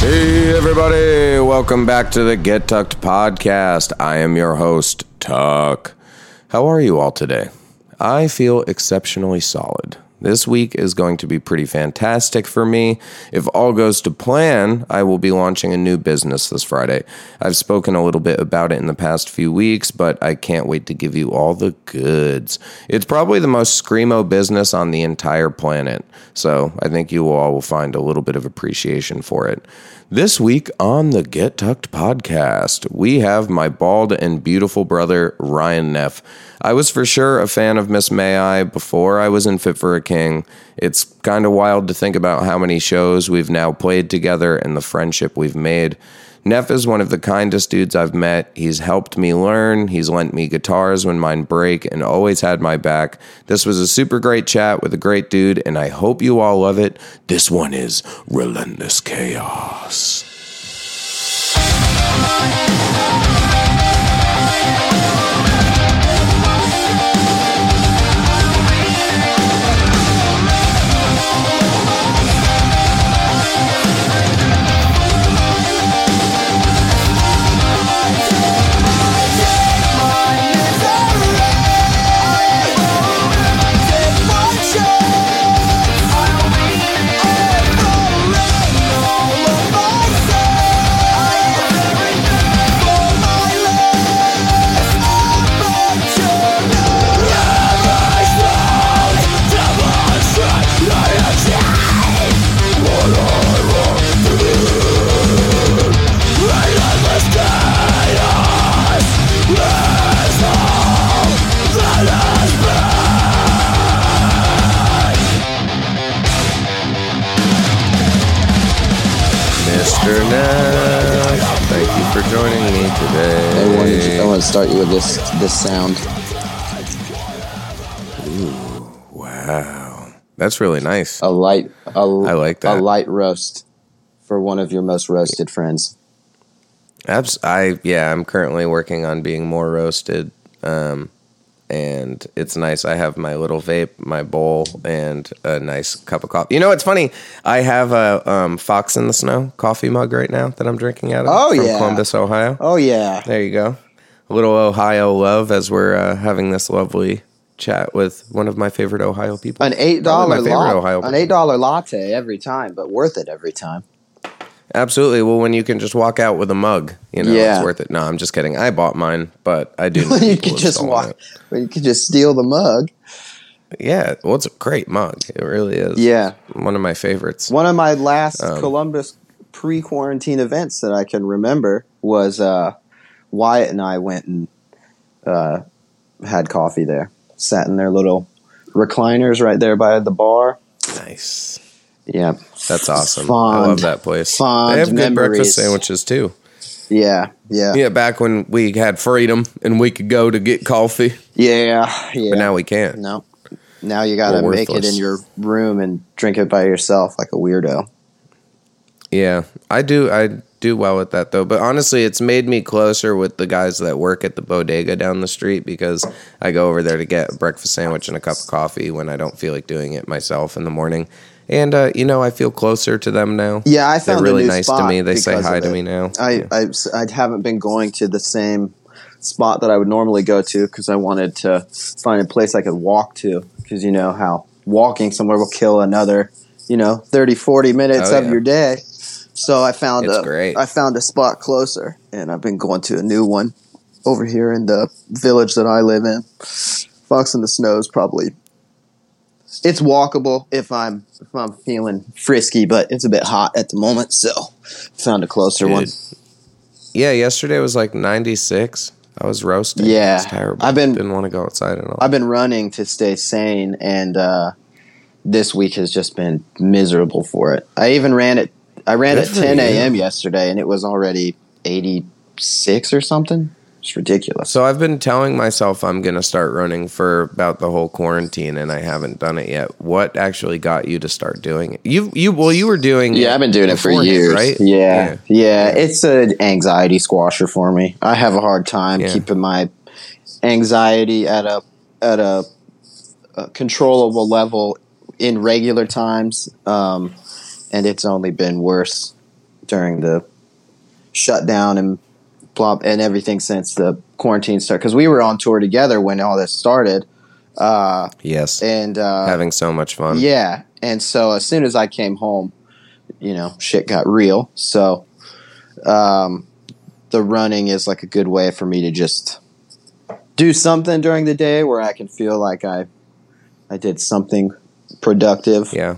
Hey, everybody. Welcome back to the Get Tucked podcast. I am your host, Tuck. How are you all today? I feel exceptionally solid. This week is going to be pretty fantastic for me. If all goes to plan, I will be launching a new business this Friday. I've spoken a little bit about it in the past few weeks, but I can't wait to give you all the goods. It's probably the most screamo business on the entire planet, so I think you all will find a little bit of appreciation for it. This week on the Get Tucked podcast, we have my bald and beautiful brother, Ryan Neff. I was for sure a fan of Miss May I before I was in Fit for a King. It's kind of wild to think about how many shows we've now played together and the friendship we've made. Neff is one of the kindest dudes I've met. He's helped me learn, he's lent me guitars when mine break, and always had my back. This was a super great chat with a great dude, and I hope you all love it. This one is Relentless Chaos. Wanted I want start you with this this sound. Wow, that's really nice. A light a, I like that. a light roast for one of your most roasted friends. Abs- I yeah, I'm currently working on being more roasted, um, and it's nice. I have my little vape, my bowl, and a nice cup of coffee. You know, it's funny. I have a um, Fox in the Snow coffee mug right now that I'm drinking out of. Oh, from yeah. Columbus, Ohio. Oh yeah. There you go. Little Ohio love as we're uh, having this lovely chat with one of my favorite Ohio people. An eight dollar latte. Ohio An eight dollar latte every time, but worth it every time. Absolutely. Well, when you can just walk out with a mug, you know, Yeah. it's worth it. No, I'm just kidding. I bought mine, but I do. you could just walk. You could just steal the mug. Yeah, well, it's a great mug. It really is. Yeah. one of my favorites. One of my last Um, Columbus pre-quarantine events that I can remember was uh, Wyatt and I went and uh, had coffee there. Sat in their little recliners right there by the bar. Nice. Yeah, That's awesome. I love that place. fond they have good memories. breakfast sandwiches too. yeah, yeah, Yeah, back when we had freedom and we could go to get coffee, yeah, yeah. but now we can't. no, now you got to make it in your room and drink it by yourself like a weirdo. Yeah, I do. I do well with that though. But honestly, it's made me closer with the guys that work at the bodega down the street because I go over there to get a breakfast sandwich and a cup of coffee when I don't feel like doing it myself in the morning. And uh, you know, I feel closer to them now. Yeah, I They're found a really new nice to spot me. They say hi to me now. I, I I haven't been going to the same spot that I would normally go to because I wanted to find a place I could walk to because you know how walking somewhere will kill another you know 30 40 minutes Oh, of yeah. your day. So I found It's a great. I found a spot closer and I've been going to a new one over here in the village that I live in. Fox in the Snow is probably it's walkable if I'm if I'm feeling frisky, but it's a bit hot at the moment, so found a closer Dude. one. Yeah, yesterday was like 96. I was roasting. Yeah. It's terrible. I've been- didn't want to go outside at all. I've been running to stay sane, and uh, this week has just been miserable for it. I even ran it. I ran Good at 10 a.m. yesterday, and it was already 86 or something. It's ridiculous. So I've been telling myself I'm going to start running for about the whole quarantine, and I haven't done it yet. What actually got you to start doing it? You, you, well, you were doing. Yeah, I've been doing it for years. right? Yeah, yeah, It's an anxiety squasher for me. I have a hard time Yeah. keeping my anxiety at a at a, a controllable level in regular times, um, and it's only been worse during the shutdown and blah and everything since the quarantine started. Because we were on tour together when all this started, uh, Yes. and uh, Having so much fun. yeah, and so as soon as I came home, you know, shit got real. So, um, the running is like a good way for me to just do something during the day where I can feel like I, I did something productive. Yeah.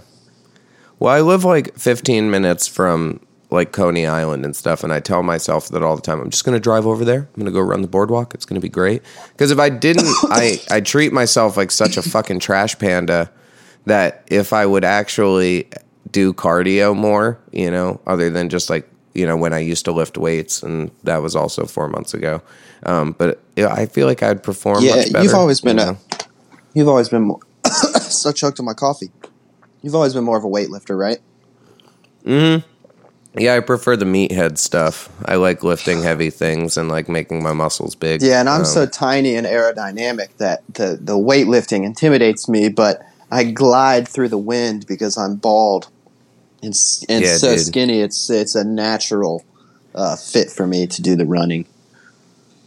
Well, I live like 15 minutes from like Coney Island and stuff, and I tell myself that all the time. I'm just going to drive over there. I'm going to go run the boardwalk. It's going to be great. Because if I didn't, I I treat myself like such a fucking trash panda that if I would actually do cardio more, you know, other than just like you know when I used to lift weights, and that was also four months ago. Um, but I feel like I'd perform. Yeah, much better, you've always been you a- You've always been more. so choked on my coffee. You've always been more of a weightlifter, right? Mm-hmm. Yeah, I prefer the meathead stuff. I like lifting heavy things and like making my muscles big. Yeah, and I'm Um, so tiny and aerodynamic that the the weightlifting intimidates me, but I glide through the wind because I'm bald and and Yeah, so dude. skinny. It's it's a natural uh, fit for me to do the running.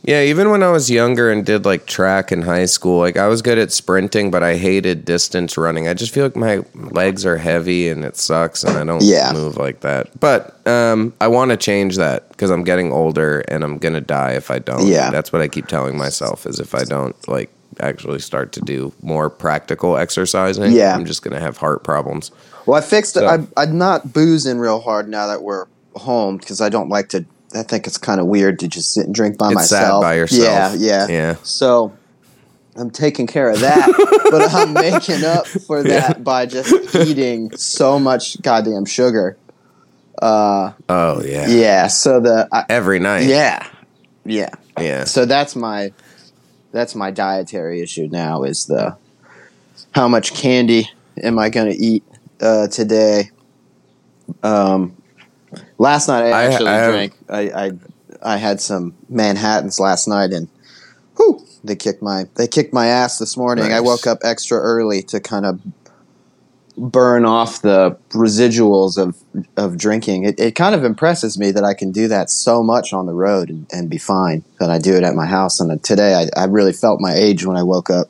Yeah, even when I was younger and did like track in high school, like I was good at sprinting, but I hated distance running. I just feel like my legs are heavy and it sucks, and I don't Yeah. move like that. But um, I want to change that because I'm getting older and I'm gonna die if I don't. Yeah. that's what I keep telling myself is if I don't like actually start to do more practical exercising, Yeah. I'm just gonna have heart problems. Well, I fixed it. I, I'm not boozing real hard now that we're home because I don't like to. I think it's kind of weird to just sit and drink by It's sad myself. by yourself. Yeah, yeah, Yeah. So I'm taking care of that, but I'm making up for that by just eating so much goddamn sugar. Uh, Oh yeah, yeah. So the I, every night. yeah, yeah. yeah. So that's my that's my dietary issue now is the how much candy am I going to eat uh, today? Um, last night I I- actually I have- drank. I, I I had some Manhattan's last night and whew, they kicked my they kicked my ass this morning. I woke up extra early to kind of burn off the residuals of of drinking. It, it kind of impresses me that I can do that so much on the road and, and be fine. That I do it at my house. And today I, I really felt my age when I woke up.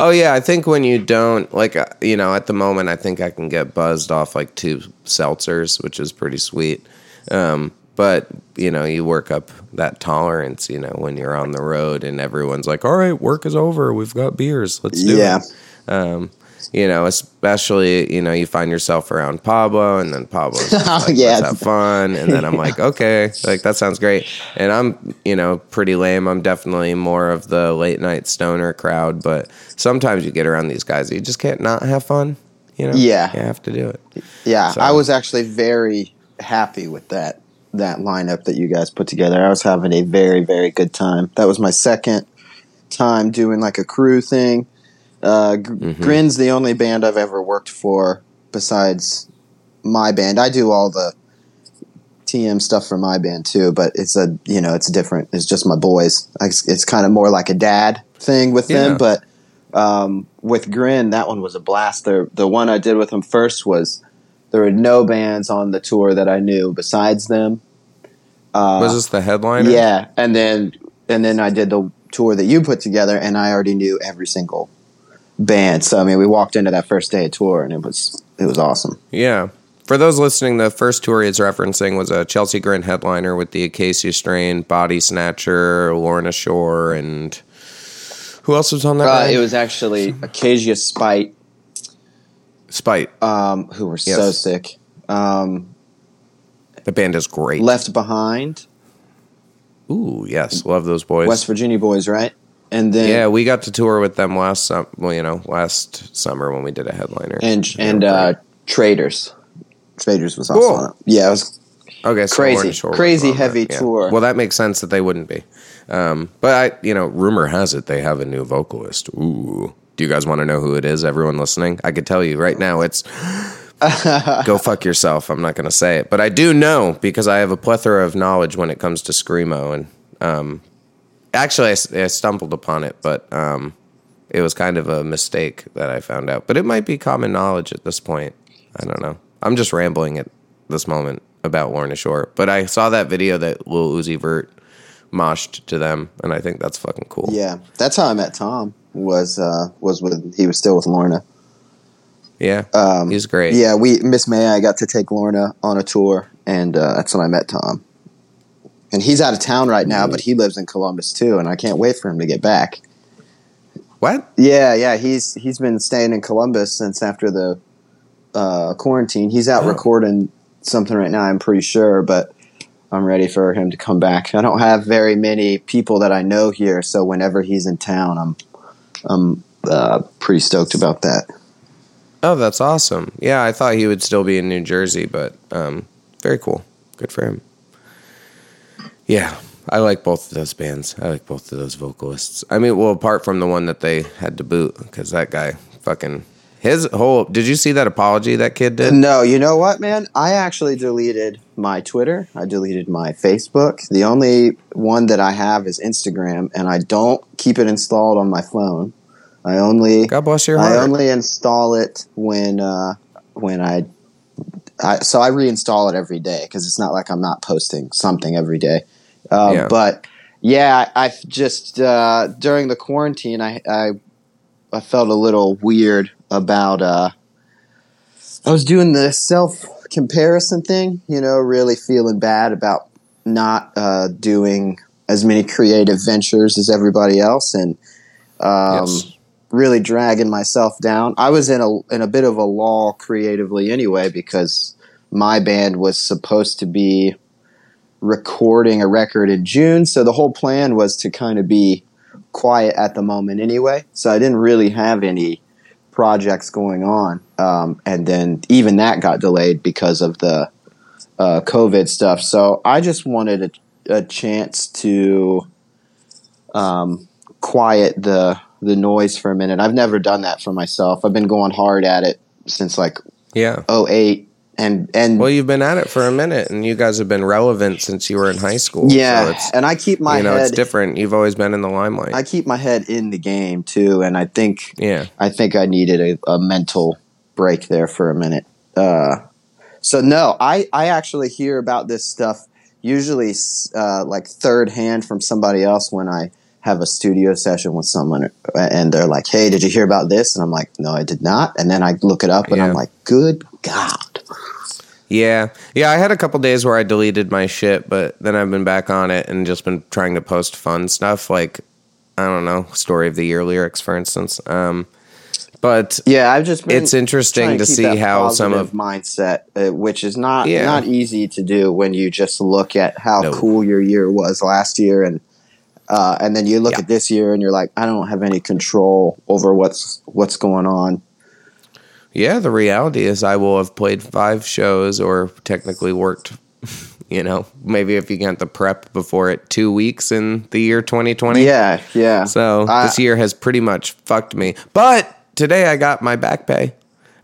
Oh yeah, I think when you don't like, uh, you know, at the moment, I think I can get buzzed off like two seltzers, which is pretty sweet. Um, but you know, you work up that tolerance, you know, when you're on the road and everyone's like, "All right, work is over. We've got beers. Let's do Yeah. it." Um, you know, especially you know, you find yourself around Pablo, and then Pablo's Oh, like, yeah. have fun, and then I'm like, okay, like that sounds great, and I'm you know pretty lame. I'm definitely more of the late night stoner crowd, but sometimes you get around these guys, you just can't not have fun. You know, Yeah. you have to do it. Yeah, So- I was actually very happy with that that lineup that you guys put together. I was having a very very good time. That was my second time doing like a crew thing. Uh, Mm-hmm. Grin's the only band I've ever worked for besides my band. I do all the TM stuff for my band too, but it's a you know it's different. It's just my boys. I, it's kind of more like a dad thing with Yeah. them, but um, with Grin, that one was a blast. The the one I did with them first was there were no bands on the tour that I knew besides them. Uh, Was this the headliner? yeah, and then and then I did the tour that you put together, and I already knew every single band. So I mean, we walked into that first day of tour, and it was it was awesome. Yeah. for those listening, the first tour he's referencing was a Chelsea Grin headliner with the Acacia Strain, Body Snatcher, Lorna Shore, and who else was on that? Uh, it was actually Acacia Spite, Spite. um, who were so sick. Um, the band is great. Left Behind, Ooh, yes, love those boys. West Virginia boys, right? And then yeah, we got to tour with them last sum- well, you know, last summer when we did a headliner. and and uh. Traitors. Traitors was also Cool. on it. Yeah, it was okay, so crazy- crazy on that, heavy yeah. tour. Well, that makes sense that they wouldn't be. Um, but I, you know, rumor has it they have a new vocalist. Ooh, do you guys want to know who it is? Everyone listening, I could tell you right now. It's go fuck yourself. I'm not going to say it, but I do know because I have a plethora of knowledge when it comes to screamo, and um, actually, I stumbled upon it, but um, it was kind of a mistake that I found out. But it might be common knowledge at this point. I don't know. I'm just rambling at this moment about Lorna Shore, but I saw that video that Lil Uzi Vert moshed to them, and I think that's fucking cool. yeah. That's how I met Tom. Was uh was with he was still with Lorna. yeah, Um, he's great. Yeah, we Miss May. I got to take Lorna on a tour, and uh, that's when I met Tom. And he's out of town right now, but he lives in Columbus too, and I can't wait for him to get back. What? Yeah, yeah, he's he's been staying in Columbus since after the uh, quarantine. He's out Oh. recording something right now. I'm pretty sure, but I'm ready for him to come back. I don't have very many people that I know here, so whenever he's in town, I'm I'm uh, pretty stoked about that. Oh, that's awesome. Yeah, I thought he would still be in New Jersey, but um, very cool. Good for him. Yeah, I like both of those bands. I like both of those vocalists. I mean, well, apart from the one that they had to boot, because that guy fucking his whole. Did you see that apology that kid did? No, you know what, man? I actually deleted my Twitter. I deleted my Facebook. The only one that I have is Instagram, and I don't keep it installed on my phone. I only God bless your heart. I only install it when uh, when I, I so I reinstall it every day because it's not like I'm not posting something every day. Uh, Yeah. But yeah, I, just uh, during the quarantine, I, I I felt a little weird about. Uh, I was doing the self comparison thing, you know, really feeling bad about not uh, doing as many creative ventures as everybody else, and um, Yes. really dragging myself down. I was in a in a bit of a lull creatively anyway because my band was supposed to be recording a record in June, so the whole plan was to kind of be quiet at the moment anyway. So I didn't really have any projects going on, um, and then even that got delayed because of the uh, COVID stuff. So I just wanted a, a chance to um, quiet the the noise for a minute. I've never done that for myself. I've been going hard at it since like yeah. 08 and and Well, you've been at it for a minute, and you guys have been relevant since you were in high school. yeah, so it's, and I keep my you know, head it's different. You've always been in the limelight. I keep my head in the game too, and I think yeah. I think I needed a, a mental break there for a minute. Uh, so no, I I actually hear about this stuff usually uh, like third hand from somebody else when I have a studio session with someone and they're like, "Hey, did you hear about this?" And I'm like, "No, I did not." And then I look it up and Yeah. I'm like, "Good God." Yeah. Yeah, I had a couple days where I deleted my shit, but then I've been back on it and just been trying to post fun stuff like I don't know, story of the year lyrics for instance. Um but Yeah, I've just been it's interesting trying to see how some of mindset, uh, which is not Yeah. not easy to do when you just look at how No. cool your year was last year, and uh, and then you look Yeah. at this year and you're like, I don't have any control over what's what's going on. Yeah, the reality is I will have played five shows or technically worked, you know, maybe if you count the prep before it, two weeks in the year 2020. Yeah, yeah. So I- this year has pretty much fucked me. But today I got my back pay.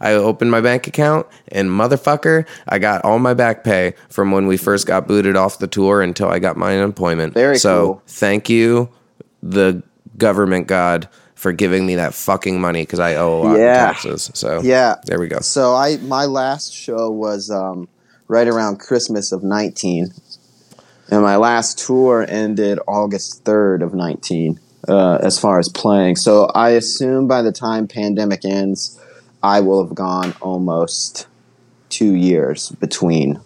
I opened my bank account and motherfucker, I got all my back pay from when we first got booted off the tour until I got my unemployment. Very so cool. thank you, the government god, for giving me that fucking money because I owe a lot Yeah. in taxes. So Yeah. there we go. So I my last show was um, right around Christmas of nineteen, and my last tour ended August third of nineteen. Uh, as far as playing, so I assume by the time pandemic ends, I will have gone almost two years between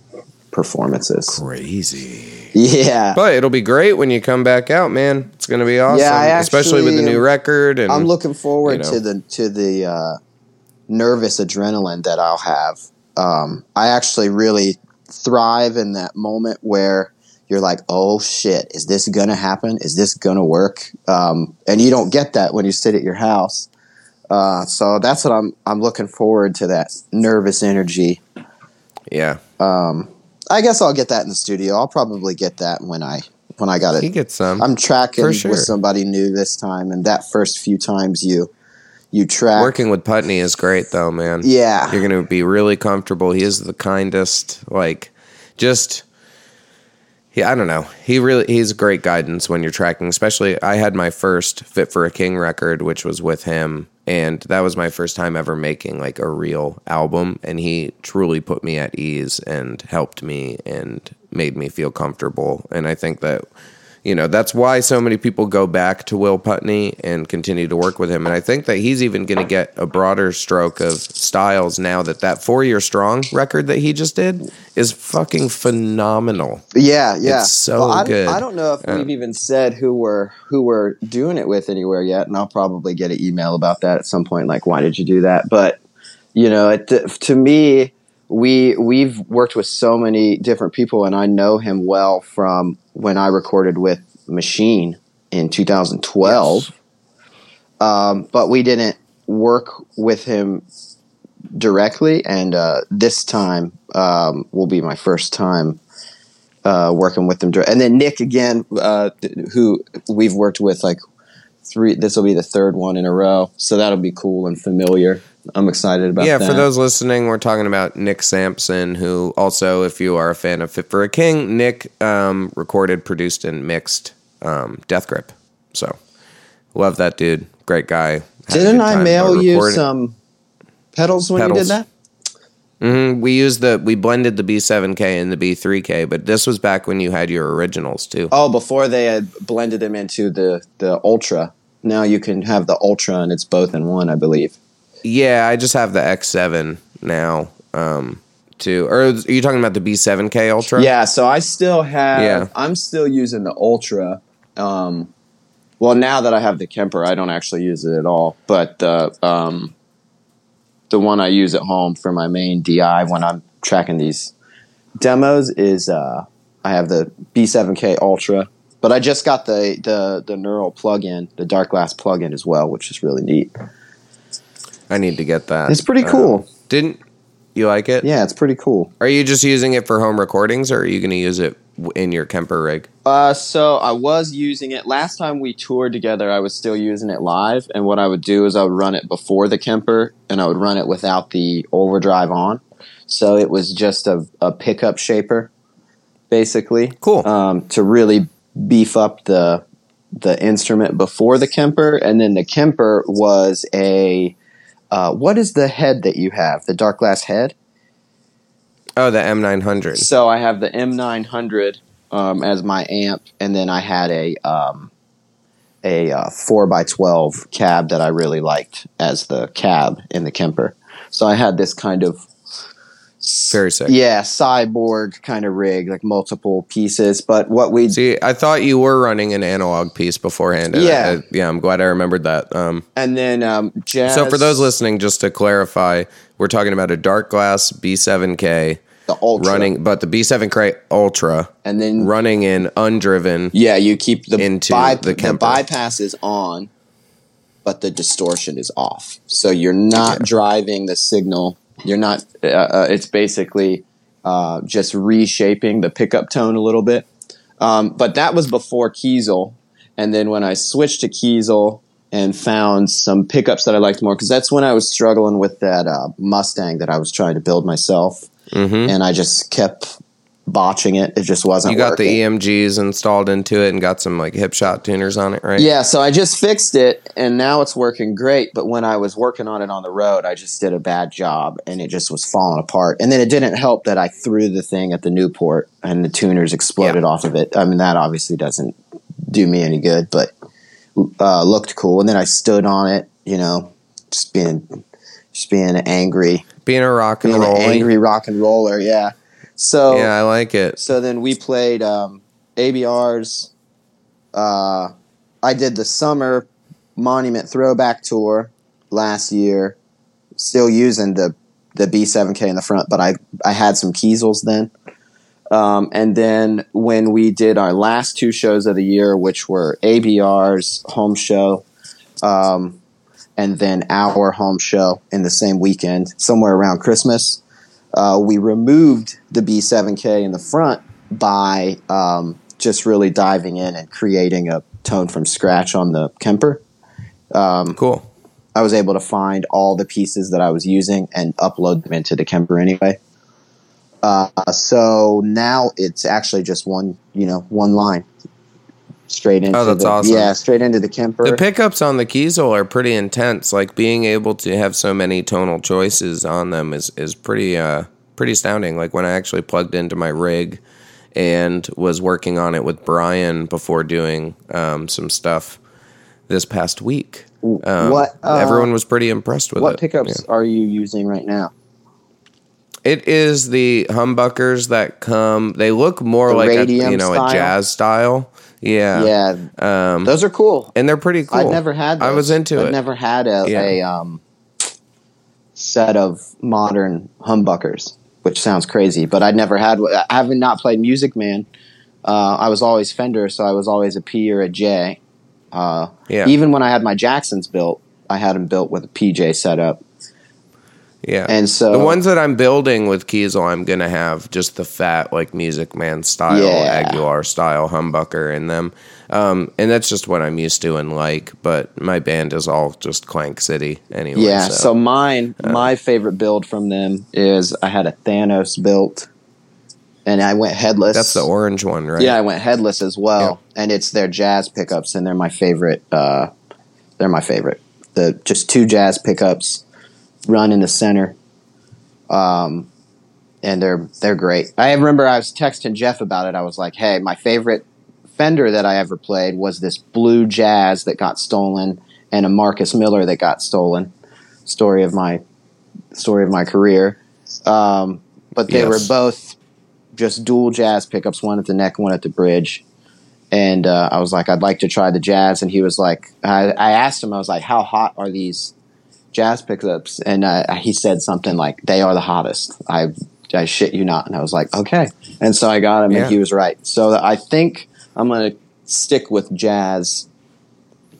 performances. Crazy. Yeah. But it'll be great when you come back out, man. It's going to be awesome, Yeah, I especially with the new record. And I'm looking forward you know. to the to the uh, nervous adrenaline that I'll have. Um, I actually really thrive in that moment where you're like, "Oh shit, is this gonna happen? Is this gonna work?" Um, and you don't get that when you sit at your house. Uh, so that's what I'm I'm looking forward to that nervous energy. yeah, Um, I guess I'll get that in the studio. I'll probably get that when I when I got it. he gets some. I'm tracking sure. with somebody new this time, and that first few times you you track. Working with Putney is great, though, man. Yeah. You're going to be really comfortable. He is the kindest, like, just. Yeah, I don't know. He really he's great guidance when you're tracking. Especially, I had my first Fit for a King record, which was with him, and that was my first time ever making like a real album. And he truly put me at ease and helped me and made me feel comfortable. And I think that you know that's why so many people go back to Will Putney and continue to work with him. And I think that he's even going to get a broader stroke of styles now that that Four Year Strong record that he just did is fucking phenomenal. Yeah, yeah. It's so Well, I, good. I don't know if we've even said who we're who we're doing it with anywhere yet, and I'll probably get an email about that at some point. Like, why did you do that? But you know, it, to me, we we've worked with so many different people, and I know him well from when I recorded with Machine in 2012. Um, but we didn't work with him directly, and uh, this time um, will be my first time uh, working with them. dir- And then Nick again, uh, who we've worked with like three. This will be the third one in a row, so that'll be cool and familiar. I'm excited about. yeah, that. for those listening, we're talking about Nick Sampson, who also, if you are a fan of Fit for a King, Nick um, recorded, produced, and mixed um, Death Grip. So, love that dude. Great guy. Had Didn't I mail you some pedals when you Pedals. did that? Mhm, We used the we blended the B7K and the B3K, but this was back when you had your originals too. Oh, before they had blended them into the the Ultra. Now you can have the Ultra, and it's both in one, I believe. Yeah, I just have the X7 now. Um, too. Or are you talking about the B7K Ultra? Yeah, so I still have. Yeah. I'm still using the Ultra. Um, well, now that I have the Kemper, I don't actually use it at all. But the um, the one I use at home for my main DI when I'm tracking these demos is uh, I have the B7K Ultra. But I just got the the the Neural plugin, the Darkglass plugin as well, which is really neat. I need to get that. It's pretty Uh, cool. didn't you like it? Yeah, it's pretty cool. Are you just using it for home recordings, or are you going to use it in your Kemper rig? Uh, so I was using it last time we toured together. I was still using it live, and what I would do is I would run it before the Kemper, and I would run it without the overdrive on. So it was just a, a pickup shaper, basically. Cool. Um, to really beef up the the instrument before the Kemper, and then the Kemper was a uh, what is the head that you have? The dark glass head. Oh, the M900. So I have the M900 um, as my amp, and then I had a um, a uh, four x twelve cab that I really liked as the cab in the Kemper. So I had this kind of Very sick. yeah cyborg kind of rig, like multiple pieces. But what we See, I thought you were running an analog piece beforehand. and Yeah. I- I- yeah, I'm glad I remembered that. Um, and then um, jazz. so, for those listening, just to clarify, we're talking about a dark glass B7K the ultra running, but the B7K Ultra and then running in undriven. Yeah, you keep the into by- the Kemper. bypass is on, but the distortion is off. So you're not Yeah. driving the signal. You're not. Uh, uh, it's basically uh, just reshaping the pickup tone a little bit. Um, but that was before Kiesel, and then when I switched to Kiesel and found some pickups that I liked more, because that's when I was struggling with that uh, Mustang that I was trying to build myself, Mhm. and I just kept botching it. It just wasn't. You got working. the EMGs installed into it and got some like Hipshot tuners on it, right? Yeah, so I just fixed it and now it's working great. But when I was working on it on the road, I just did a bad job and it just was falling apart. And then it didn't help that I threw the thing at the Newport and the tuners exploded Yeah. off of it. I mean, that obviously doesn't do me any good, but uh, looked cool. And then I stood on it, you know, just being just being angry. being a rock and being roll. an angry rock and roller. Yeah. So Yeah, I like it. so then we played um, ABR's. Uh, I did the summer Monument Throwback Tour last year, still using the the B7K in the front, but I I had some Kiesels then. Um, and then when we did our last two shows of the year, which were ABR's home show, um, and then our home show in the same weekend, somewhere around Christmas, uh, we removed the B7K in the front by um, just really diving in and creating a tone from scratch on the Kemper. Um, Cool. I was able to find all the pieces that I was using and upload them into the Kemper anyway. Uh, so now it's actually just one, you know, one line straight into Oh, that's the awesome. yeah, straight into the Kemper. The pickups on the Kiesel are pretty intense. Like being able to have so many tonal choices on them is is pretty uh pretty astounding. Like when I actually plugged into my rig and was working on it with Brian before doing um, some stuff this past week. Um, what uh, everyone was pretty impressed with it. what it. pickups are you using right now? It is the humbuckers that come. They look more The like a, you know style? a jazz style. Yeah, Yeah, Um, those are cool. and they're pretty cool. I've never had. Those. I was into I've it. never had a, Yeah. a um, set of modern humbuckers, which sounds crazy, but I'd never had. I haven't not played Music Man. Uh, I was always Fender, so I was always a P or a J. Uh, Yeah. Even when I had my Jacksons built, I had them built with a PJ setup, Yeah. and so the ones that I'm building with Kiesel, I'm gonna have just the fat like Music Man style, Yeah. Aguilar style humbucker in them, um, and that's just what I'm used to and like. But my band is all just Clank City anyway. Yeah, so, so, mine, my favorite build from them is I had a Thanos built, and I went headless. that's the orange one, right? Yeah, I went headless as well, and it's their jazz pickups, and they're my favorite. Uh, they're my favorite. The just two jazz pickups, run in the center, um, and they're they're great. I remember I was texting Jeff about it. I was like, "Hey, my favorite Fender that I ever played was this blue jazz that got stolen, and a Marcus Miller that got stolen." Story of my story of my career, um, but they Yes. were both just dual jazz pickups, one at the neck, one at the bridge. And uh, I was like, I'd like to try the jazz. And he was like, I, I asked him, I was like, how hot are these jazz pickups? And uh, he said something like, they are the hottest. I, I shit you not. And I was like, okay. And so I got him, Yeah. and he was right. So I think I'm going to stick with jazz,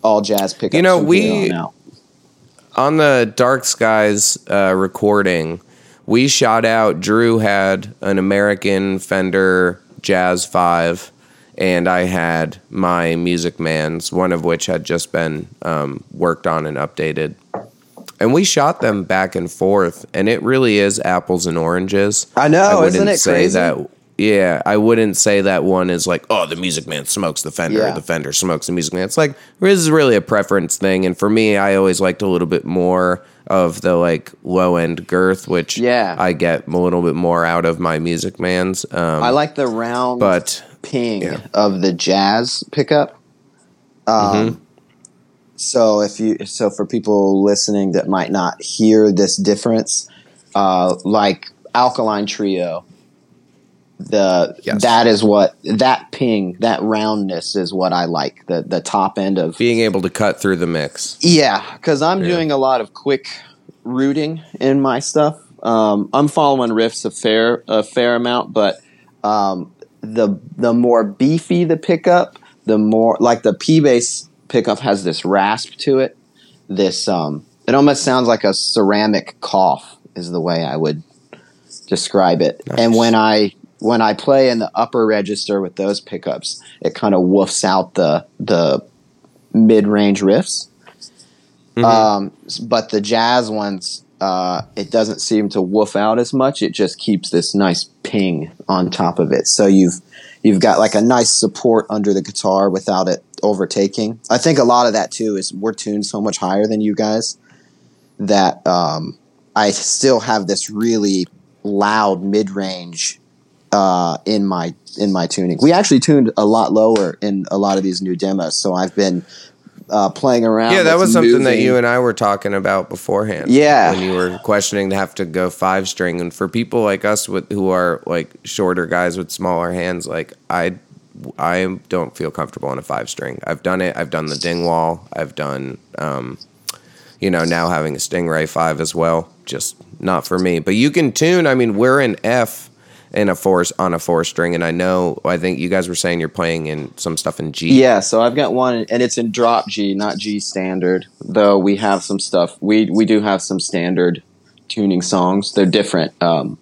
all jazz pickups. You know, we- on on the Dark Skies uh, recording, we shot out. Drew had an American Fender Jazz Five, and I had my Music Man's, one of which had just been um, worked on and updated. And we shot them back and forth, and it really is apples and oranges. I know, I wouldn't isn't it say crazy? that. Yeah, I wouldn't say that one is like, oh, the Music Man smokes the Fender, Yeah. the Fender smokes the Music Man. It's like this is really a preference thing, and for me, I always liked a little bit more of the like low end girth, which Yeah. I get a little bit more out of my Music Man's. Um, I like the round but ping Yeah. of the jazz pickup. Um, Mm-hmm. So if you so for people listening that might not hear this difference, uh, like Alkaline Trio, the Yes. that is what that ping that roundness is what I like the the top end of being able to cut through the mix. yeah, because I'm Yeah. doing a lot of quick rooting in my stuff. Um, I'm following riffs a fair a fair amount, but um, the the more beefy the pickup, the more like the P bass pickup has this rasp to it. This um, it almost sounds like a ceramic cough is the way I would describe it. And when I when I play in the upper register with those pickups, it kind of woofs out the the mid range riffs. Um, but the jazz ones, uh, it doesn't seem to woof out as much. It just keeps this nice ping on top of it. So you've you've got like a nice support under the guitar without it overtaking. I think a lot of that too is we're tuned so much higher than you guys that um, I still have this really loud mid range uh, in my in my tuning. We actually tuned a lot lower in a lot of these new demos, so I've been uh, playing around. Yeah, that was something that you and I were talking about beforehand. Yeah. when you were questioning to have to go five string, and for people like us with who are like shorter guys with smaller hands, like I, I don't feel comfortable on a five string. I've done it. I've done the Dingwall. I've done, um, you know, now having a Stingray five as well. Just not for me. But you can tune. I mean, we're in F in a four on a four string, and I know. I think you guys were saying you're playing in some stuff in G. Yeah, so I've got one, and it's in drop G, not G standard. Though we have some stuff. We we do have some standard tuning songs. They're different, um,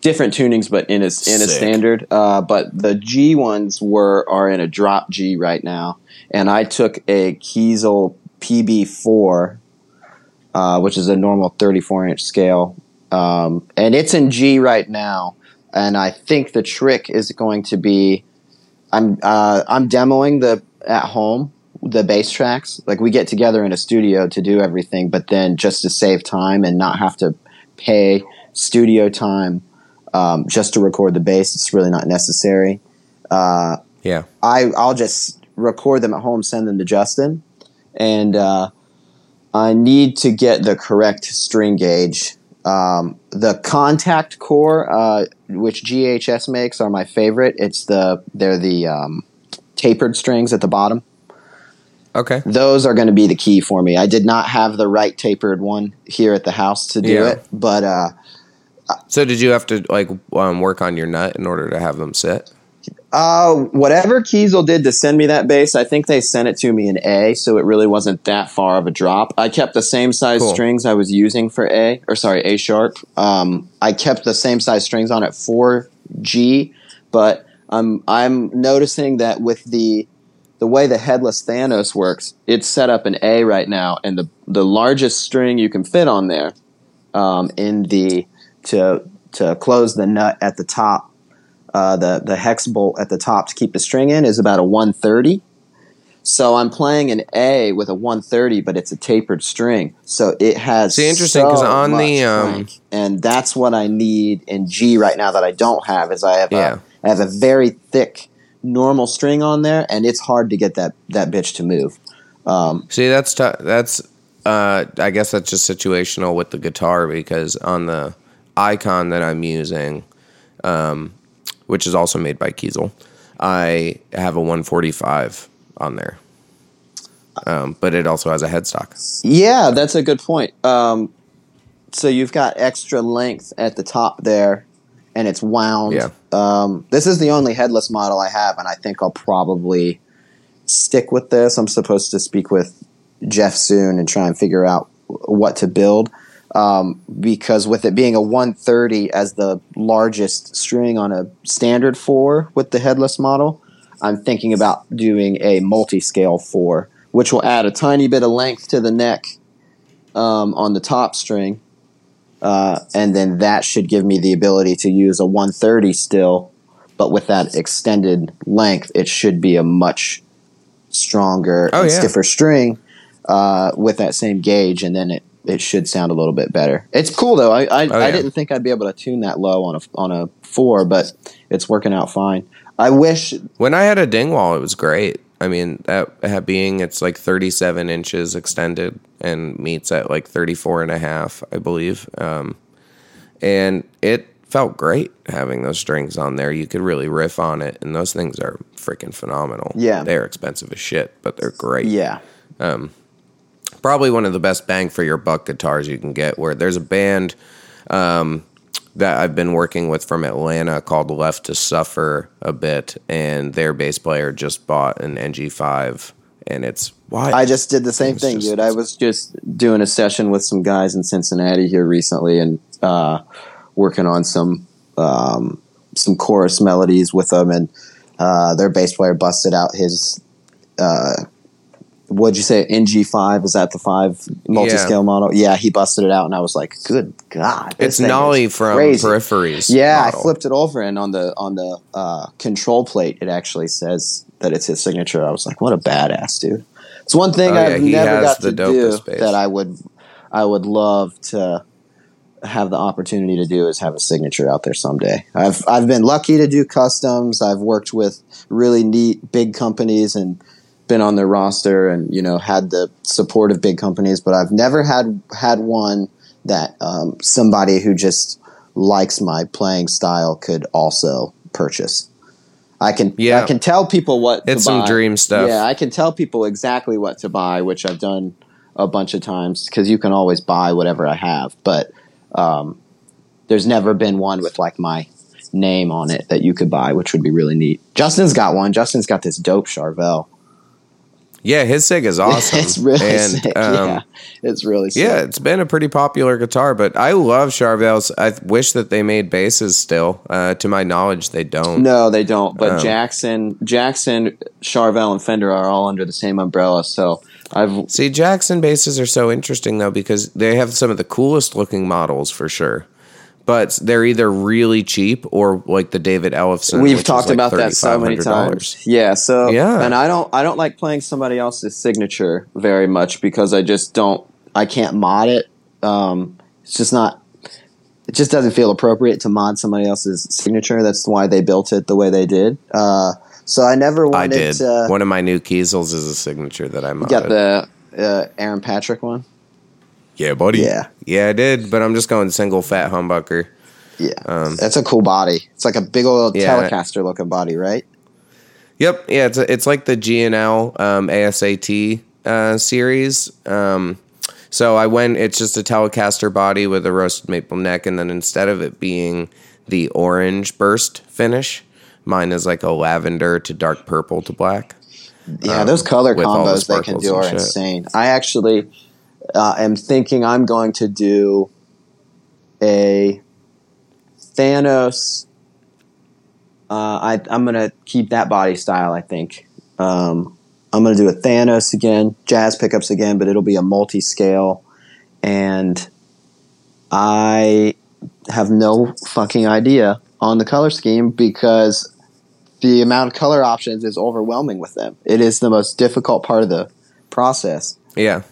different tunings, but in a in a standard. Uh, but the G ones were are in a drop G right now, and I took a Kiesel PB four, uh, which is a normal thirty four inch scale, um, and it's in G right now. And I think the trick is going to be I'm uh, I'm demoing the at home the bass tracks. Like we get together in a studio to do everything, but then just to save time and not have to pay studio time um, just to record the bass, it's really not necessary. Uh, yeah. I I'll just record them at home, send them to Justin, and uh, I need to get the correct string gauge. Um, the contact core, uh, which GHS makes, are my favorite. It's the they're the um, tapered strings at the bottom. Okay. Those are going to be the key for me. I did not have the right tapered one here at the house to do Yeah. it, but uh, So did you have to like um, work on your nut in order to have them sit? Uh, whatever Kiesel did to send me that bass, I think they sent it to me in A, so it really wasn't that far of a drop. I kept the same size Cool. strings I was using for A, or sorry, A sharp. Um, I kept the same size strings on it for G, but I'm I'm noticing that with the the way the headless Thanos works, it's set up in A right now, and the the largest string you can fit on there, um, in the to to close the nut at the top uh, the the hex bolt at the top to keep the string in is about a 130. So I'm playing an A with a 130, but it's a tapered string, so it has. See, interesting, 'cause so on the, um, and that's what I need in G right now that I don't have. Is I have Yeah. a, I have a very thick normal string on there, and it's hard to get that that bitch to move. Um, See, that's t- that's. Uh, I guess that's just situational with the guitar because on the icon that I'm using, um, which is also made by Kiesel, I have a 145 on there. Um, but it also has a headstock. Yeah, that's a good point. Um, so you've got extra length at the top there, and it's wound. Yeah. Um, this is the only headless model I have, and I think I'll probably stick with this. I'm supposed to speak with Jeff soon and try and figure out what to build. Um, because with it being a 130 as the largest string on a standard four with the headless model, I'm thinking about doing a multi-scale four, which will add a tiny bit of length to the neck um, on the top string, uh, and then that should give me the ability to use a 130 still, but with that extended length, it should be a much stronger Oh, and yeah. stiffer string uh, with that same gauge, and then it, it should sound a little bit better. It's cool though. I I, Oh, I didn't think I'd be able to tune that low on a on a four, but it's working out fine. I wish When I had a Dingwall, it was great. I mean, that being it's like 37 inches extended and meets at like 34 and a half, I believe. Um, and it felt great having those strings on there. You could really riff on it, and those things are freaking phenomenal. Yeah. They're expensive as shit, but they're great. yeah. Probably one of the best bang for your buck guitars you can get. Where there's a band um, that I've been working with from Atlanta called Left to Suffer a bit, and their bass player just bought an NG5, and it's why I just did the same thing, just- dude. I was just doing a session with some guys in Cincinnati here recently, and uh, working on some um, some chorus melodies with them, and uh, their bass player busted out his. Uh, What'd you say? NG five is that the five multi scale model? Yeah, he busted it out, and I was like, "Good God!" it's Nolly from crazy. Peripheries. Yeah, model. I flipped it over, and on the on the uh, control plate, it actually says that it's his signature. I was like, "What a badass, dude!" It's one thing Oh, yeah, I've never got to do bass. that I would I would love to have the opportunity to do is have a signature out there someday. I've I've been lucky to do customs. I've worked with really neat big companies and been on their roster and you know had the support of big companies, but I've never had had one that um, somebody who just likes my playing style could also purchase. I can Yeah. I can tell people what It's to some dream stuff. Yeah, I can tell people exactly what to buy, which I've done a bunch of times because you can always buy whatever I have. But um, there's never been one with like my name on it that you could buy, which would be really neat. Justin's got one. Justin's got this dope Charvel. Yeah, his sig is awesome. it's really and, sick. um, yeah, it's really sick. Yeah, it's been a pretty popular guitar, but I love Charvels. I wish that they made basses still. Uh, to my knowledge, they don't. No, they don't. But Um, Jackson, Jackson, Charvel, and Fender are all under the same umbrella. So I've See, Jackson basses are so interesting though because they have some of the coolest looking models for sure. But they're either really cheap or like the David Ellefson. We've talked like about that so many times. Yeah, so Yeah. and I don't I don't like playing somebody else's signature very much because I just don't I can't mod it. Um, it's just not it just doesn't feel appropriate to mod somebody else's signature. That's why they built it the way they did. Uh, so I never wanted. I did. to One of my new Kiesels is a signature that I modded. You got the uh, Aaron Patrick one. Yeah, buddy. Yeah. Yeah, I did, but I'm just going single fat humbucker. Yeah, Um, that's a cool body. It's like a big old Yeah. Telecaster looking body, right? Yep. Yeah, it's it's like the G&L um, ASAT uh, series. Um, so I went. It's just a Telecaster body with a roasted maple neck, and then instead of it being the orange burst finish, mine is like a lavender to dark purple to black. Yeah, those color Um, all the combos they can do are insane. I actually uh, am thinking I'm going to do a Thanos. Uh, I, I'm going to keep that body style. I think um, I'm going to do a Thanos again, jazz pickups again, but it'll be a multi-scale, and I have no fucking idea on the color scheme because the amount of color options is overwhelming with them. It is the most difficult part of the process. Yeah.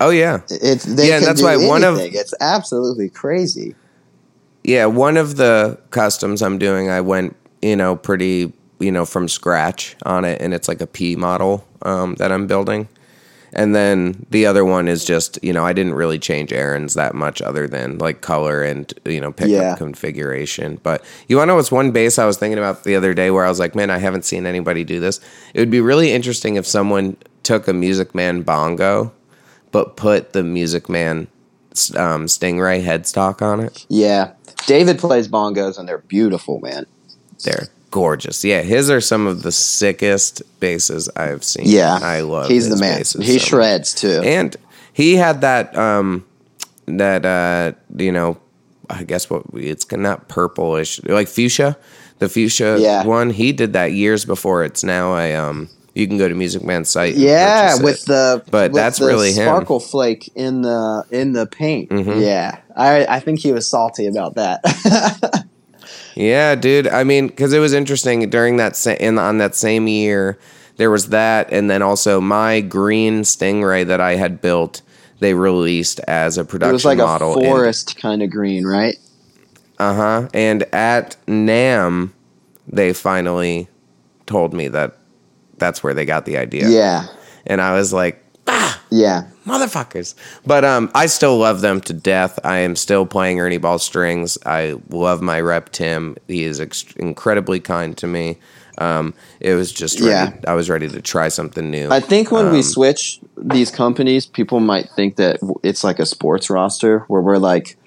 Oh yeah. It's they Yeah, that's why one of- anything. it's absolutely crazy. Yeah, one of the customs I'm doing, I went, you know, pretty, you know, from scratch on it, and it's like a P model um, that I'm building. And then the other one is just, you know, I didn't really change Aaron's that much other than like color and, you know, pickup Yeah. configuration. But you want to know what's one base I was thinking about the other day where I was like, man, I haven't seen anybody do this. It would be really interesting if someone took a Music Man bongo, but put the Music Man um, Stingray headstock on it. Yeah, David plays bongos and they're beautiful, man. They're gorgeous. Yeah, his are some of the sickest basses I've seen. Yeah, I love. He's the man. He so shreds too. and he had that um that uh you know I guess what it's not purplish like fuchsia, the fuchsia Yeah. one. He did that years before. It's now a um. You can go to Music Man's site. yeah, with it. the But with that's the really him. sparkle flake in the in the paint. Mhm. Yeah, I I think he was salty about that. Yeah, dude. I mean, because it was interesting during that sa- in on that same year, there was that, and then also my green Stingray that I had built. They released as a production it was like model. a forest kind of green, right? Uh huh. And at NAMM, they finally told me that that's where they got the idea. Yeah, And I was like, ah, yeah. motherfuckers. But um, I still love them to death. I am still playing Ernie Ball strings. I love my rep Tim. He is ex- incredibly kind to me. Um, it was just ready. Yeah. I was ready to try something new. I think when we Um, switch these companies, people might think that it's like a sports roster where we're like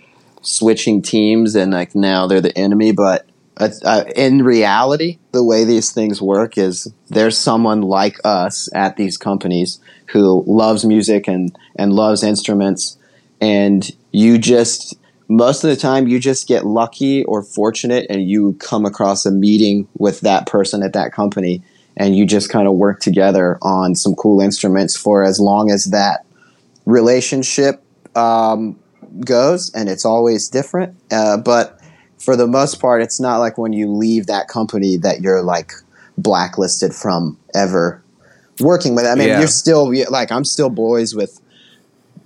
switching teams and like now they're the enemy. But uh, uh, in reality, the way these things work is there's someone like us at these companies who loves music and and loves instruments, and you just most of the time you just get lucky or fortunate and you come across a meeting with that person at that company and you just kind of work together on some cool instruments for as long as that relationship um, goes and it's always different. Uh, but for the most part it's not like when you leave that company that you're like blacklisted from ever working with i mean Yeah. you're still like i'm still boys with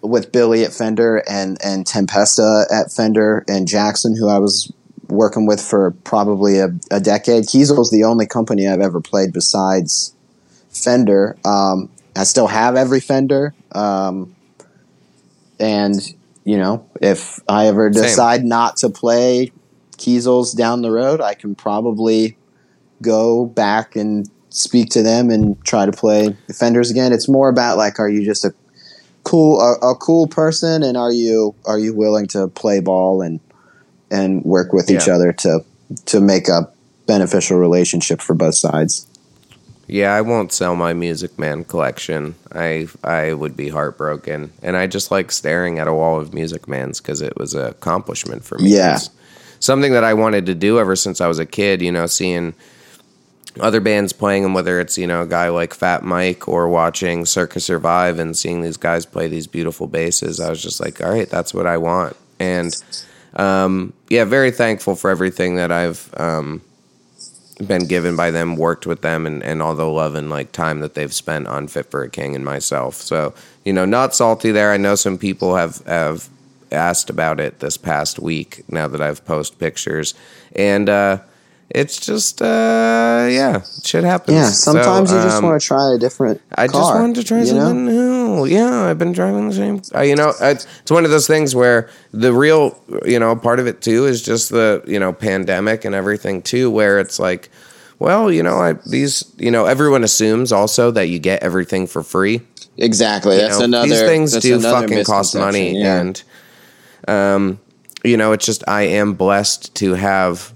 with billy at fender and and tempesta at fender and jackson who i was working with for probably a, a decade kiesel's the only company i've ever played besides fender um, I still have every Fender. Um, and you know, if I ever Same. decide not to play Kiesels down the road, I can probably go back and speak to them and try to play Fenders again. It's more about like, are you just a cool a, a cool person, and are you are you willing to play ball and and work with each other to to make a beneficial relationship for both sides. Yeah, I won't sell my Music Man collection. I I would be heartbroken, and I just like staring at a wall of Music Mans because it was an accomplishment for me. Yeah. Something that I wanted to do ever since I was a kid. You know, seeing other bands playing them, whether it's you know a guy like Fat Mike or watching Circa Survive and seeing these guys play these beautiful basses. I was just like, all right, that's what I want, and um, yeah, very thankful for everything that I've. Um, been given by them, worked with them, and, and all the love and like time that they've spent on Fit for a King and myself. So you know, not salty there. I know some people have have asked about it this past week. Now that I've posted pictures, and uh, it's just uh, yeah, shit happens. Yeah, sometimes So, you just um, want to try a different. I just wanted to try you know? something new. Yeah, I've been driving the same. Uh, you know, it's, it's one of those things where the real, you know, part of it too is just the you know pandemic and everything too, where it's like, well, you know, I these, you know, everyone assumes also that you get everything for free. Exactly. You That's know, another. these things do fucking cost money, yeah. and um, you know, it's just I am blessed to have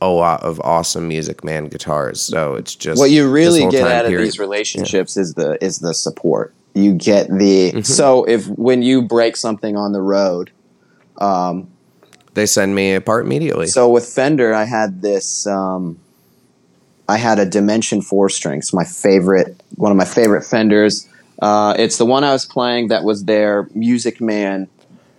a lot of awesome Music Man guitars. So it's just what you really get out of these relationships is the is the support. You get the Mm-hmm. so if when you break something on the road. Um, They send me a part immediately. so with Fender, I had this. Um, I had a Dimension four strings, my favorite, one of my favorite Fenders. Uh, it's the one I was playing that was their Music Man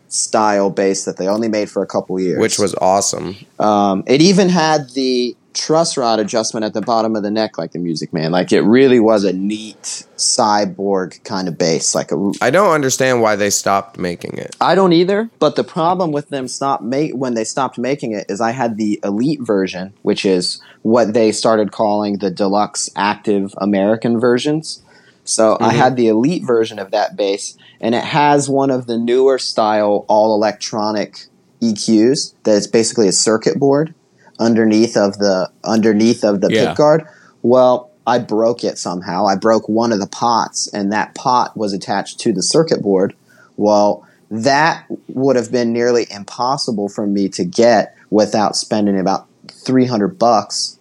style bass that they only made for a couple years. which was awesome. Um, it even had the truss rod adjustment at the bottom of the neck, like the Music Man. Like it really was a neat cyborg kind of bass. Like a, I don't understand why they stopped making it. I don't either. But the problem with them stop make when they stopped making it is I had the elite version, which is what they started calling the deluxe active American versions. So I had the elite version of that bass, and it has one of the newer style all electronic EQs that is basically a circuit board underneath of the underneath of the Yeah. pick guard. Well, I broke it somehow. I broke one of the pots, and that pot was attached to the circuit board. Well, that would have been nearly impossible for me to get without spending about 300 bucks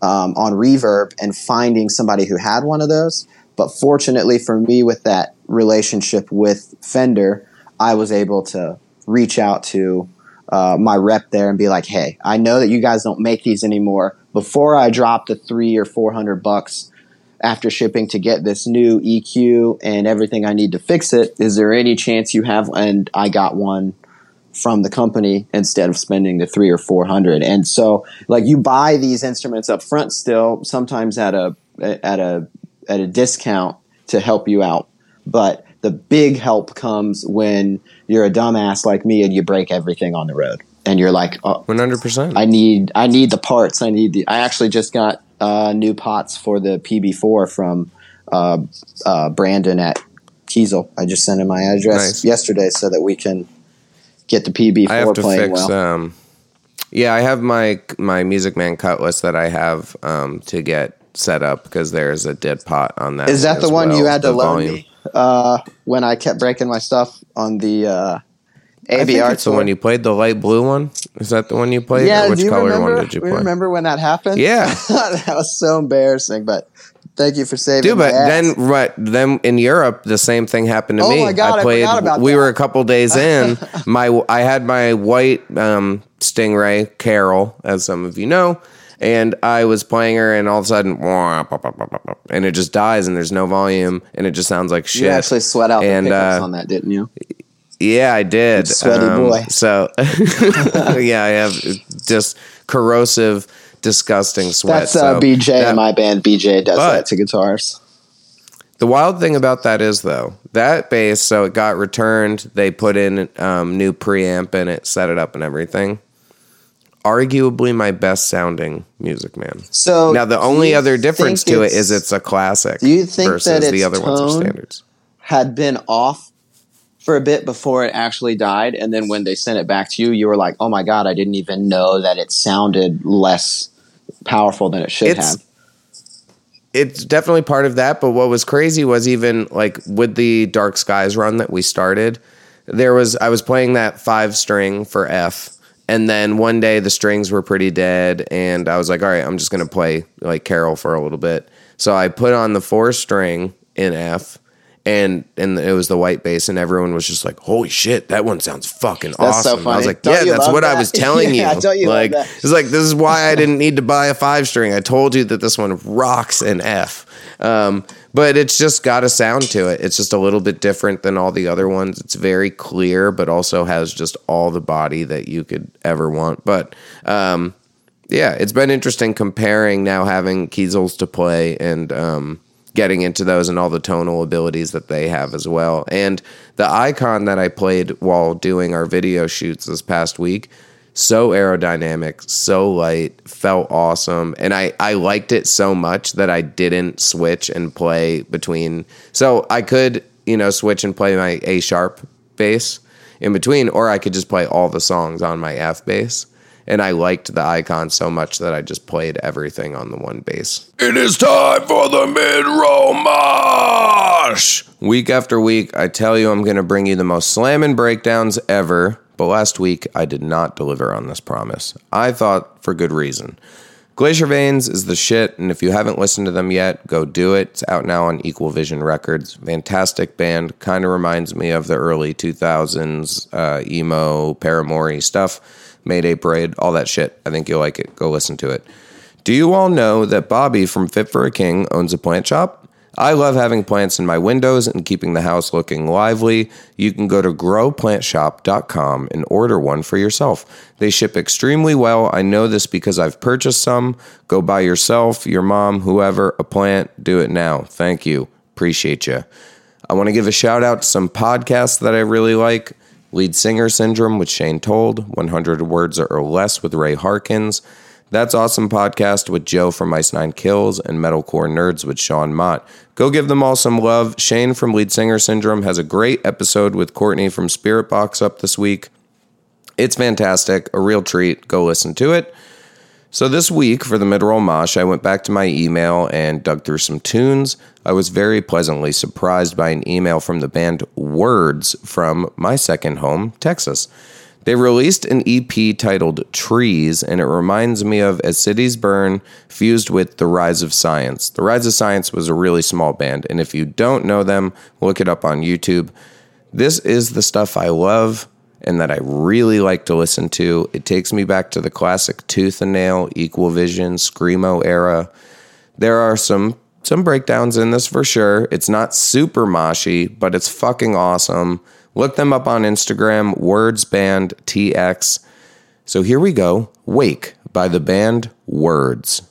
um, on reverb and finding somebody who had one of those. But fortunately for me, with that relationship with Fender, I was able to reach out to uh, my rep there and be like, "Hey, I know that you guys don't make these anymore. Before I drop the three or four hundred bucks after shipping to get this new EQ and everything I need to fix it, is there any chance you have?" And I got one from the company instead of spending the three or four hundred. And so, like, you buy these instruments up front still, sometimes at a at a at a discount to help you out, but the big help comes when you're a dumbass like me and you break everything on the road, and you're like, oh, One hundred percent. I need I need the parts. I need the. I actually just got uh, new pots for the PB4 from uh, uh, Brandon at Kiesel. I just sent him my address Nice. yesterday so that we can get the PB4 I have to playing fix. well. Um, yeah, I have my my Music Man cutlass that I have um, to get set up because there's a dead pot on that. Is that the one you had to loan volume. me uh, when I kept breaking my stuff on the uh, ABR I think it's the one you played, the light blue one. Is that the one you played? yeah, Or which color remember? one did you play? remember when that happened? Yeah. that was so embarrassing. But thank you for saving. Dude, but then right then in Europe, the same thing happened to Oh me. my God, I played. forgot about we that. were a couple days in. my I had my white um, Stingray Carol, as some of you know, and I was playing her, and all of a sudden, and it just dies, and there's no volume, and it just sounds like shit. you actually sweat out And, the pickups uh, on that, didn't you? Yeah, I did. Sweaty boy. So yeah, I have just corrosive, disgusting sweat. That's uh, So BJ that- in my band. BJ does But- that to guitars. The wild thing about that is though that bass, so it got returned. They put in um, new preamp in it, set it up, and everything. Arguably my best sounding Music Man. So Now the only other difference to it's- it's a classic. Do you think versus that the other ones are standards? had been off for a bit before it actually died, and then when they sent it back to you, you were like, "Oh my god, I didn't even know that it sounded less powerful than it should It's- have." it's definitely part of that. But what was crazy was even like with the Dark Skies run that we started, there was I was playing that five string for F, and then one day the strings were pretty dead, and I was like, all right, I'm just gonna play like Carol for a little bit. So I put on the four string in F. And and it was the white bass, and everyone was just like, "Holy shit, that one sounds fucking That's so awesome!" I was like, Don't "Yeah, that's what I was telling Yeah, you." don't you like, it's like this is why I didn't need to buy a five string. I told you that this one rocks in F. Um, but it's just got a sound to it. It's just a little bit different than all the other ones. It's very clear, but also has just all the body that you could ever want. But um, yeah, it's been interesting comparing now having Kiesels to play and um, getting into those and all the tonal abilities that they have as well. And the icon that I played while doing our video shoots this past week, so aerodynamic, so light, felt awesome. And I, I liked it so much that I didn't switch and play between. So I could, you know, switch and play my A sharp bass in between, or I could just play all the songs on my F bass. And I liked the icon so much that I just played everything on the one bass. It is time for the mid roll mosh. Week after week, I tell you I'm going to bring you the most slamming breakdowns ever. But last week, I did not deliver on this promise. I thought for good reason. Glacier Veins is the shit, and if you haven't listened to them yet, go do it. It's out now on Equal Vision Records. Fantastic band. Kind of reminds me of the early 2000s uh, emo, Paramore stuff. Mayday Parade, all that shit. I think you'll like it. Go listen to it. Do you all know that Bobby from Fit for a King owns a plant shop? I love having plants in my windows and keeping the house looking lively. You can go to growplantshop.com and order one for yourself. They ship extremely well. I know this because I've purchased some. Go buy yourself, your mom, whoever, a plant. Do it now. Thank you. Appreciate you. I want to give a shout out to some podcasts that I really like. Lead Singer Syndrome with Shane Told, 100 Words or Less with Ray Harkins. That's Awesome Podcast with Joe from Ice Nine Kills and Metalcore Nerds with Sean Mott. Go give them all some love. Shane from Lead Singer Syndrome has a great episode with Courtney from Spiritbox up this week. It's fantastic, a real treat. Go listen to it. So this week for the mid-roll mosh, I went back to my email and dug through some tunes. I was very pleasantly surprised by an email from the band Words from my second home, Texas. They released an EP titled Trees, and it reminds me of As Cities Burn fused with The Rise of Science. The Rise of Science was a really small band, and if you don't know them, look it up on YouTube. This is the stuff I love and that I really like to listen to. It takes me back to the classic Tooth and Nail, Equal Vision, Screamo era. There are some some breakdowns in this for sure. It's not super moshy, but it's fucking awesome. Look them up on Instagram, Words Band TX. So here we go. Wake by the band Words.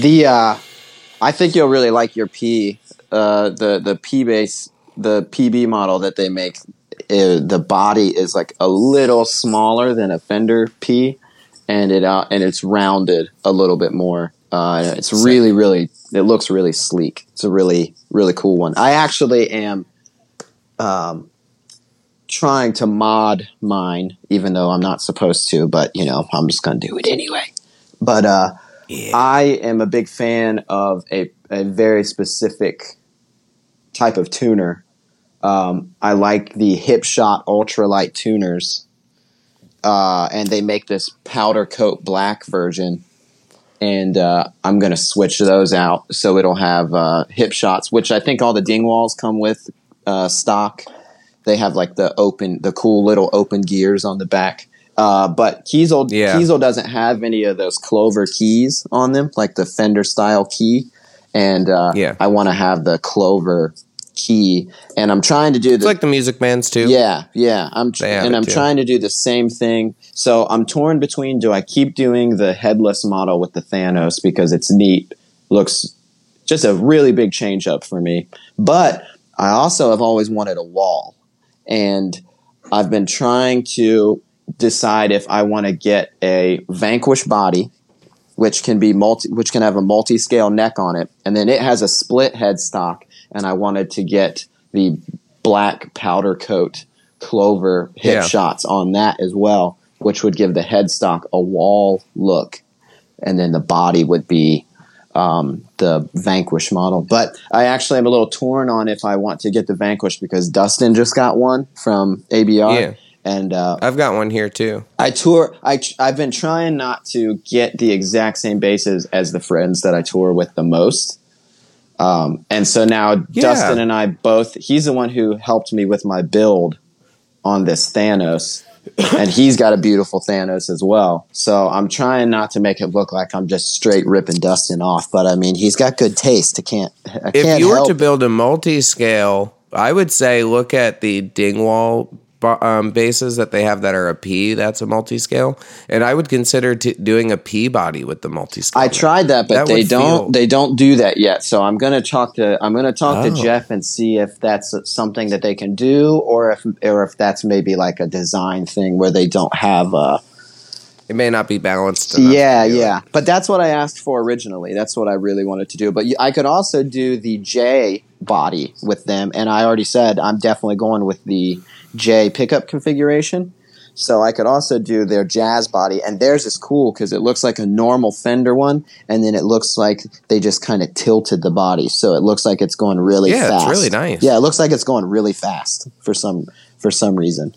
The uh, I think you'll really like your P, uh, the the P base, the PB model that they make. Uh, the body is like a little smaller than a Fender P, and it uh, and it's rounded a little bit more. Uh, it's really, really, it looks really sleek. It's a really, really cool one. I actually am um, trying to mod mine, even though I'm not supposed to, but you know, I'm just to do it anyway. But uh, Yeah. I am a big fan of a, a very specific type of tuner. Um, I like the Hipshot ultralight tuners, uh, and they make this powder coat black version. And uh, I'm going to switch those out so it'll have uh, Hipshots, which I think all the Dingwalls come with uh, stock. They have like the open, the cool little open gears on the back. Uh, but Kiesel, Yeah. Kiesel doesn't have any of those clover keys on them, like the Fender style key. And uh, Yeah. I want to have the clover key. And I'm trying to do It's like the Music Man's too. yeah, yeah. I'm tr- and I'm too. trying to do the same thing. So I'm torn between do I keep doing the headless model with the Thanos because it's neat, looks just a really big change up for me. But I also have always wanted a wall. And I've been trying to decide if I want to get a Vanquish body which can be multi which can have a multi-scale neck on it and then it has a split headstock and I wanted to get the black powder coat clover hip Yeah. shots on that as well which would give the headstock a wall look and then the body would be um, the Vanquish model. But I actually am a little torn on if I want to get the Vanquish because Dustin just got one from ABR. Yeah. And uh, I've got one here too. I tour. I I've been trying not to get the exact same bases as the friends that I tour with the most. Um, and so now Yeah. Dustin and I both. He's the one who helped me with my build on this Thanos, and he's got a beautiful Thanos as well. So I'm trying not to make it look like I'm just straight ripping Dustin off. But I mean, he's got good taste. I can't. I If can't you were help to build a multi-scale, I would say look at the Dingwall um, bases that they have that are a P. That's a multi-scale, and I would consider t- doing a P body with the multi-scale. I tried that, but That they don't. feel- They don't do that yet. So I'm gonna talk to. I'm gonna talk Oh. to Jeff and see if that's something that they can do, or if or if that's maybe like a design thing where they don't have a. It may not be balanced. enough Yeah, to it. yeah. But that's what I asked for originally. That's what I really wanted to do. But I could also do the J body with them, and I already said I'm definitely going with the J pickup configuration. So I could also do their jazz body, and theirs is cool because it looks like a normal Fender one, and then it looks like they just kind of tilted the body, so it looks like it's going really Yeah, it's fast. really nice. Yeah, it looks like it's going really fast for some for some reason.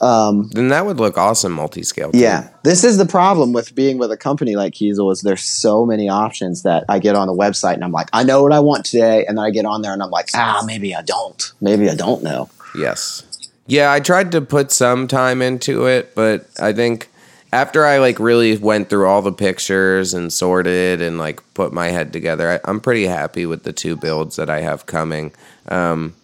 Um, Then that would look awesome multi-scale. too. yeah, this is the problem with being with a company like Kiesel is there's so many options that I get on the website and I'm like, I know what I want today, and then I get on there and I'm like, ah, maybe I don't, maybe I don't know. Yes. Yeah, I tried to put some time into it, but I think after I like really went through all the pictures and sorted and like put my head together, I, I'm pretty happy with the two builds that I have coming. Um,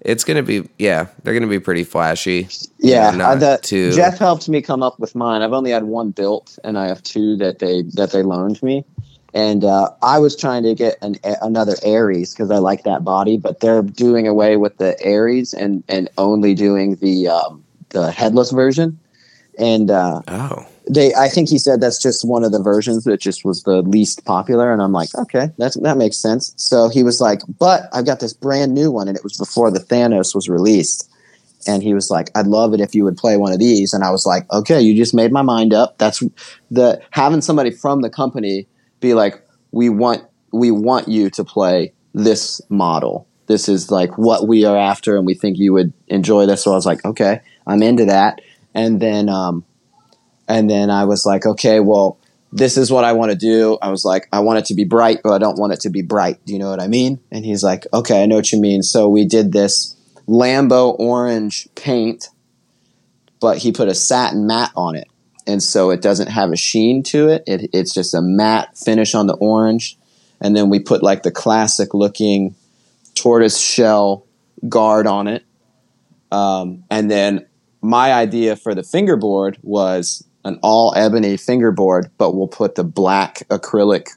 it's gonna be yeah, they're gonna be pretty flashy. Yeah, not the, too. Jeff helped me come up with mine. I've only had one built, and I have two that they that they loaned me. And uh, I was trying to get an a- another Aries because I like that body, but they're doing away with the Aries and and only doing the um, the headless version. And uh, oh, they I think he said that's just one of the versions that just was the least popular and I'm like okay that's that makes sense. So he was like but I've got this brand new one and it was before the Thanos was released. And he was like I'd love it if you would play one of these. And I was like okay you just made my mind up. That's the having somebody from the company be like we want we want you to play this model this is like what we are after and we think you would enjoy this so I was like okay I'm into that and then um and then I was like, okay, well, this is what I want to do. I was like, I want it to be bright, but I don't want it to be bright. Do you know what I mean? And he's like, okay, I know what you mean. So we did this Lambo orange paint, but he put a satin mat on it. And so it doesn't have a sheen to it. it it's just a matte finish on the orange. And then we put like the classic looking tortoise shell guard on it. Um, and then my idea for the fingerboard was an all ebony fingerboard, but we'll put the black acrylic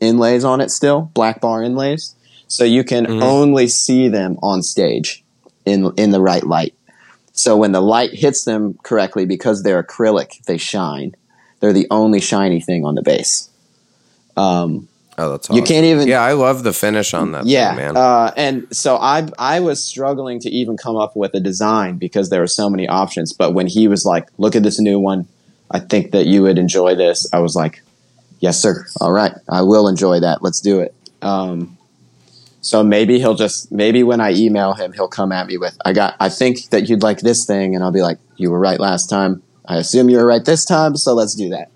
inlays on it still, black bar inlays, so you can Mhm. only see them on stage in in the right light. So when the light hits them correctly, because they're acrylic, they shine. They're the only shiny thing on the base. Um, Oh, that's awesome. You can't even- Yeah, I love the finish on that. yeah, thing, man. Uh, and so I I was struggling to even come up with a design because there were so many options. But when he was like, "Look at this new one, I think that you would enjoy this," I was like, "Yes, sir. All right, I will enjoy that. Let's do it." Um, so maybe he'll just maybe when I email him, he'll come at me with, "I got. I think that you'd like this thing," and I'll be like, "You were right last time. I assume you were right this time. So let's do that."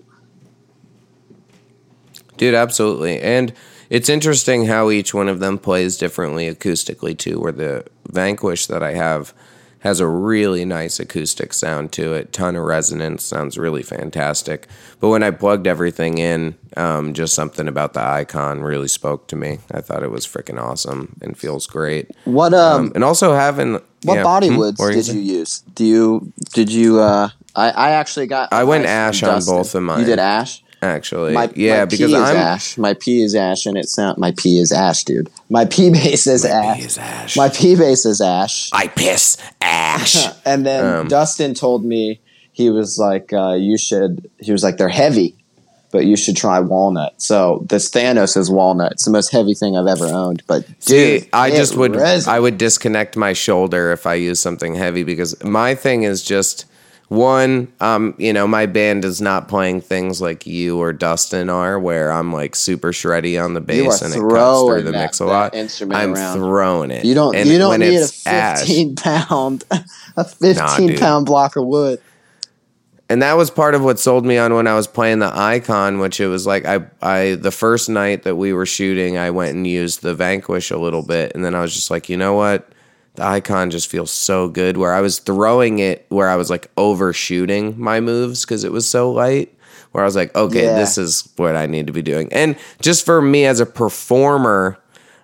Dude, absolutely. And it's interesting how each one of them plays differently acoustically too, where the Vanquish that I have has a really nice acoustic sound to it, ton of resonance, sounds really fantastic. But when I plugged everything in, um, just something about the icon really spoke to me. I thought it was freaking awesome and feels great. What um, Um, and also having What yeah, body hmm, woods did you use? Do you did you? uh I I actually got. I went ash on both of mine. You did ash. Actually, My yeah, my because P is I'm ash. My P is ash, and it sound my P is ash, dude. My P base is ash. is ash. My P base is ash. I piss ash. and then Um, Dustin told me he was like, uh, you should. He was like, they're heavy, but you should try walnut. So this Thanos is walnut. It's the most heavy thing I've ever owned. But dude, See, I just would resonates. I would disconnect my shoulder if I use something heavy because my thing is just one, um, you know, my band is not playing things like you or Dustin are, where I'm like super shreddy on the bass and it cuts through the that- mix a lot. instrument I'm around. throwing it. You don't. And you don't need a it's ash- fifteen pound, a fifteen dude. pound block of wood. and that was part of what sold me on when I was playing the icon, which it was like I I the first night that we were shooting, I went and used the Vanquish a little bit, and then I was just like, you know what, the icon just feels so good. Where I was throwing it, where I was like overshooting my moves because it was so light. Where I was like, okay, Yeah. this is what I need to be doing, and just for me as a performer.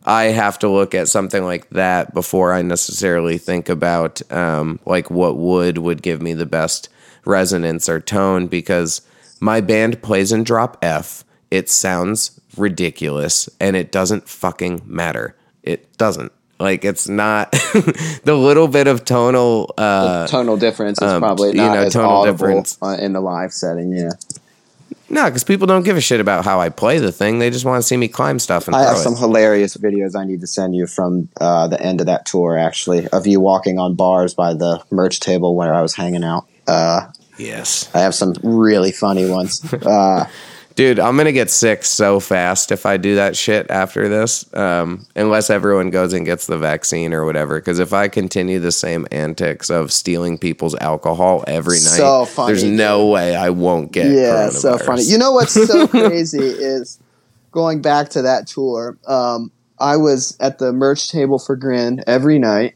I have to look at something like that before I necessarily think about um, like what wood would give me the best resonance or tone because my band plays in drop F. It sounds ridiculous and it doesn't fucking matter. It doesn't. Like it's not the little bit of tonal uh tonal difference is um, probably you not know, as tonal audible difference. uh, in the live setting. Yeah, no, because people don't give a shit about how I play the thing. They just want to see me climb stuff and I have it. some hilarious videos I need to send you from uh, the end of that tour. Actually, of you walking on bars by the merch table where I was hanging out. Uh, yes. I have some really funny ones. Uh, Dude, I'm gonna get sick so fast if I do that shit after this. Um, unless everyone goes and gets the vaccine or whatever. Because if I continue the same antics of stealing people's alcohol every night, So funny, there's no way I won't get. It. Yeah, so funny. You know what's so crazy is going back to that tour. Um, I was at the merch table for Grin every night,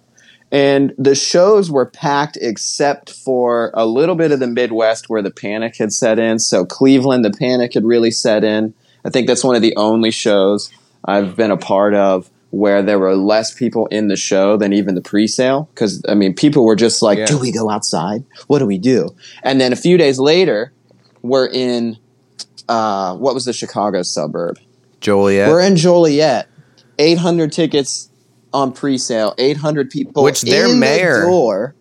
and the shows were packed except for a little bit of the Midwest where the panic had set in. So Cleveland, the panic had really set in. I think that's one of the only shows I've been a part of where there were less people in the show than even the pre-sale because i mean people were just like Yeah. do we go outside what do we do and then a few days later we're in uh, what was the Chicago suburb? Joliet, We're in Joliet. 800 tickets on pre-sale. 800 people Which their in mayor- the door.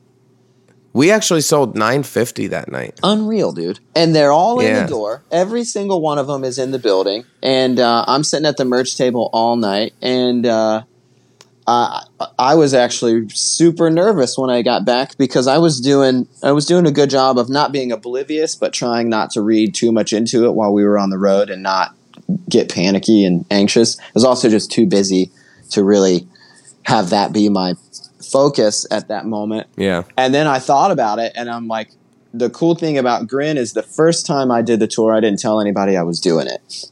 we actually sold 950 that night. Unreal, dude. And they're all in the door. Every single one of them is in the building. And uh, I'm sitting at the merch table all night. And uh, I, I was actually super nervous when I got back because I was doing I was doing a good job of not being oblivious, but trying not to read too much into it while we were on the road and not get panicky and anxious. I was also just too busy to really have that be my focus at that moment. Yeah, And then I thought about it, and I'm like, the cool thing about Grin is the first time I did the tour, I didn't tell anybody I was doing it.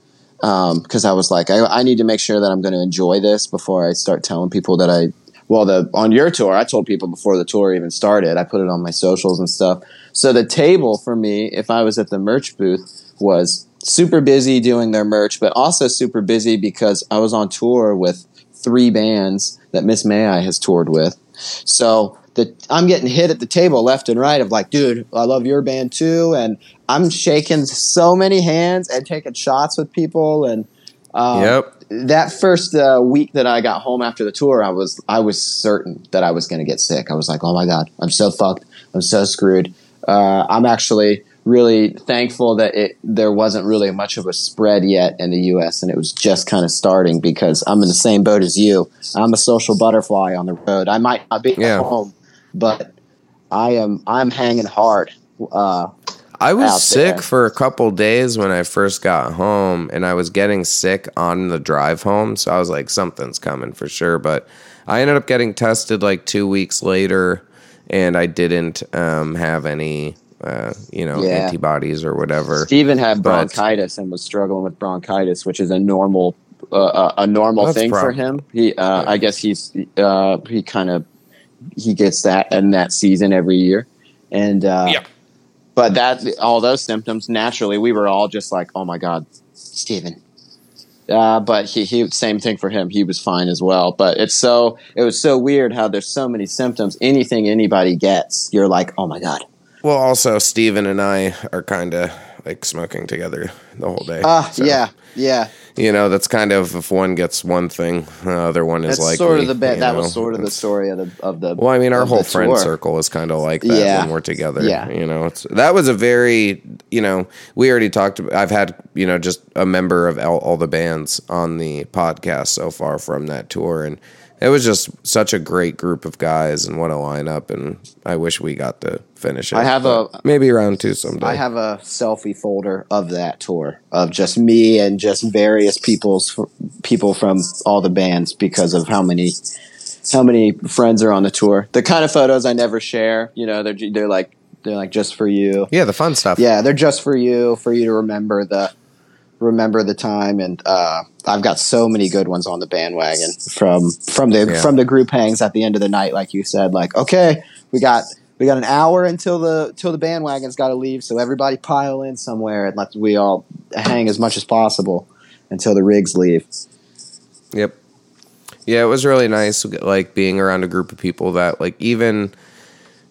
Um, because I was like, I, I need to make sure that I'm going to enjoy this before I start telling people that I. Well, the on your tour, I told people before the tour even started. I put it on my socials and stuff. So the table for me, if I was at the merch booth, was super busy doing their merch, but also super busy because I was on tour with three bands that Miss May I has toured with. So the I'm getting hit at the table left and right of like, dude, I love your band too, and I'm shaking so many hands and taking shots with people and. Um, Yep. That first uh, week that I got home after the tour, I was I was certain that I was going to get sick. I was like, "Oh my god, I'm so fucked. I'm so screwed." Uh, I'm actually really thankful that it there wasn't really much of a spread yet in the U.S. and it was just kind of starting because I'm in the same boat as you. I'm a social butterfly on the road. I might not be Yeah. at home, but I am I'm hanging hard. Uh, I was sick there. for a couple days when I first got home, and I was getting sick on the drive home. So I was like, something's coming for sure. But I ended up getting tested like two weeks later, and I didn't um, have any, uh, you know, Yeah. antibodies or whatever. Steven had But- bronchitis and was struggling with bronchitis, which is a normal uh, a- a normal That's thing for him. He, uh, I guess he's uh, he kind of he gets that in that season every year, and uh, Yeah. But that all those symptoms naturally, we were all just like, "Oh my god, Steven. Uh, but he, he same thing for him. He was fine as well. But it's so it was so weird how there's so many symptoms. Anything anybody gets, you're like, "Oh my god." Well, also, Steven and I are kind of like smoking together the whole day. Ah, So, yeah, yeah. You know, that's kind of if one gets one thing, the other one is That's like sort of the bit. That was sort of the story of the of the. Well, I mean, our whole friend tour. circle is kind of like that Yeah. when we're together. Yeah. You know, it's, that was a very, you know, we already talked. About, I've had, you know, just a member of all, all the bands on the podcast so far from that tour, and it was just such a great group of guys and what a lineup. And I wish we got to finish it. I have a- maybe round two someday. I have a selfie folder of that tour of just me and just various people's people from all the bands because of how many how many friends are on the tour. The kind of photos I never share. You know, they're they're like they're like just for you. yeah, the fun stuff. Yeah, they're just for you, for you to remember the remember the time. And uh, I've got so many good ones on the bandwagon from from the Yeah. from the group hangs at the end of the night, like you said. Like, okay, we got we got an hour until the till the bandwagon's got to leave, so everybody pile in somewhere and let we all hang as much as possible until the rigs leave. Yep. Yeah, it was really nice, like being around a group of people that, like, even,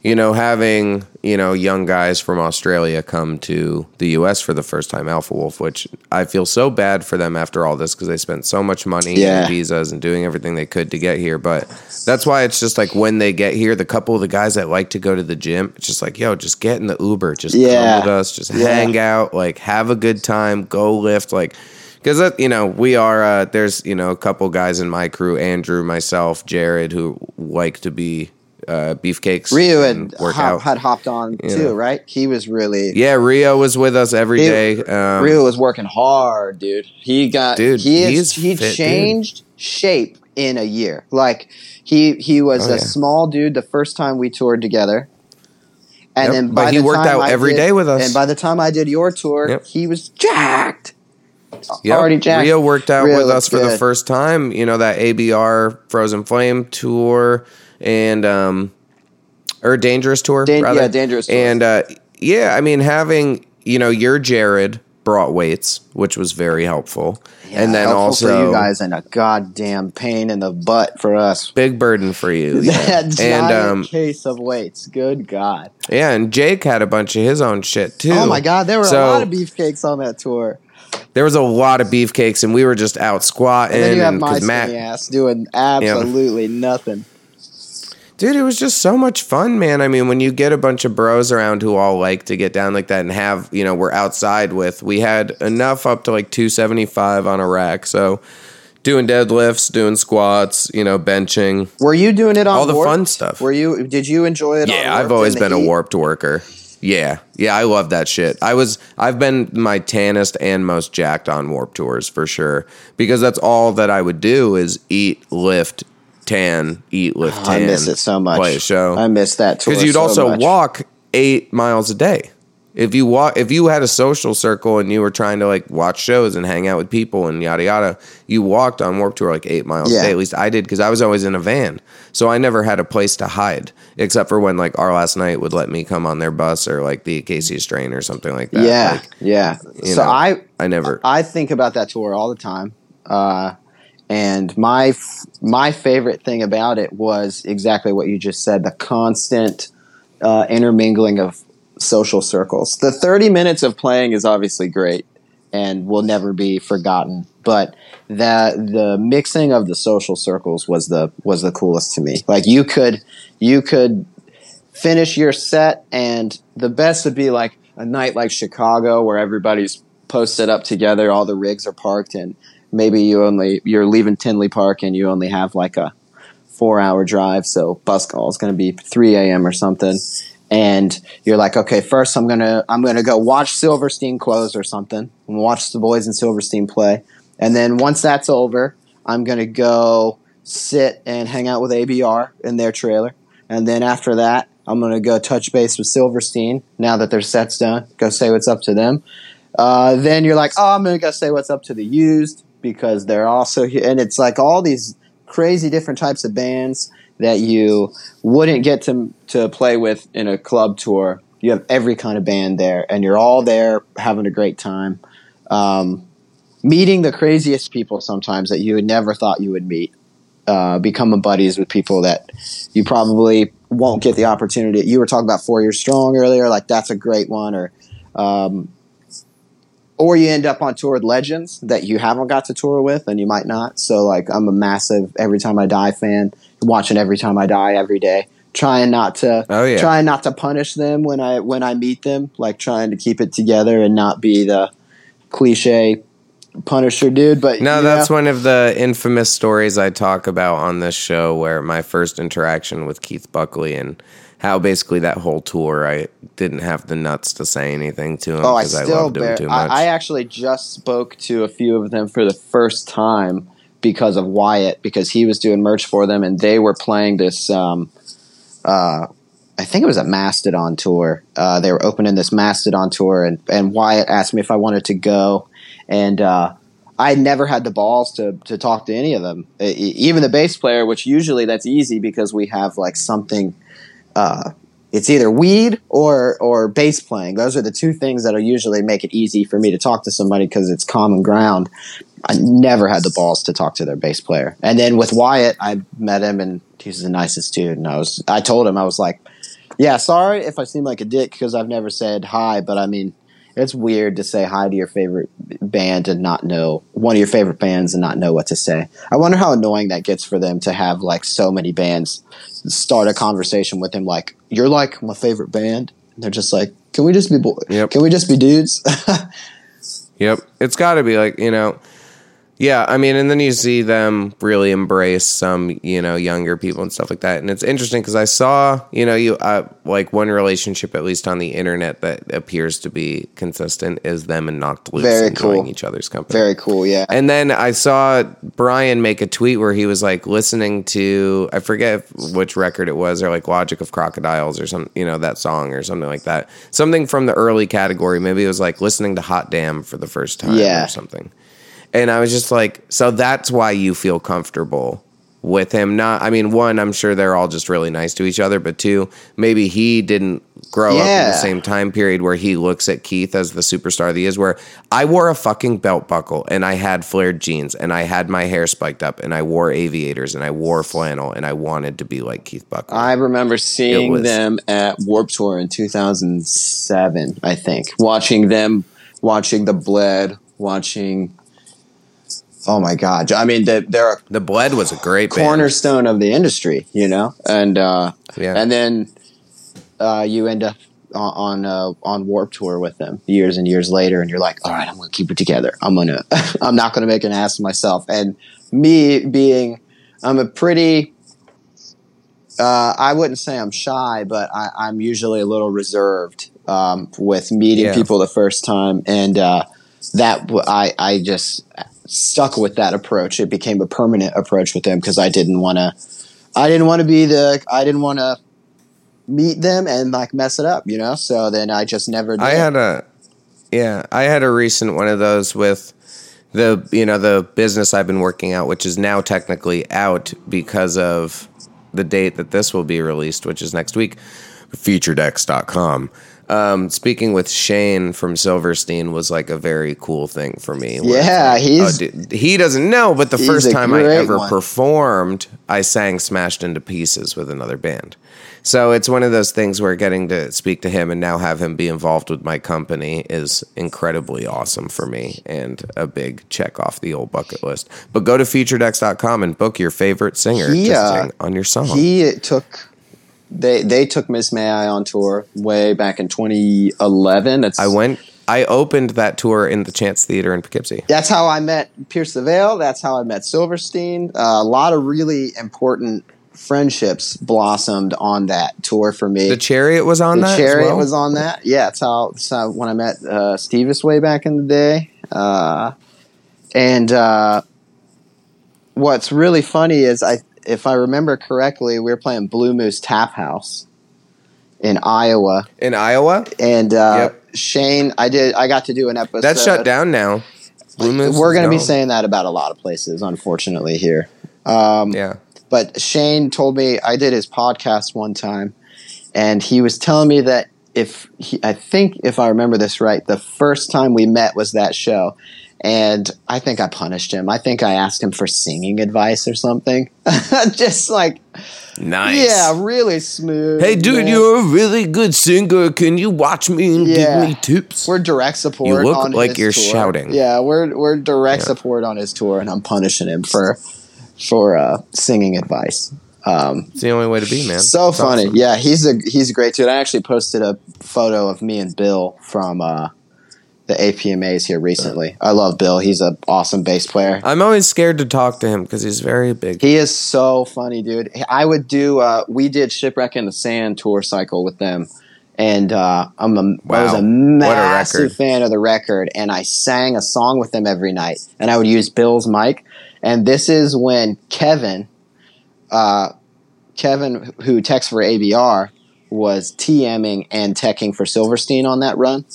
you know, having, you know, young guys from Australia come to the U.S. for the first time, Alpha Wolf, which I feel so bad for them after all this because they spent so much money Yeah. and visas and doing everything they could to get here. But that's why it's just like when they get here, the couple of the guys that like to go to the gym, it's just like, yo, just get in the Uber, just Yeah. come with us, just Yeah. hang out, like, have a good time, go lift, like, because you know we are uh, there's you know a couple guys in my crew andrew myself jared who like to be uh, beefcakes Ryu and had hop, had hopped on You too, right? He was really yeah rio was with us every He- day um, Ryu was working hard, dude. He got Dude, he is, he fit, dude. changed shape in a year. Like he he was Oh, a yeah. small dude the first time we toured together. And Yep, then but he the worked out I every did- day with us. And by the time I did your tour, Yep. he was jacked. Yep. already jacked. rio worked out Rio with us for the first time you know that abr frozen flame tour and um or dangerous tour Dan- yeah, Dangerous Tour. and uh yeah i mean having you know your jared brought weights which was very helpful and then Helpful also you guys and a goddamn pain in the butt for us. big burden for you. Yeah. That and um, case of weights. Good God. yeah, and Jake had a bunch of his own shit too. Oh my God, there were So, a lot of beefcakes on that tour. There was a lot of beefcakes, and we were just out squatting. And then you have my Matt, ass doing absolutely nothing. Dude, it was just so much fun, man. I mean, when you get a bunch of bros around who all like to get down like that and have, you know, we're outside with, we had enough up to like 275 on a rack. So doing deadlifts, doing squats, you know, benching, Were you doing it on all the Warped? fun stuff. Were you? Did you enjoy it? on Yeah, I've always been a heat? warped worker. Yeah, yeah, I love that shit. I was, I've been my tannest and most jacked on warp tours for sure because that's all that I would do is eat, lift, tan, eat, lift, Oh, I miss it so much. Play a show I miss that tour because you'd so also much. walk eight miles a day. If you walk, if you had a social circle and you were trying to like watch shows and hang out with people and yada yada, you walked on Warp Tour like eight miles Yeah. a day. At least I did because I was always in a van, so I never had a place to hide except for when like our last night would let me come on their bus or like the Acacia Strain or something like that. Yeah, Like, yeah. you So know, I I never. I think about that tour all the time. Uh, and my my favorite thing about it was exactly what you just said: the constant uh, intermingling of social circles. The 30 minutes of playing is obviously great and will never be forgotten, but that the mixing of the social circles was the was the coolest to me. Like you could you could finish your set and the best would be like a night like Chicago where everybody's posted up together, all the rigs are parked and maybe you only you're leaving Tinley Park and you only have like a four hour drive, so bus call is going to be 3 a.m. or something. And you're like, okay, first I'm gonna I'm gonna go watch Silverstein close or something, and watch the boys in Silverstein play, and then once that's over, I'm gonna go sit and hang out with ABR in their trailer, and then after that, I'm gonna go touch base with Silverstein now that their set's done. Go say what's up to them. Uh, then you're like, oh, I'm gonna go say what's up to the used because they're also here, and it's like all these crazy different types of bands that you wouldn't get to to play with in a club tour. You have every kind of band there, and you're all there having a great time, um, meeting the craziest people sometimes that you had never thought you would meet. Uh, becoming buddies with people that you probably won't get the opportunity. You were talking about Four Years Strong earlier, like that's a great one, or um, or you end up on tour with legends that you haven't got to tour with and you might not. So like I'm a massive Every Time I Die fan, watching Every Time I Die every day, trying not to Oh, yeah. trying not to punish them when I when I meet them, like trying to keep it together and not be the cliche punisher dude, but No, that's know, one of the infamous stories I talk about on this show where my first interaction with Keith Buckley and how basically that whole tour I didn't have the nuts to say anything to him Oh, I because I, still loved him bear. too I, much. I actually just spoke to a few of them for the first time because of Wyatt, because he was doing merch for them, and they were playing this. Um, uh, I think it was a Mastodon tour. Uh, they were opening this Mastodon tour, and and Wyatt asked me if I wanted to go, and uh, I never had the balls to to talk to any of them, even the bass player, which usually that's easy because we have like something uh, it's either weed or or bass playing. Those are the two things that'll usually make it easy for me to talk to somebody because it's common ground. I never had the balls to talk to their bass player. And then with Wyatt, I met him and he's the nicest dude. And I was I told him I was like, yeah, sorry if I seem like a dick because I've never said hi, but I mean. It's weird to say hi to your favorite band and not know one of your favorite bands and not know what to say. I wonder how annoying that gets for them to have like so many bands start a conversation with him like you're like my favorite band and they're just like can we just be bo- Yep. can we just be dudes Yep. It's got to be like, you know, yeah, I mean, and then you see them really embrace some, you know, younger people and stuff like that. And it's interesting because I saw, you know, you uh, like one relationship, at least on the internet, that appears to be consistent is them and Knocked Loose Very enjoying cool. each other's company. very cool yeah And then I saw Brian make a tweet where he was like listening to I forget which record it was or like Logic of Crocodiles or some you know that song or something like that. Something from the early category. Maybe it was like listening to Hot Damn for the first time Yeah. or something. And I was just like, so that's why you feel comfortable with him. Not, I mean, one, I'm sure they're all just really nice to each other, but two, maybe he didn't grow up in the same time period where he looks at Keith as the superstar that he is. Where I wore a fucking belt buckle and I had flared jeans and I had my hair spiked up and I wore aviators and I wore flannel and I wanted to be like Keith Buckley. i remember seeing was- them at warp tour in 2007 i think watching them watching the bled watching oh my god i mean they- they're the Bled was a great band. cornerstone of the industry, you know, and uh, Yeah. and then uh, you end up on on, uh, on Warp Tour with them years and years later, and you're like, all right, I'm gonna keep it together. I'm gonna, I'm not gonna make an ass of myself. And me being, I'm a pretty, uh, I wouldn't say I'm shy, but I, I'm usually a little reserved um, with meeting Yeah. people the first time, and uh, that w- I I just stuck with that approach. It became a permanent approach with them because I didn't want to. I didn't want to be the. I didn't want to meet them and like mess it up, you know. So then I just never. Did. I had a yeah, I had a recent one of those with the you know the business I've been working out, which is now technically out because of the date that this will be released, which is next week. Featuredex.com. um, speaking with Shane from Silverstein was like a very cool thing for me. Yeah, like, he's- oh, dude, he doesn't know, but the first time I ever one. performed, I sang "Smashed into Pieces" with another band. So it's one of those things where getting to speak to him and now have him be involved with my company is incredibly awesome for me and a big check off the old bucket list. But go to featuredex.com and book your favorite singer He, to uh, sing on your song. He took they they took Miss May I on tour way back in 2011. It's, I went. I opened that tour in the Chance Theater in Poughkeepsie. That's how I met Pierce the Veil. That's how I met Silverstein. Uh, a lot of really important friendships blossomed on that tour for me. The Chariot was on The that. Chariot well? was on that. Yeah, it's how, it's how when I met uh, Stevis way back in the day. Uh, and uh, what's really funny is I, if I remember correctly, we were playing Blue Moose Tap House in Iowa, in Iowa. and uh, Yep. Shane, I did. I got to do an episode. That's shut down now. Blue Moose We're going to be saying that about a lot of places, unfortunately. Here, um, Yeah. but Shane told me I did his podcast one time, and he was telling me that if he, I think if I remember this right, the first time we met was that show, and I think I punished him. I think I asked him for singing advice or something, just like Nice. yeah, really smooth. Hey, dude, man. you're a really good singer. Can you watch me and Yeah. give me tips? We're direct support. You look like you're tour. shouting. Yeah, we're we're direct Yeah. support on his tour, and I'm punishing him for for uh, singing advice. Um, it's the only way to be, man. so It's funny. awesome. Yeah, he's a he's a great dude. I actually posted a photo of me and Bill from uh, the APMAs here recently. I love Bill. He's an awesome bass player. I'm always scared to talk to him because he's very big. He is so funny, dude. I would do. Uh, we did shipwreck in the sand tour cycle with them, and uh, I'm a, I was Wow. a a massive record. fan of the record. And I sang a song with them every night, and I would use Bill's mic. And this is when Kevin, uh, Kevin, who techs for ABR, was TMing and teching for Silverstein on that run.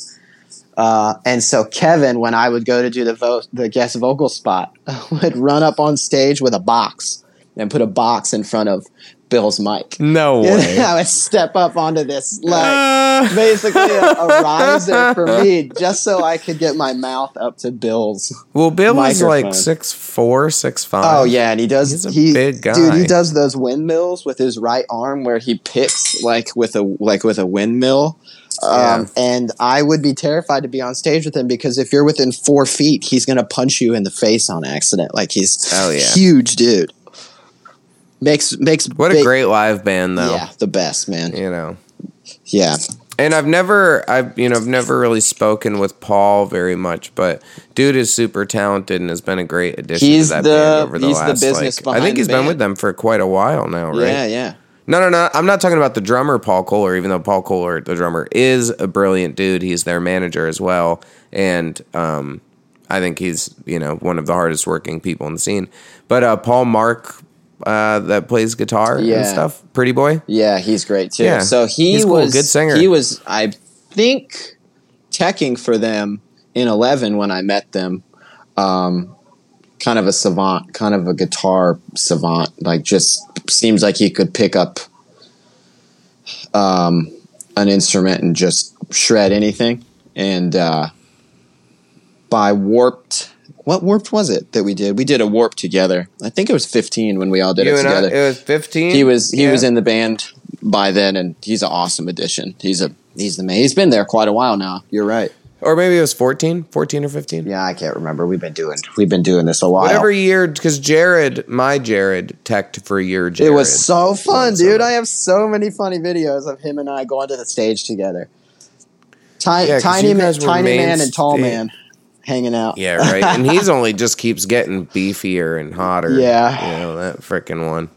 Uh, and so Kevin, when I would go to do the vo- the guest vocal spot, would run up on stage with a box and put a box in front of Bill's mic. No way. I would step up onto this like Uh, basically a, a riser for me, just so I could get my mouth up to Bill's. well, Bill is like Microphone. six four, six five. Oh yeah, and he does. He's a he, big guy. dude. He does those windmills with his right arm, where he picks like with a like with a windmill. Um, Yeah. And I would be terrified to be on stage with him because if you're within four feet, he's gonna punch you in the face on accident. Like he's Hell yeah. huge, dude. Makes makes What a great live band, though. yeah the best man You know. yeah And I've never, I've you know, I've never really spoken with Paul very much, but dude is super talented and has been a great addition He's to that the- band over the he's the business like, I think he's been with them for quite a while now, right? yeah yeah No, no, no. I'm not talking about the drummer, Paul Koehler, even though Paul Koehler, the drummer, is a brilliant dude. He's their manager as well. And um, I think he's, you know, one of the hardest working people in the scene. But uh, Paul Marc, uh, that plays guitar Yeah. and stuff, Pretty Boy. Yeah, he's great too. Yeah. So he He's cool, was good singer. He was, I think, teching for them in Eleven when I met them. Um, kind of a savant, kind of a guitar savant. Like, just seems like he could pick up um, an instrument and just shred anything. And uh, by Warped, what Warped was it that we did? We did a Warp together. I think it was fifteen when we all did You it and I, together it was 15. he was he Yeah. was in the band by then and he's an awesome addition he's a he's the man he's been there quite a while now you're right Or maybe it was 14, 14 or 15. yeah i can't remember we've been doing we've been doing this a while Whatever year, because Jared, my Jared, teched for a year. it was so fun dude i have so many funny videos of him and i going to the stage together Ti- Yeah, tiny man tiny man and tall man hanging out Yeah, right. and he's only just keeps getting beefier and hotter. Yeah. you know that freaking one.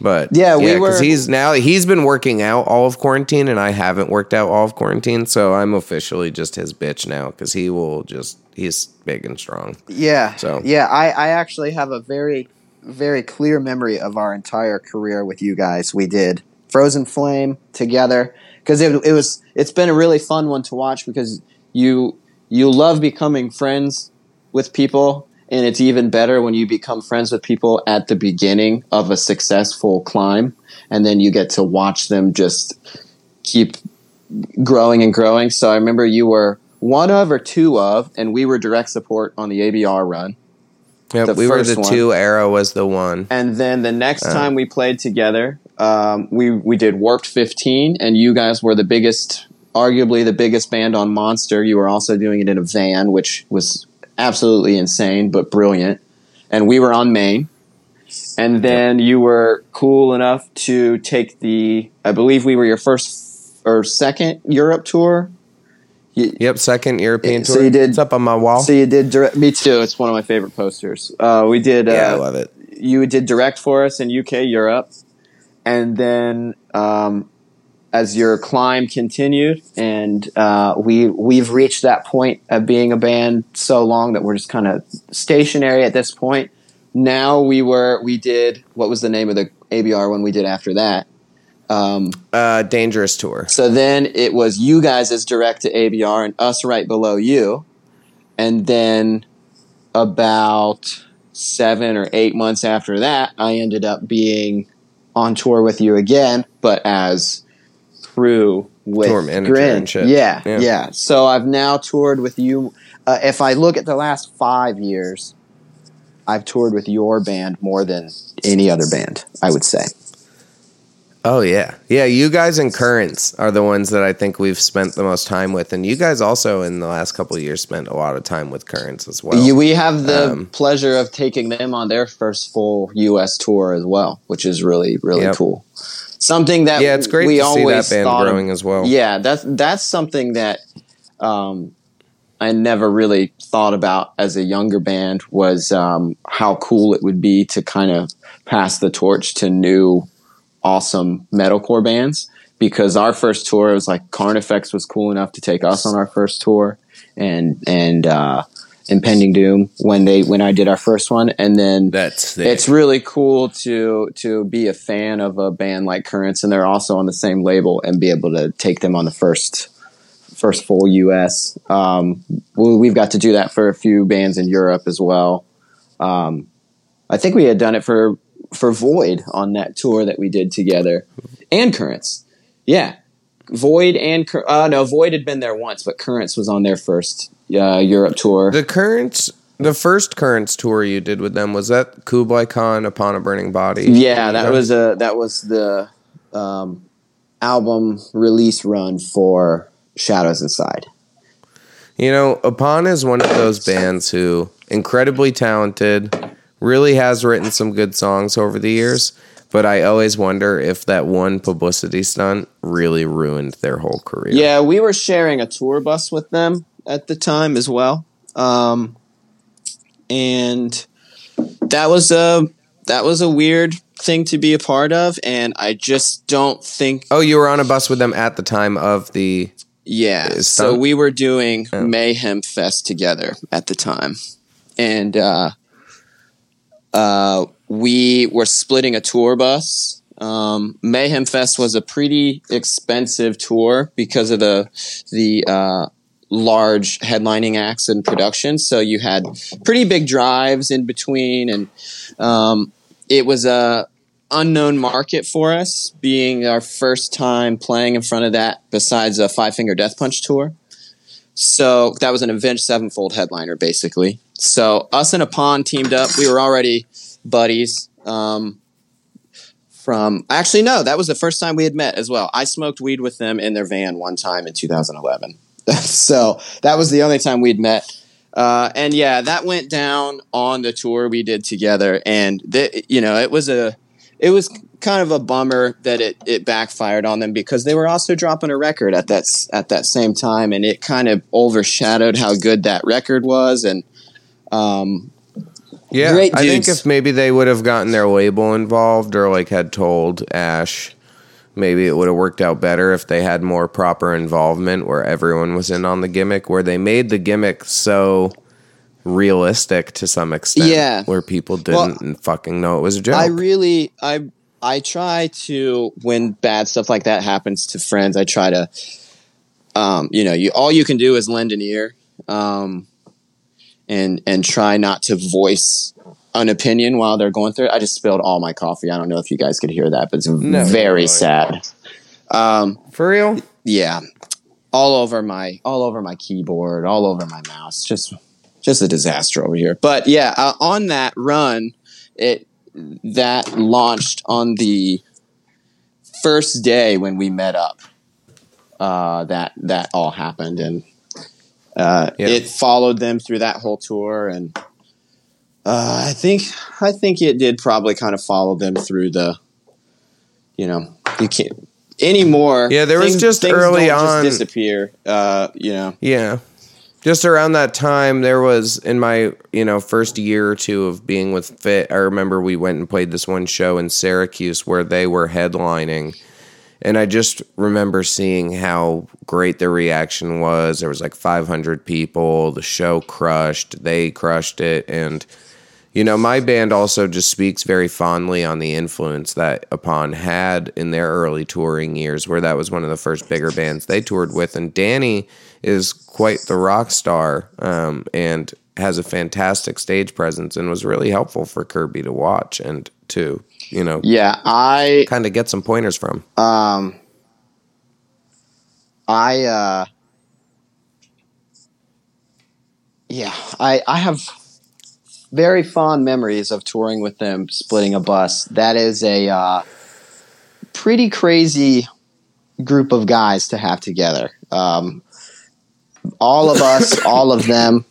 But Yeah, we because were- he's now he's been working out all of quarantine, and I haven't worked out all of quarantine, so I'm officially just his bitch now because he will just he's big and strong. Yeah. So- yeah, I, I actually have a very, very clear memory of our entire career with you guys. We did Frozen Flame together because it, it was it's been a really fun one to watch because you you love becoming friends with people and it's even better when you become friends with people at the beginning of a successful climb and then you get to watch them just keep growing and growing. So I remember you were one of or two of, and we were direct support on the ABR run. Yep, The we were the one. two. Arrow was the one. And then the next Uh. time we played together, um, we we did Warped 15, and you guys were the biggest, arguably the biggest band on Monster. You were also doing it in a van, which was absolutely insane but brilliant. And we were on Maine. And then you were cool enough to take the, I believe we were your first or second Europe tour. Yep, second European So tour. you did- It's up on my wall. So you did direct. Me too. It's one of my favorite posters. Uh, we did. Uh, yeah, I love it. you did direct for us in UK, Europe, and then um, as your climb continued, and uh, we we've reached that point of being a band so long that we're just kind of stationary at this point. Now we were we did what was the name of the ABR one we did after that. Um, Uh, dangerous tour. so then it was you guys as direct to ABR and us right below you. And then about seven or eight months after that, I ended up being on tour with you again, but as crew with Tour manager Grin. Yeah, Yeah. yeah, So I've now toured with you. Uh, if I look at the last five years, I've toured with your band more than any other band, I would say. Oh yeah, yeah. You guys and Currents are the ones that I think we've spent the most time with, and you guys also in the last couple of years spent a lot of time with Currents as well. We have the um, pleasure of taking them on their first full U.S. tour as well, which is really really Yep. cool. Something that yeah, it's great we to see always that band thought of- growing as well. Yeah, that's that's something that um, I never really thought about as a younger band was um, how cool it would be to kind of pass the torch to new awesome metalcore bands. Because our first tour was like Carnifex was cool enough to take us on our first tour, and and uh, Impending Doom when they when I did our first one, and then That's it. it's really cool to to be a fan of a band like Currents, and they're also on the same label, and be able to take them on the first first full U.S. Um, we, we've got to do that for a few bands in Europe as well. Um, I think we had done it for for Void on that tour that we did together, and Currents. Yeah, Void and uh, no, Void had been there once, but Currents was on their first uh, Europe tour. the Currents. The first Currents tour you did with them was that Kublai Khan upon a burning body. Yeah, that was a that was the um, album release run for Shadows Inside. You know, Upon is one of those bands who incredibly talented, really has written some good songs over the years, but I always wonder if that one publicity stunt really ruined their whole career. Yeah, we were sharing a tour bus with them at the time as well, um, and that was a that was a weird thing to be a part of, and I just don't think Oh, you were on a bus with them at the time of the Yeah. So we were doing. Mayhem Fest together at the time. And uh, uh, we were splitting a tour bus. Um, Mayhem Fest was a pretty expensive tour because of the the uh, large headlining acts and productions. So you had pretty big drives in between, and um, it was a unknown market for us, being our first time playing in front of that. Besides a Five Finger Death Punch tour, so that was an Avenged Sevenfold headliner, basically. So us and Upon teamed up. We were already buddies. Um, from actually no, that was the first time we had met as well. I smoked weed with them in their van one time in 2011. so that was the only time we'd met. Uh, and yeah, that went down on the tour we did together, and th- you know it was a it was kind of a bummer that it, it backfired on them because they were also dropping a record at that at that same time, and it kind of overshadowed how good that record was. And um, Yeah, Great I think if maybe they would have gotten their label involved or like had told Ash, maybe it would have worked out better if they had more proper involvement where everyone was in on the gimmick, where they made the gimmick so realistic to some extent. Yeah. Where people didn't fucking know it was a joke. I really I I try to when bad stuff like that happens to friends, I try to um, you know, you all you can do is lend an ear. Um, and and try not to voice an opinion while they're going through it. I just spilled all my coffee. I don't know if you guys could hear that, but it's No, very no. sad. Um, For real? yeah, all over my all over my keyboard, all over my mouse. Just just a disaster over here. But yeah, uh, on that run, it that launched on the first day when we met up. Uh, that that all happened, and uh, Yeah. it followed them through that whole tour, and uh, I think I think it did probably kind of follow them through the, you know, you can't anymore. Yeah, there was just early on- just disappear. Uh, you know, Yeah. Just around that time, there was in my you know first year or two of being with Fit. I remember we went and played this one show in Syracuse where they were headlining, and I just remember seeing how great the reaction was. There was like 500 people. The show crushed. They crushed it, and you know my band also just speaks very fondly on the influence that Upon had in their early touring years, where that was one of the first bigger bands they toured with, and Danny is quite the rock star um, and has a fantastic stage presence and was really helpful for Kirby to watch and to you know yeah, I kind of get some pointers from. um, I uh, yeah, I I have very fond memories of touring with them, splitting a bus. That is a uh, pretty crazy group of guys to have together. Um, all of us, all of them,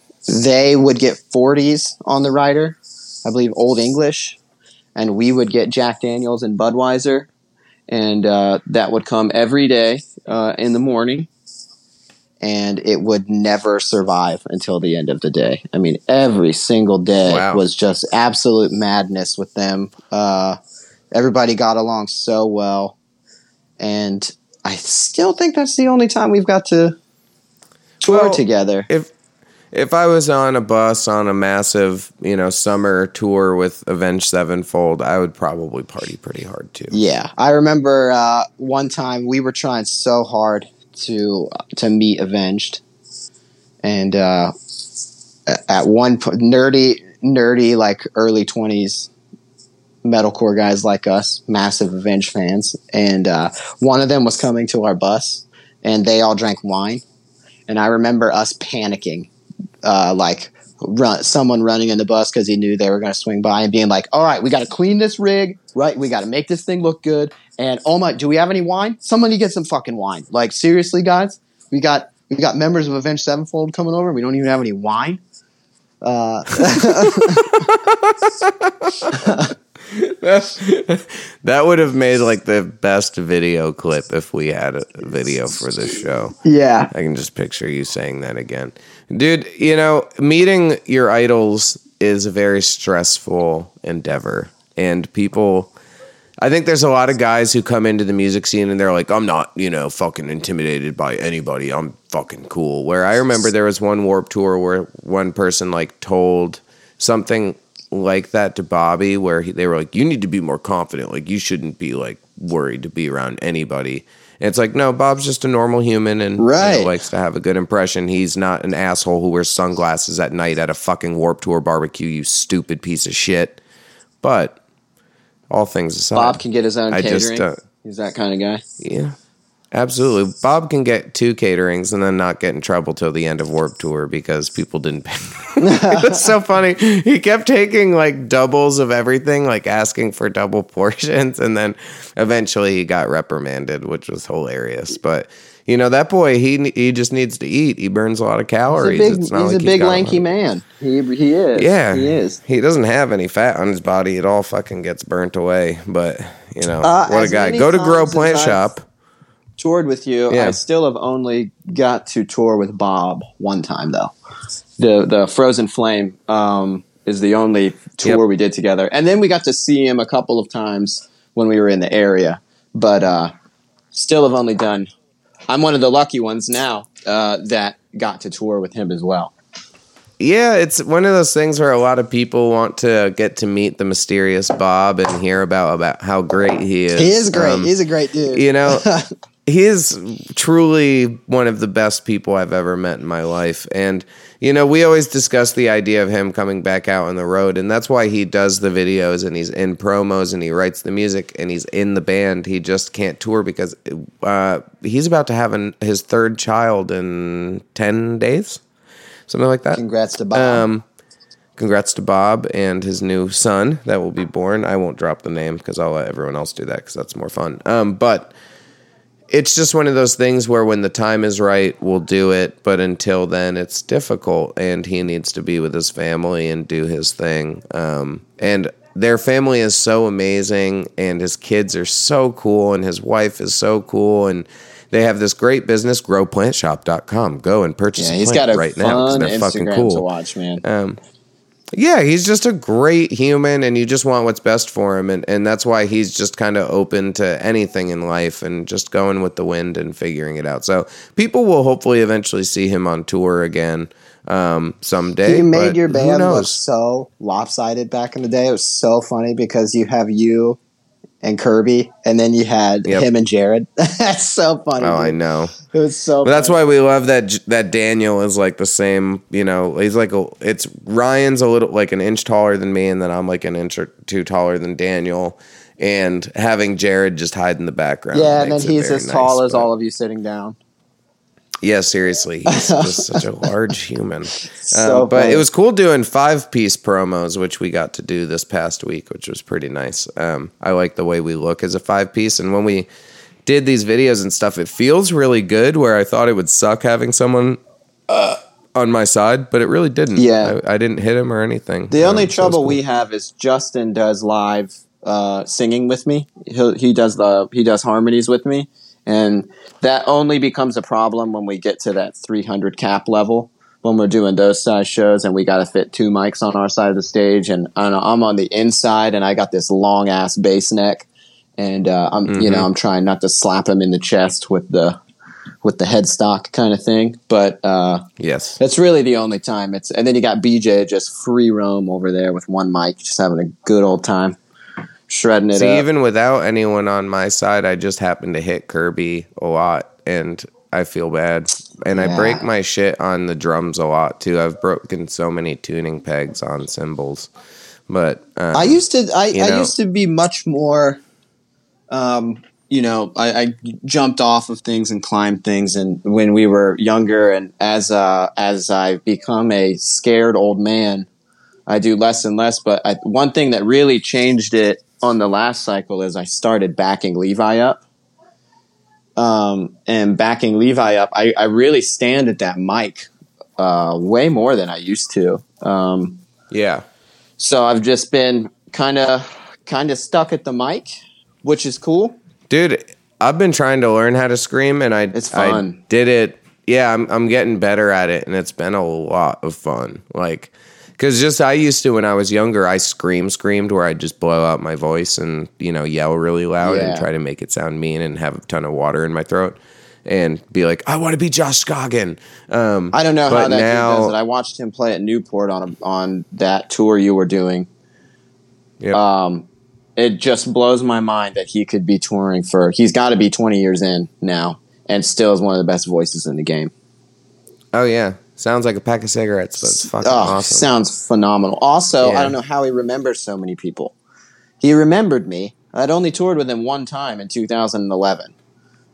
they would get 40s on the rider, I believe Old English, and we would get Jack Daniels and Budweiser, and uh, that would come every day uh, in the morning, and it would never survive until the end of the day. I mean, every single day Wow. was just absolute madness with them. Uh, everybody got along so well, and I still think that's the only time we've got to tour Well, together. If if I was on a bus on a massive you know summer tour with Avenged Sevenfold, I would probably party pretty hard too. Yeah, I remember uh, one time we were trying so hard to to meet Avenged, and uh, at one point, nerdy, nerdy, like early twenties metalcore guys like us, massive Avenged fans, and uh, one of them was coming to our bus, and they all drank wine, and I remember us panicking, uh, like. Run, someone running in the bus because he knew they were going to swing by and being like, "All right, we got to clean this rig, right? We got to make this thing look good." And oh my, do we have any wine? Somebody get some fucking wine. Like seriously, guys, we got we got members of Avenged Sevenfold coming over. We don't even have any wine. Uh, that would have made like the best video clip if we had a video for this show. yeah, I can just picture you saying that again. Dude, you know, meeting your idols is a very stressful endeavor. And people, I think there's a lot of guys who come into the music scene and they're like, I'm not, you know, fucking intimidated by anybody. I'm fucking cool. Where I remember there was one warp tour where one person like told something like that to Bobby, where he, they were like, you need to be more confident. Like, you shouldn't be like worried to be around anybody. And it's like, no, Bob's just a normal human and you know, likes to have a good impression. He's not an asshole who wears sunglasses at night at a fucking Warp Tour barbecue, you stupid piece of shit. But all things aside, Bob can get his own I catering. just, uh, He's that kind of guy. yeah, absolutely. Bob can get two caterings and then not get in trouble till the end of Warp Tour because people didn't pay. That's so funny. He kept taking like doubles of everything, like asking for double portions, and then eventually he got reprimanded, which was hilarious. But you know that boy, he he just needs to eat. He burns a lot of He's a calories. big, It's not he's like a big lanky lot- man. He he is. Yeah, he is. He doesn't have any fat on his body. It all fucking gets burnt away. But you know, Uh, what a guy. Go to Grow Plant Shop. Toured with you. Yeah. I still have only got to tour with Bob one time though. The the Frozen Flame um, is the only tour Yep. we did together, and then we got to see him a couple of times when we were in the area. But uh, still have only done. I'm one of the lucky ones now uh, that got to tour with him as well. Yeah, it's one of those things where a lot of people want to get to meet the mysterious Bob and hear about about how great he is. He is great. Um, He's a great dude. you know, he is truly one of the best people I've ever met in my life. And, you know, we always discuss the idea of him coming back out on the road. And that's why he does the videos and he's in promos and he writes the music and he's in the band. He just can't tour because uh, he's about to have an, his third child in 10 days, something like that. Congrats to Bob. Um, congrats to Bob and his new son that will be born. I won't drop the name because I'll let everyone else do that because that's more fun. Um, but it's just one of those things where when the time is right, we'll do it. But until then, it's difficult, and he needs to be with his family and do his thing. Um, and their family is so amazing, and his kids are so cool, and his wife is so cool, and they have this great business, growplantshop.com. Go and purchase yeah, he's got a right now because they're fucking cool. to watch, man. Um, yeah, he's just a great human, and you just want what's best for him, and, and that's why he's just kind of open to anything in life and just going with the wind and figuring it out. So people will hopefully eventually see him on tour again um, someday. You made your band look so lopsided back in the day. It was so funny because you have you and Kirby, and then you had Yep. him and Jared. That's so funny. Oh, I know. It was so. But that's why we love that that Daniel is like the same. You know, he's like a. It's Ryan's a little like an inch taller than me, and then I'm like an inch or two taller than Daniel. And having Jared just hide in the background. Yeah, and then he's as tall nice, as all of you sitting down. Yeah, seriously, he's just such a large human. So Um, but funny. it was cool doing five piece promos, which we got to do this past week, which was pretty nice. Um, I like the way we look as a five piece, and when we did these videos and stuff, it feels really good. Where I thought it would suck having someone uh, on my side, but it really didn't. Yeah. I, I didn't hit him or anything. The Um, only so trouble cool. we have is Justin does live uh, singing with me. He he does the he does harmonies with me, and that only becomes a problem when we get to that 300 cap level. When we're doing those size shows, and we got to fit two mics on our side of the stage, and, and I'm on the inside, and I got this long ass bass neck, and uh, I'm you Mm-hmm. know I'm trying not to slap him in the chest with the with the headstock kind of thing, but uh, yes. that's really the only time. It's and then you got BJ just free roam over there with one mic, just having a good old time, shredding it See, up. even without anyone on my side, I just happen to hit Kirby a lot, and I feel bad. And I break my shit on the drums a lot too. I've broken so many tuning pegs on cymbals, but um, I used to, I know- used to be much more, um, you know, I, I jumped off of things and climbed things, and when we were younger, and as uh, as I've become a scared old man, I do less and less. But I, one thing that really changed it on the last cycle is I started backing Levi up. Um, and backing Levi up, I, I really stand at that mic uh, way more than I used to. Um, yeah, so I've just been kind of kind of stuck at the mic, which is cool. dude, I've been trying to learn how to scream, and I It's I fun. did it. Yeah, I'm I'm getting better at it, and it's been a lot of fun. Like, because just I used to when I was younger, I scream screamed where I'd just blow out my voice and you know yell really loud Yeah. and try to make it sound mean and have a ton of water in my throat and be like, I want to be Josh Scogin. Um, I don't know how that now- dude does it. I watched him play at Newport on a, on that tour you were doing. Yep. Um, it just blows my mind that he could be touring for. He's got to be twenty years in now, and still is one of the best voices in the game. oh yeah, sounds like a pack of cigarettes, but it's fucking Oh, awesome. sounds phenomenal. Also, Yeah. I don't know how he remembers so many people. He remembered me. I'd only toured with him one time in 2011.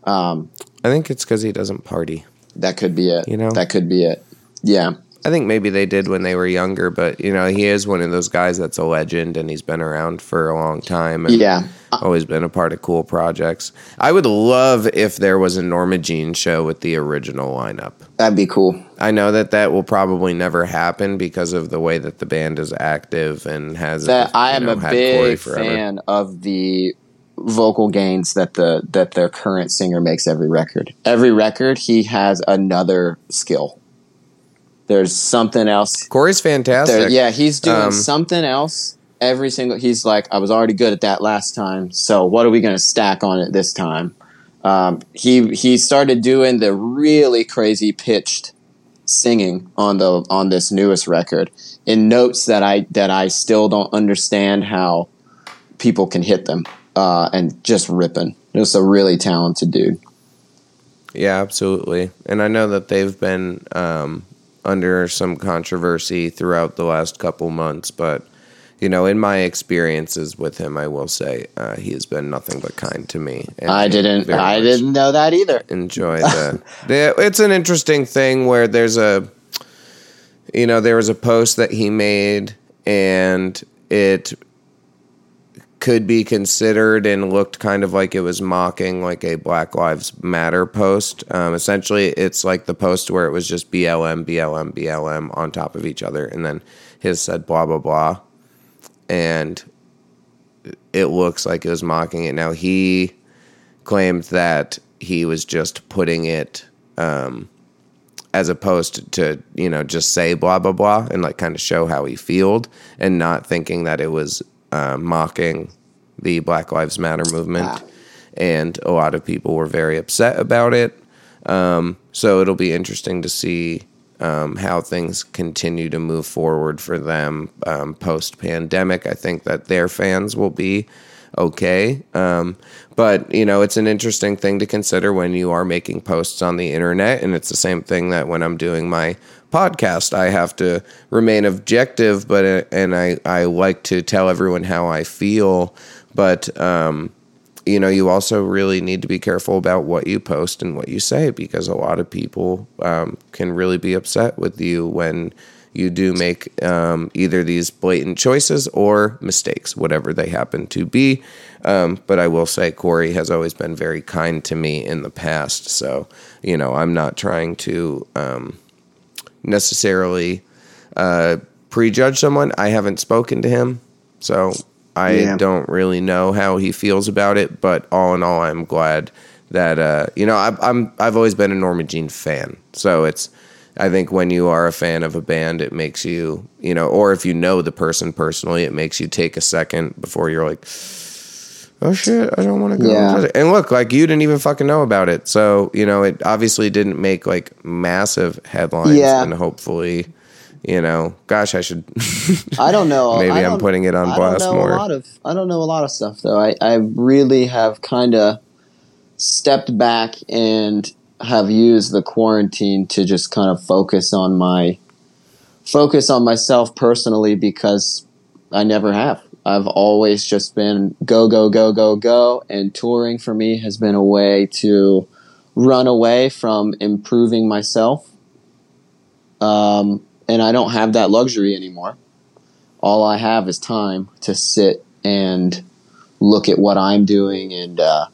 Um, I think it's because he doesn't party. that could be it. You know? that could be it. Yeah. I think maybe they did when they were younger, but you know, he is one of those guys that's a legend and he's been around for a long time and Yeah. always been a part of cool projects. I would love if there was a Norma Jean show with the original lineup. That'd be cool. I know that that will probably never happen because of the way that the band is active and has That I am know, a big fan of the vocal gains that the that their current singer makes every record. Every record he has another skill. There's something else Cory's fantastic. There, yeah, he's doing Um, something else every single. He's like, I was already good at that last time, so what are we going to stack on it this time? Um, he he started doing the really crazy pitched singing on the on this newest record in notes that I that I still don't understand how people can hit them uh, and just ripping. Just a really talented dude. Yeah, absolutely. And I know that they've been um, under some controversy throughout the last couple months, but you know, in my experiences with him, I will say uh, he has been nothing but kind to me. and I didn't. I didn't know that either. enjoy the, the. It's an interesting thing where there's a, you know, there was a post that he made, and it could be considered and looked kind of like it was mocking like a Black Lives Matter post. Um, essentially, it's like the post where it was just BLM, BLM, BLM on top of each other, and then his said blah blah blah, and it looks like it was mocking it. Now he claimed that he was just putting it um, as opposed to you know just say blah blah blah and like kind of show how he feeled and not thinking that it was uh, mocking the Black Lives Matter movement. Wow. And a lot of people were very upset about it. Um, so it'll be interesting to see um, how things continue to move forward for them um, post pandemic. I think that their fans will be okay. Um, but, you know, it's an interesting thing to consider when you are making posts on the internet. And it's the same thing that when I'm doing my podcast, I have to remain objective, but, uh, and I, I like to tell everyone how I feel. But, um, you know, you also really need to be careful about what you post and what you say because a lot of people um, can really be upset with you when you do make um, either these blatant choices or mistakes, whatever they happen to be. Um, but I will say, Cory has always been very kind to me in the past. So, you know, I'm not trying to um, necessarily uh, prejudge someone. I haven't spoken to him. So I Yeah. don't really know how he feels about it, but all in all, I'm glad that uh, you know I, I'm I've always been a Norma Jean fan, so it's I think when you are a fan of a band, it makes you you know, or if you know the person personally, it makes you take a second before you're like, oh shit, I don't want to go. Yeah. And look, like you didn't even fucking know about it, so you know it obviously didn't make like massive headlines, Yeah. and hopefully. You know, gosh, I should. I don't know. Maybe I I'm putting it on I blast don't know more. A lot of I don't know a lot of stuff though. I I really have kind of stepped back and have used the quarantine to just kind of focus on my focus on myself personally because I never have. I've always just been go go go go go and touring for me has been a way to run away from improving myself. Um, and I don't have that luxury anymore all I have is time to sit and look at what I'm doing and uh,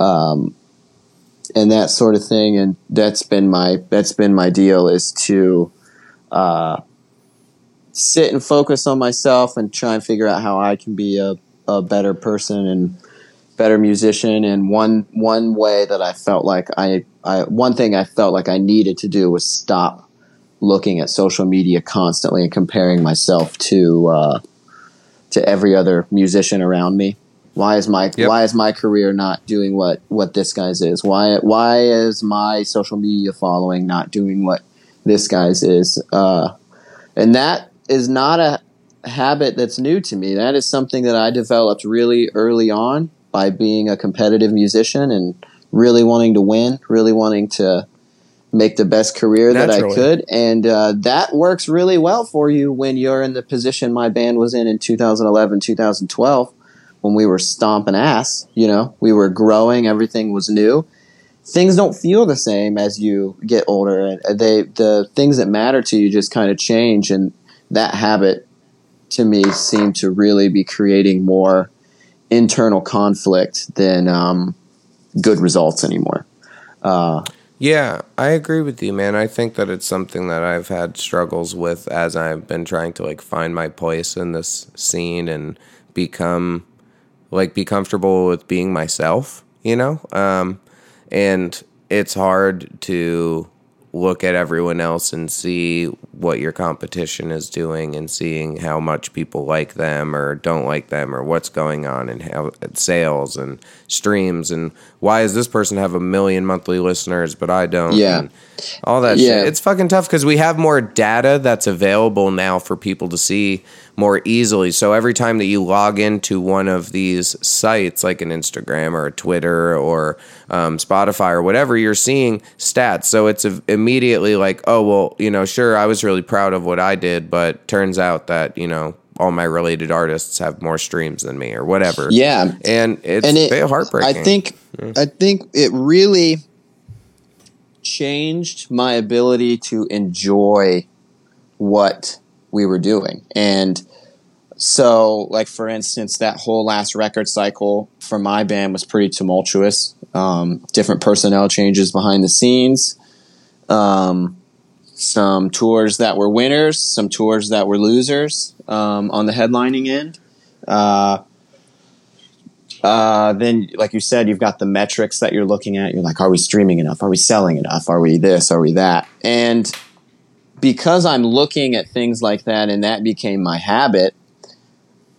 um, and that sort of thing. And that's been my that's been my deal is to uh, sit and focus on myself and try and figure out how I can be a, a better person and better musician. And one one way that I felt like I, I one thing I felt like I needed to do was stop looking at social media constantly and comparing myself to uh, to every other musician around me. Why is my Yep. why is my career not doing what what this guy's is? Why why is my social media following not doing what this guy's is? Uh, and that is not a habit that's new to me. That is something that I developed really early on by being a competitive musician and really wanting to win, really wanting to make the best career that I could. And uh, that works really well for you when you're in the position my band was in in 2011, 2012, when we were stomping ass. You know, we were growing, everything was new. Things don't feel the same as you get older, and they the things that matter to you just kind of change. And that habit, to me, seemed to really be creating more internal conflict than um, good results anymore. Uh, Yeah, I agree with you, man. I think that it's something that I've had struggles with as I've been trying to like find my place in this scene and become like be comfortable with being myself, you know? Um and it's hard to look at everyone else and see what your competition is doing and seeing how much people like them or don't like them or what's going on and how sales and streams and why does this person have a million monthly listeners but I don't Yeah. and all that Yeah. shit. It's fucking tough because we have more data that's available now for people to see more easily. So every time that you log into one of these sites, like an Instagram or a Twitter or um, Spotify or whatever, you're seeing stats. So it's immediately like, oh, well, you know, sure, I was really proud of what I did, but turns out that, you know, all my related artists have more streams than me or whatever. Yeah. And it's and it, heartbreaking. I think I think it really changed my ability to enjoy what we were doing. And so, like for instance, that whole last record cycle for my band was pretty tumultuous. Um, different personnel changes behind the scenes. Um, some tours that were winners, some tours that were losers um, on the headlining end. Uh, uh, then, like you said, you've got the metrics that you're looking at. You're like, are we streaming enough? Are we selling enough? Are we this? Are we that? And because I'm looking at things like that and that became my habit,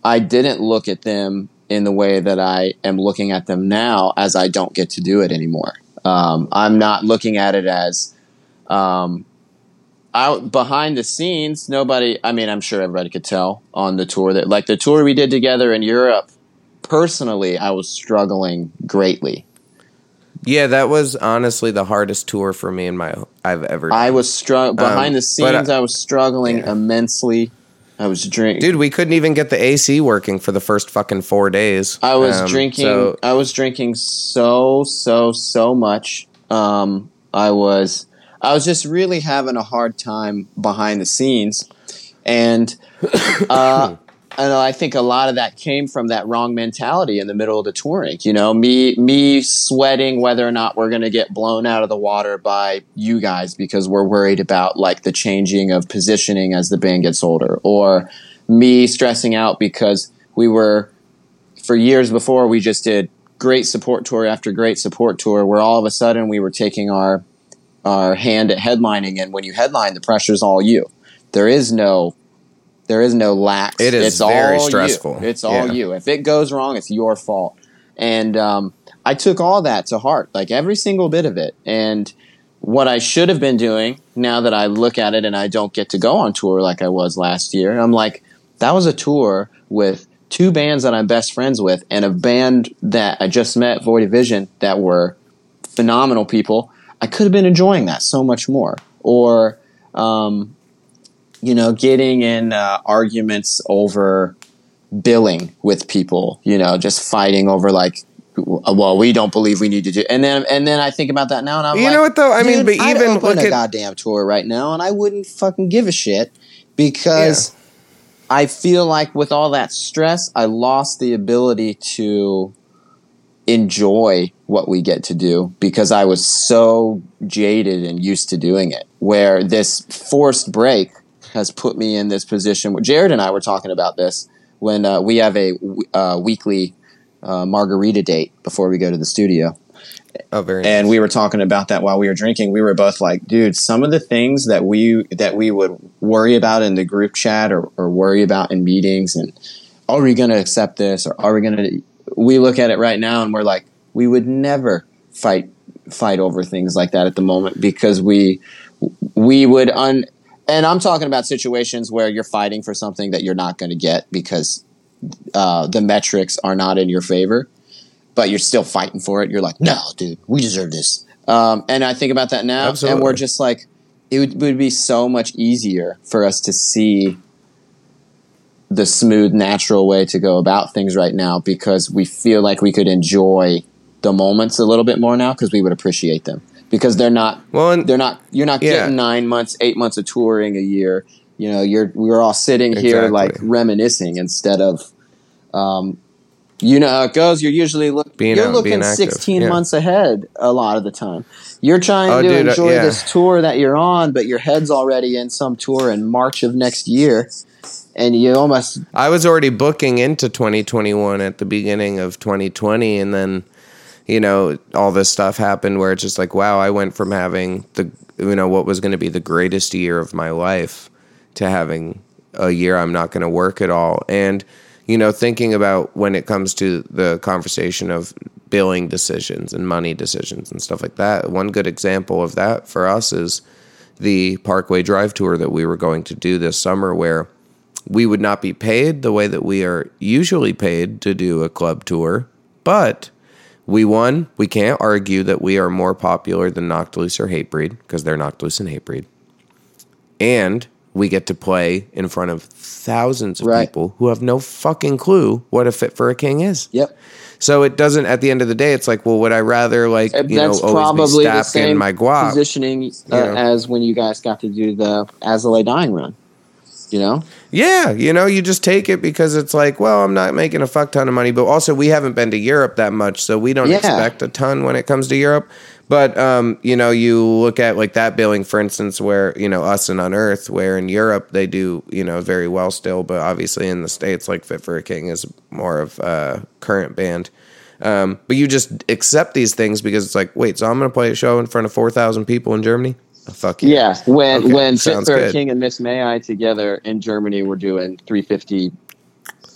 I didn't look at them in the way that I am looking at them now as I don't get to do it anymore. Um, I'm not looking at it as um, out behind the scenes. Nobody, I mean, I'm sure everybody could tell on the tour that, like the tour we did together in Europe, personally, I was struggling greatly. yeah, that was honestly the hardest tour for me in my I've ever Done. I was struggling behind the scenes. I- I was struggling Yeah. immensely. I was drinking. Dude, we couldn't even get the AC working for the first fucking four days. I was Um, drinking. so- I was drinking so so so much. Um, I was. I was just really having a hard time behind the scenes, and uh, and I think a lot of that came from that wrong mentality in the middle of the touring. You know, me me sweating whether or not we're going to get blown out of the water by you guys because we're worried about like the changing of positioning as the band gets older, or me stressing out because we were for years before we just did great support tour after great support tour where all of a sudden we were taking our our hand at headlining and when you headline the pressure's all you there is no there is no lax It is it's very all you. stressful. it's all Yeah. you if it goes wrong it's your fault and um, i took all that to heart like every single bit of it and what i should have been doing now that i look at it and i don't get to go on tour like i was last year i'm like that was a tour with two bands that I'm best friends with and a band that I just met, Void of Vision, that were phenomenal people. I could have been enjoying that so much more. Or, um, you know, getting in uh, arguments over billing with people, you know, just fighting over like, well, we don't believe we need to do, and then and then I think about that now, and I'm You like, know what, though? I mean, but I'd even open look a at- goddamn tour right now, and I wouldn't fucking give a shit because I feel like with all that stress, I lost the ability to enjoy what we get to do because I was so jaded and used to doing it. Where this forced break has put me in this position. Where Jared and I were talking about this when uh, we have a w- uh, weekly uh, margarita date before we go to the studio Oh, very and nice. we were talking about that while we were drinking. We were both like, dude, some of the things that we that we would worry about in the group chat or, or worry about in meetings, and are we going to accept this or are we going to? We look at it right now and we're like, we would never fight fight over things like that at the moment because we we would un. And I'm talking about situations where you're fighting for something that you're not going to get because uh, the metrics are not in your favor but you're still fighting for it. You're like, no, dude, we deserve this. Um, and I think about that now, and we're just like, it would, would be so much easier for us to see the smooth, natural way to go about things right now because we feel like we could enjoy the moments a little bit more now because we would appreciate them because they're not well, and they're not you're not Yeah. getting nine months eight months of touring a year you know you're we're all sitting here Exactly. like reminiscing instead of um you know how it goes you're usually look Being you're out looking 16 yeah. months ahead a lot of the time you're trying Oh, to dude, uh, enjoy yeah. this tour that you're on but your head's already in some tour in march of next year and you almost I was already booking into 2021 at the beginning of 2020, and then you know, all this stuff happened where it's just like, wow, I went from having the, you know, what was going to be the greatest year of my life to having a year I'm not going to work at all. And, you know, thinking about when it comes to the conversation of billing decisions and money decisions and stuff like that, one good example of that for us is the Parkway Drive tour that we were going to do this summer, where we would not be paid the way that we are usually paid to do a club tour, but we won. We can't argue that we are more popular than Loose or Hatebreed because they're Loose and Hatebreed. And we get to play in front of thousands of Right. people who have no fucking clue what a fit for a king is. Yep. So it doesn't. At the end of the day, it's like, well, would I rather like you know That's always probably be the same my guap? positioning uh, you know. as when you guys got to do the As I Lay Dying Run. You know, Yeah, you know, you just take it because it's like, well, I'm not making a fuck ton of money, but also we haven't been to Europe that much, so we don't Yeah. expect a ton when it comes to Europe. But um, you know, you look at like that billing, for instance, where you know us and Unearth, where in Europe they do you know very well still, but obviously in the states, like Fit for a King is more of a current band. Um, but you just accept these things because it's like, wait, so I'm going to play a show in front of four thousand people in Germany? Oh, fuck yeah. yeah. When Okay, when Fit sounds for a good. King and Miss May I together in Germany were doing 350.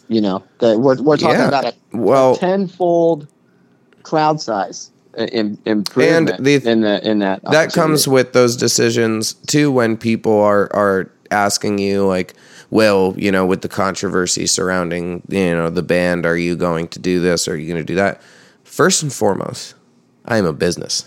You know, that we're we're talking Yeah. about a, Well- tenfold crowd size improvement And the- in the in that that comes with those decisions too when people are are asking you like well you know with the controversy surrounding you know the band are you going to do this or are you going to do that first and foremost i am a business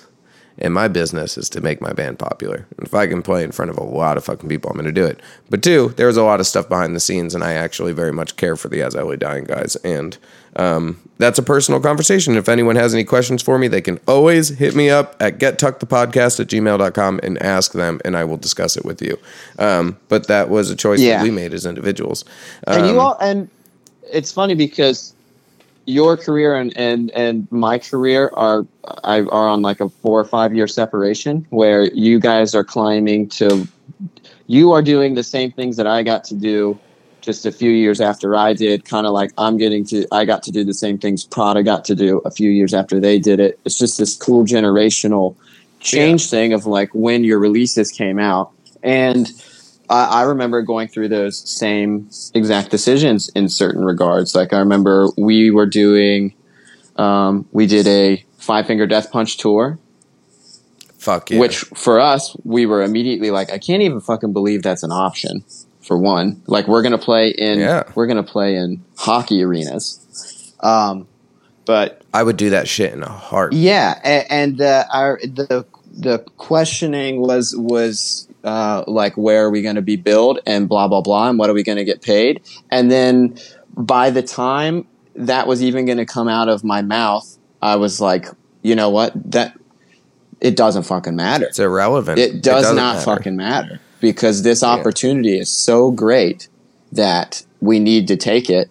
and my business is to make my band popular and if i can play in front of a lot of fucking people i'm going to do it but two there's a lot of stuff behind the scenes and i actually very much care for the as i lay dying guys and um, that's a personal conversation. If anyone has any questions for me, they can always hit me up at gettuckthepodcast at gmail.com and ask them, and I will discuss it with you. Um, but that was a choice Yeah. that we made as individuals. and you Um, all and it's funny because your career and and and my career are I are on like a four or five year separation where you guys are climbing to you are doing the same things that I got to do just a few years after I did kind of like I'm getting to I got to do the same things Prada got to do a few years after they did it. It's just this cool generational change thing of like when your releases came out. And I, I remember going through those same exact decisions in certain regards. Like I remember we were doing, um, we did a Five Finger Death Punch tour, fuck yeah. which for us we were immediately like, I can't even fucking believe that's an option. For one, like we're gonna play in, Yeah. we're gonna play in hockey arenas. Um, but I would do that shit in a heart. yeah, and, and uh, our the the questioning was was uh, like where are we going to be billed and blah blah blah and what are we going to get paid and then by the time that was even going to come out of my mouth, I was like, you know what that it doesn't fucking matter. It's irrelevant. It does doesn't matter. fucking matter because this opportunity is so great that we need to take it.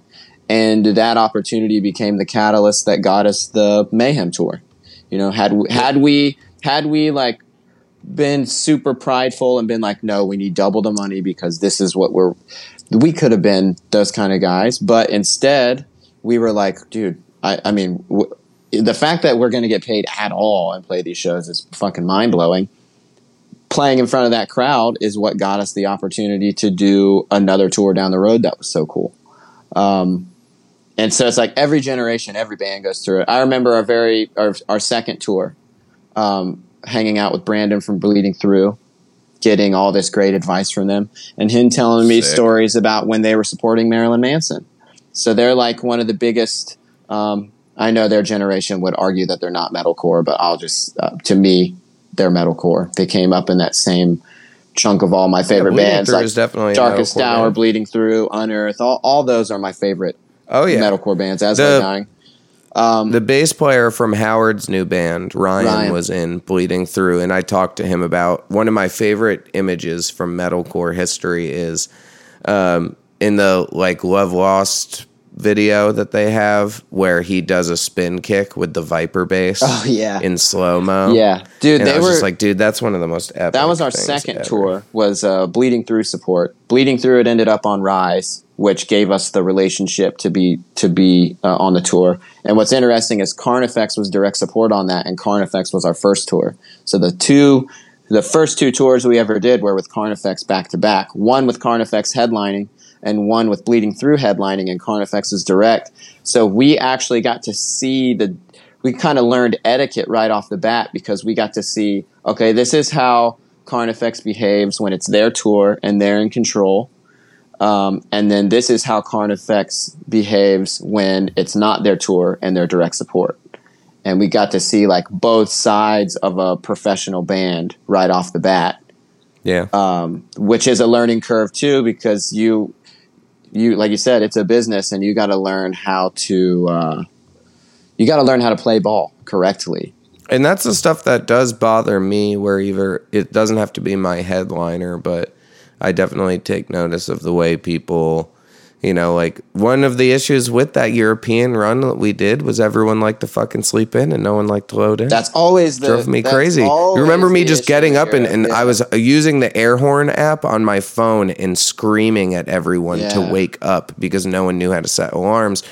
And that opportunity became the catalyst that got us the Mayhem tour. You know, had we, had we had we like been super prideful and been like, no, we need double the money because this is what we're. We could have been those kind of guys, but instead we were like, dude, I, I mean, w- the fact that we're going to get paid at all and play these shows is fucking mind blowing playing in front of that crowd is what got us the opportunity to do another tour down the road that was so cool. Um, and so it's like every generation, every band goes through it. I remember our very our, our second tour, um, hanging out with Brandon from Bleeding Through, getting all this great advice from them, and him telling me Sick. stories about when they were supporting Marilyn Manson. So they're like one of the biggest. Um, I know their generation would argue that they're not metalcore, but I'll just uh, to me, they're metalcore. They came up in that same chunk of all my favorite Bleeding bands, like is definitely Darkest Hour, band. Bleeding Through, Unearth. All, all those are my favorite Oh yeah. metalcore bands. As The- they're dying, um, The bass player from Howard's new band, Ryan, Ryan. was in Bleeding Through, and I talked to him about one of my favorite images from metalcore history is um, in the like Love Lost video that they have where he does a spin kick with the Viper bass Oh, yeah. in slow mo. yeah, dude, And they I was were just like, dude, that's one of the most epic. that was our second ever. tour was uh, bleeding through support bleeding through it ended up on rise which gave us the relationship to be to be uh, on the tour. And what's interesting is Carnifex was direct support on that, and Carnifex was our first tour. So the two, the first two tours we ever did were with Carnifex back to back. One with Carnifex headlining, and one with Bleeding Through headlining, and Carnifex is direct. So we actually got to see the. We kind of learned etiquette right off the bat because we got to see, okay, this is how Carnifex behaves when it's their tour and they're in control um, and then this is how Carnifex behaves when it's not their tour and their direct support. And we got to see like both sides of a professional band right off the bat. Yeah. Um, which is a learning curve too, because you, you, like you said, it's a business and you got to learn how to, uh, you got to learn how to play ball correctly. And that's the stuff that does bother me where either it doesn't have to be my headliner, but I definitely take notice of the way people, you know, like one of the issues with that European run that we did was everyone liked to fucking sleep in and no one liked to load in. That's always the drove me crazy. You remember me just getting up and, and Yeah. I was using the air horn app on my phone and screaming at everyone to wake up because no one knew how to set alarms.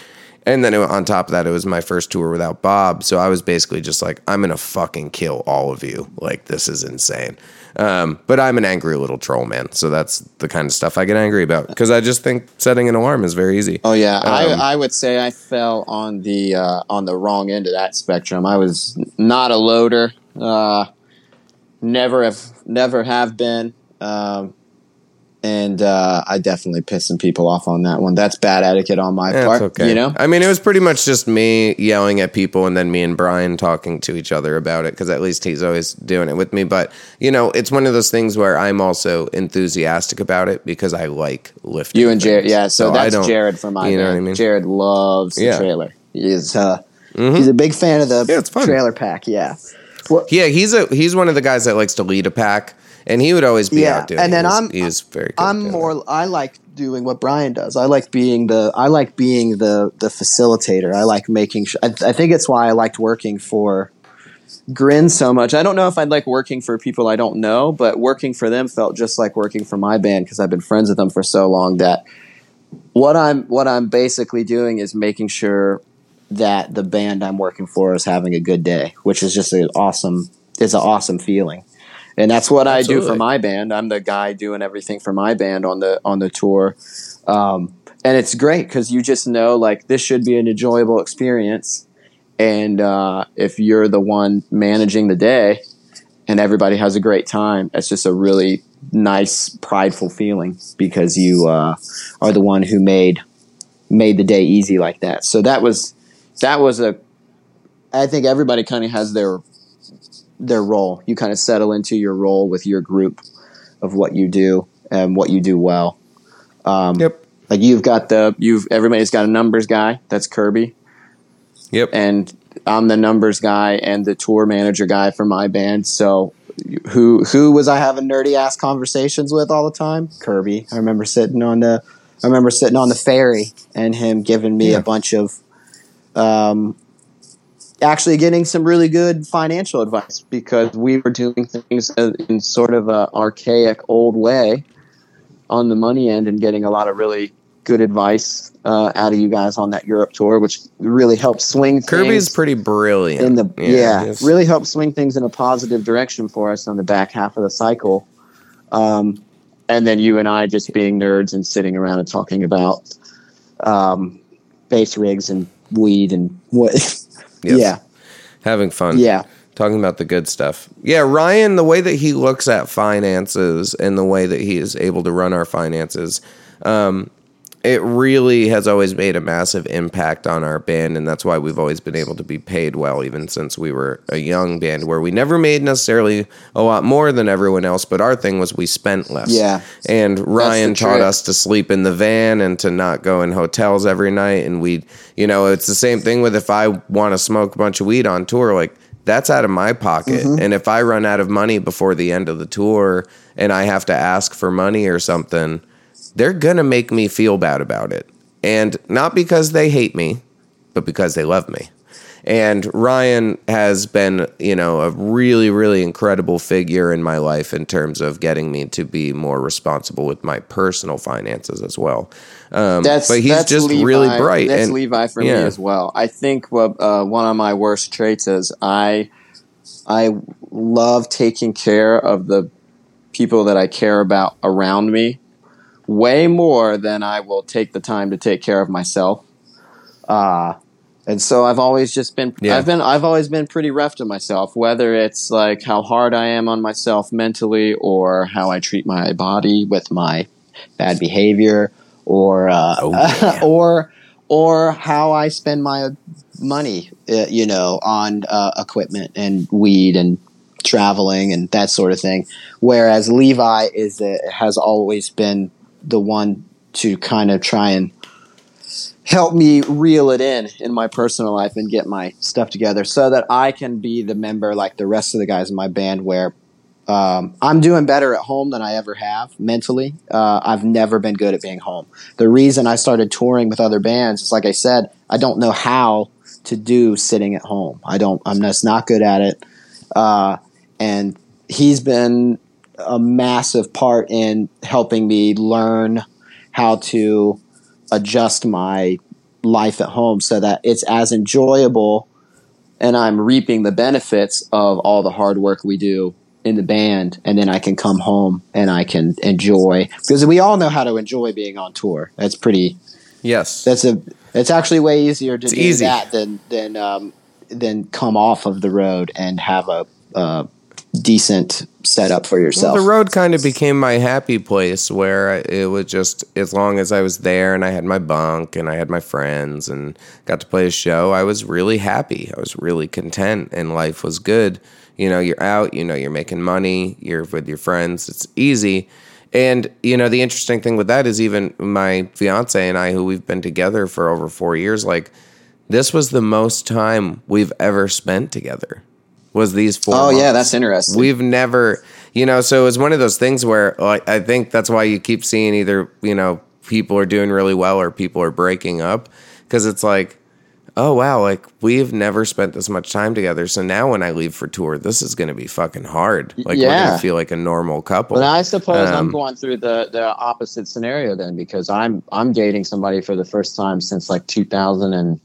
And then it, on top of that, it was my first tour without Bob. So I was basically just like, I'm going to fucking kill all of you. Like, this is insane. Um, but I'm an angry little troll, man. So that's the kind of stuff I get angry about because I just think setting an alarm is very easy. Oh yeah, Um, I, I would say I fell on the uh, on the wrong end of that spectrum. I was not a loader. Uh, never have never have been. Um, and uh, I definitely pissed some people off on that one. That's bad etiquette on my Yeah, part. okay. You know, I mean, it was pretty much just me yelling at people and then me and Brian talking to each other about it because at least he's always doing it with me. But, you know, it's one of those things where I'm also enthusiastic about it because I like lifting. you and Jared. Yeah, so, I that's Jared from my You know band. what I mean? Jared loves the Yeah. trailer. He is. Uh, He's a big fan of the Yeah, trailer pack. Yeah. Yeah, he's a he's one of the guys that likes to lead a pack, and he would always be Yeah, out doing. and then He was- I'm- he was very. I'm more. that. I like doing what Brian does. I like being the. I like being the the facilitator. I like making. Sure, I, I think it's why I liked working for Grin so much. I don't know if I'd like working for people I don't know, but working for them felt just like working for my band because I've been friends with them for so long that what I'm what I'm basically doing is making sure that the band I'm working for is having a good day, which is just an awesome. It's an awesome feeling and that's what I do for my band. I'm the guy doing everything for my band on the on the tour, um, and it's great because you just know like this should be an enjoyable experience, and uh, if you're the one managing the day, and everybody has a great time, it's just a really nice, prideful feeling because you uh, are the one who made made the day easy like that. So that was that was a. I think everybody kind of has their their role. You kind of settle into your role with your group of what you do and what you do well. Um, Yep. Like you've got the you've everybody's got a numbers guy. That's Kirby, Yep. and I'm the numbers guy and the tour manager guy for my band. So who who was I having nerdy ass conversations with all the time? Kirby. I remember sitting on the I remember sitting on the ferry and him giving me Yeah. a bunch of um, actually getting some really good financial advice because we were doing things in sort of a archaic old way on the money end and getting a lot of really good advice uh, out of you guys on that Europe tour, which really helped swing Kirby's things pretty brilliant. in the yeah, he's- really helped swing things in a positive direction for us on the back half of the cycle. Um, and then you and I just being nerds and sitting around and talking about um, bass rigs and weed and what. Yes. Yeah, having fun. yeah. talking about the good stuff. Yeah, Ryan, the way that he looks at finances and the way that he is able to run our finances, um, it really has always made a massive impact on our band, and that's why we've always been able to be paid well, even since we were a young band, where we never made necessarily a lot more than everyone else, but our thing was we spent less. Yeah. and Ryan taught trick. us to sleep in the van and to not go in hotels every night, and we, you know, it's the same thing with if I want to smoke a bunch of weed on tour, like that's out of my pocket. Mm-hmm. And if I run out of money before the end of the tour and I have to ask for money or something, they're going to make me feel bad about it. And not because they hate me, but because they love me. And Ryan has been, you know, a really, really incredible figure in my life in terms of getting me to be more responsible with my personal finances as well. Um, That's but he's that's just Levi, really bright. That's and, Levi for yeah. me as well. I think what uh, one of my worst traits is I I love taking care of the people that I care about around me way more than I will take the time to take care of myself. Uh, and so I've always just been Yeah. I've been I've always been pretty rough to myself, whether it's like how hard I am on myself mentally or how I treat my body with my bad behavior or uh, Oh, or or how I spend my money, uh, you know, on uh, equipment and weed and traveling and that sort of thing. Whereas Levi is uh, has always been the one to kind of try and help me reel it in in my personal life and get my stuff together so that I can be the member like the rest of the guys in my band where um, I'm doing better at home than I ever have mentally. Uh, I've never been good at being home. The reason I started touring with other bands is, like I said, I don't know how to do sitting at home. I don't. I'm just not good at it. Uh, and he's been a massive part in helping me learn how to adjust my life at home so that it's as enjoyable and I'm reaping the benefits of all the hard work we do in the band and then I can come home and I can enjoy because we all know how to enjoy being on tour. That's pretty Yes. that's a it's actually way easier to It's do easy. that than than um than come off of the road and have a, a decent setup for Well, yourself. the road kind of became my happy place where it was just as long as I was there and I had my bunk and I had my friends and got to play a show, I was really happy. I was really content and life was good. You know, you're out, you know, you're making money, you're with your friends, it's easy. And, you know, the interesting thing with that is even my fiance and I, who we've been together for over four years, like, this was the most time we've ever spent together. Was these four? oh yeah, that's interesting. We've never, you know, so it was one of those things where like, I think that's why you keep seeing either, you know, people are doing really well or people are breaking up because it's like, oh, wow, like we've never spent this much time together. So now when I leave for tour, this is going to be fucking hard. Like we're going Yeah. to feel like a normal couple. Well, I suppose I'm Um, going through the, the opposite scenario then because I'm I'm dating somebody for the first time since like 2000 and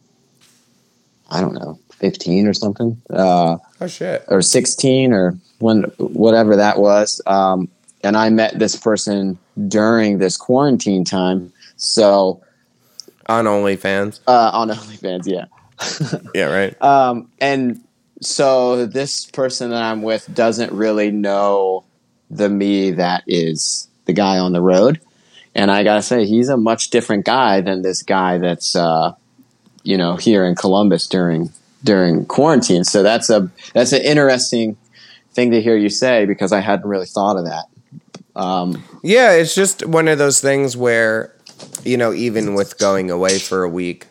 I don't know 15 or something uh, oh, shit. or 16 or when whatever that was. Um, and I met this person during this quarantine time. So On OnlyFans. uh, on OnlyFans, yeah. Yeah, right. Um, and so this person that I'm with doesn't really know the me that is the guy on the road. And I gotta say, he's a much different guy than this guy that's, uh, you know, here in Columbus during during quarantine. So that's a that's an interesting thing to hear you say because I hadn't really thought of that. Um, Yeah, it's just one of those things where, you know, even with going away for a week,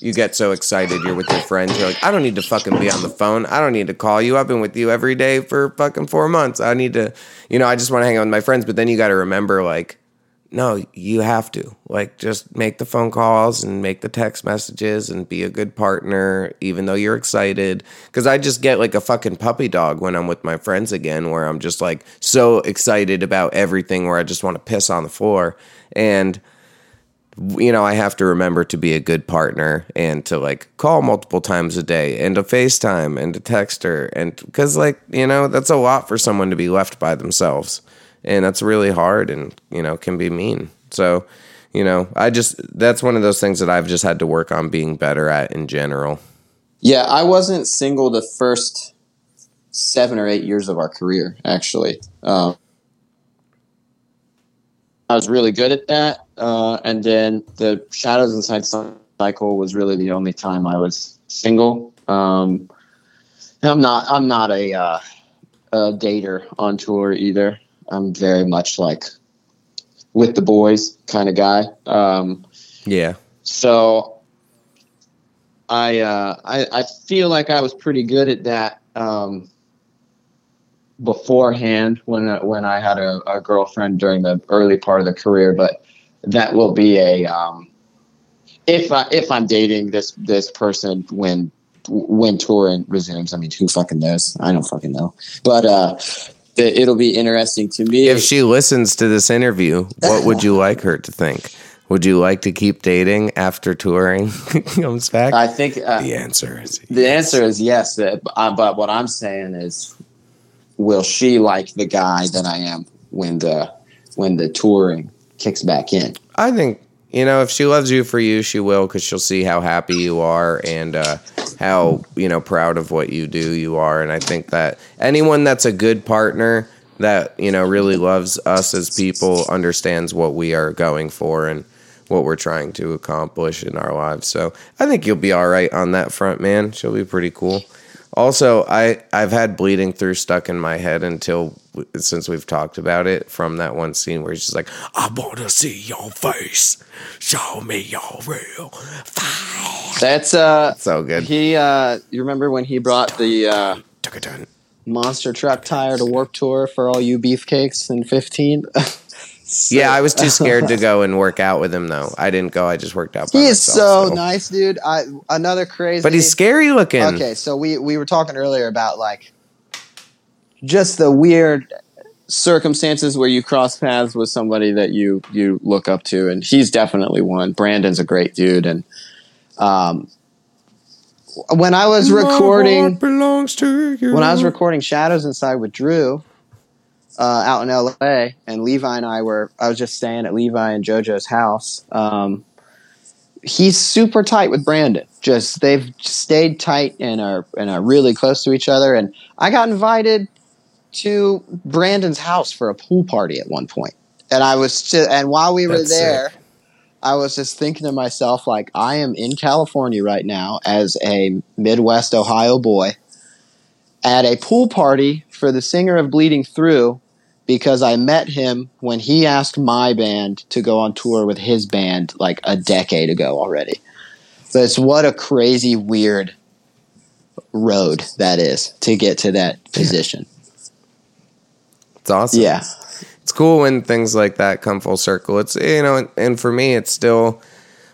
you get so excited. You're with your friends. You're like, I don't need to fucking be on the phone. I don't need to call you. I've been with you every day for fucking four months. I need to, you know, I just want to hang out with my friends. But then you got to remember, like, no, you have to. Like, just make the phone calls and make the text messages and be a good partner, even though you're excited. Because I just get like a fucking puppy dog when I'm with my friends again, where I'm just like so excited about everything, where I just want to piss on the floor. And, you know, I have to remember to be a good partner and to like call multiple times a day and to FaceTime and to text her. And because, like, you know, that's a lot for someone to be left by themselves. And that's really hard and, you know, can be mean. So, you know, I just, that's one of those things that I've just had to work on being better at in general. Yeah, I wasn't single the first seven or eight years of our career, actually. Um, I was really good at that. Uh, and then the Shadows Inside Cycle was really the only time I was single. Um, I'm not. I'm not a, uh, a dater on tour either. I'm very much like with the boys kind of guy. Um, Yeah. so I, uh, I I feel like I was pretty good at that um, beforehand when uh, when I had a, a girlfriend during the early part of the career, but that will be a um, if I if I'm dating this this person when when touring resumes. I mean, who fucking knows? I don't fucking know. But uh, it- it'll be interesting to me. If she listens to this interview, what would you like her to think? Would you like to keep dating after touring comes back? I think uh, the answer is the answer is yes. That, uh, but what I'm saying is, will she like the guy that I am when the when the touring kicks back in? I think you know if she loves you for you, she will because she'll see how happy you are and uh, how you know proud of what you do you are. And I think that anyone that's a good partner that you know really loves us as people understands what we are going for and what we're trying to accomplish in our lives. So I think you'll be all right on that front, man. She'll be pretty cool. Also, I I've had bleeding through stuck in my head until since we've talked about it from that one scene where he's just like, "I want to see your face, show me your real face." That's uh, So good. he. Uh, you remember when he brought the uh, monster truck tire to Warped Tour for all you beefcakes in 15? Yeah, I was too scared to go and work out with him though. I didn't go. I just worked out. By He is myself, so so. nice, dude. I another crazy. But he's scary looking. Okay, so we we were talking earlier about like just the weird circumstances where you cross paths with somebody that you you look up to, and he's definitely one. Brandon's a great dude, and um, when I was recording belongs to you. when I was recording Shadows Inside with Drew uh, out in LA, and Levi and I were, I was just staying at Levi and JoJo's house. Um, he's super tight with Brandon. Just they've stayed tight and are and are really close to each other. And I got invited to Brandon's house for a pool party at one point, and I was just, and while we were That's there. sick. I was just thinking to myself, like, I am in California right now as a Midwest Ohio boy at a pool party for the singer of Bleeding Through because I met him when he asked my band to go on tour with his band like a decade ago already. So it's what a crazy, weird road that is to get to that position. It's awesome. Yeah. it's cool when things like that come full circle. It's you know, and, and for me, it's still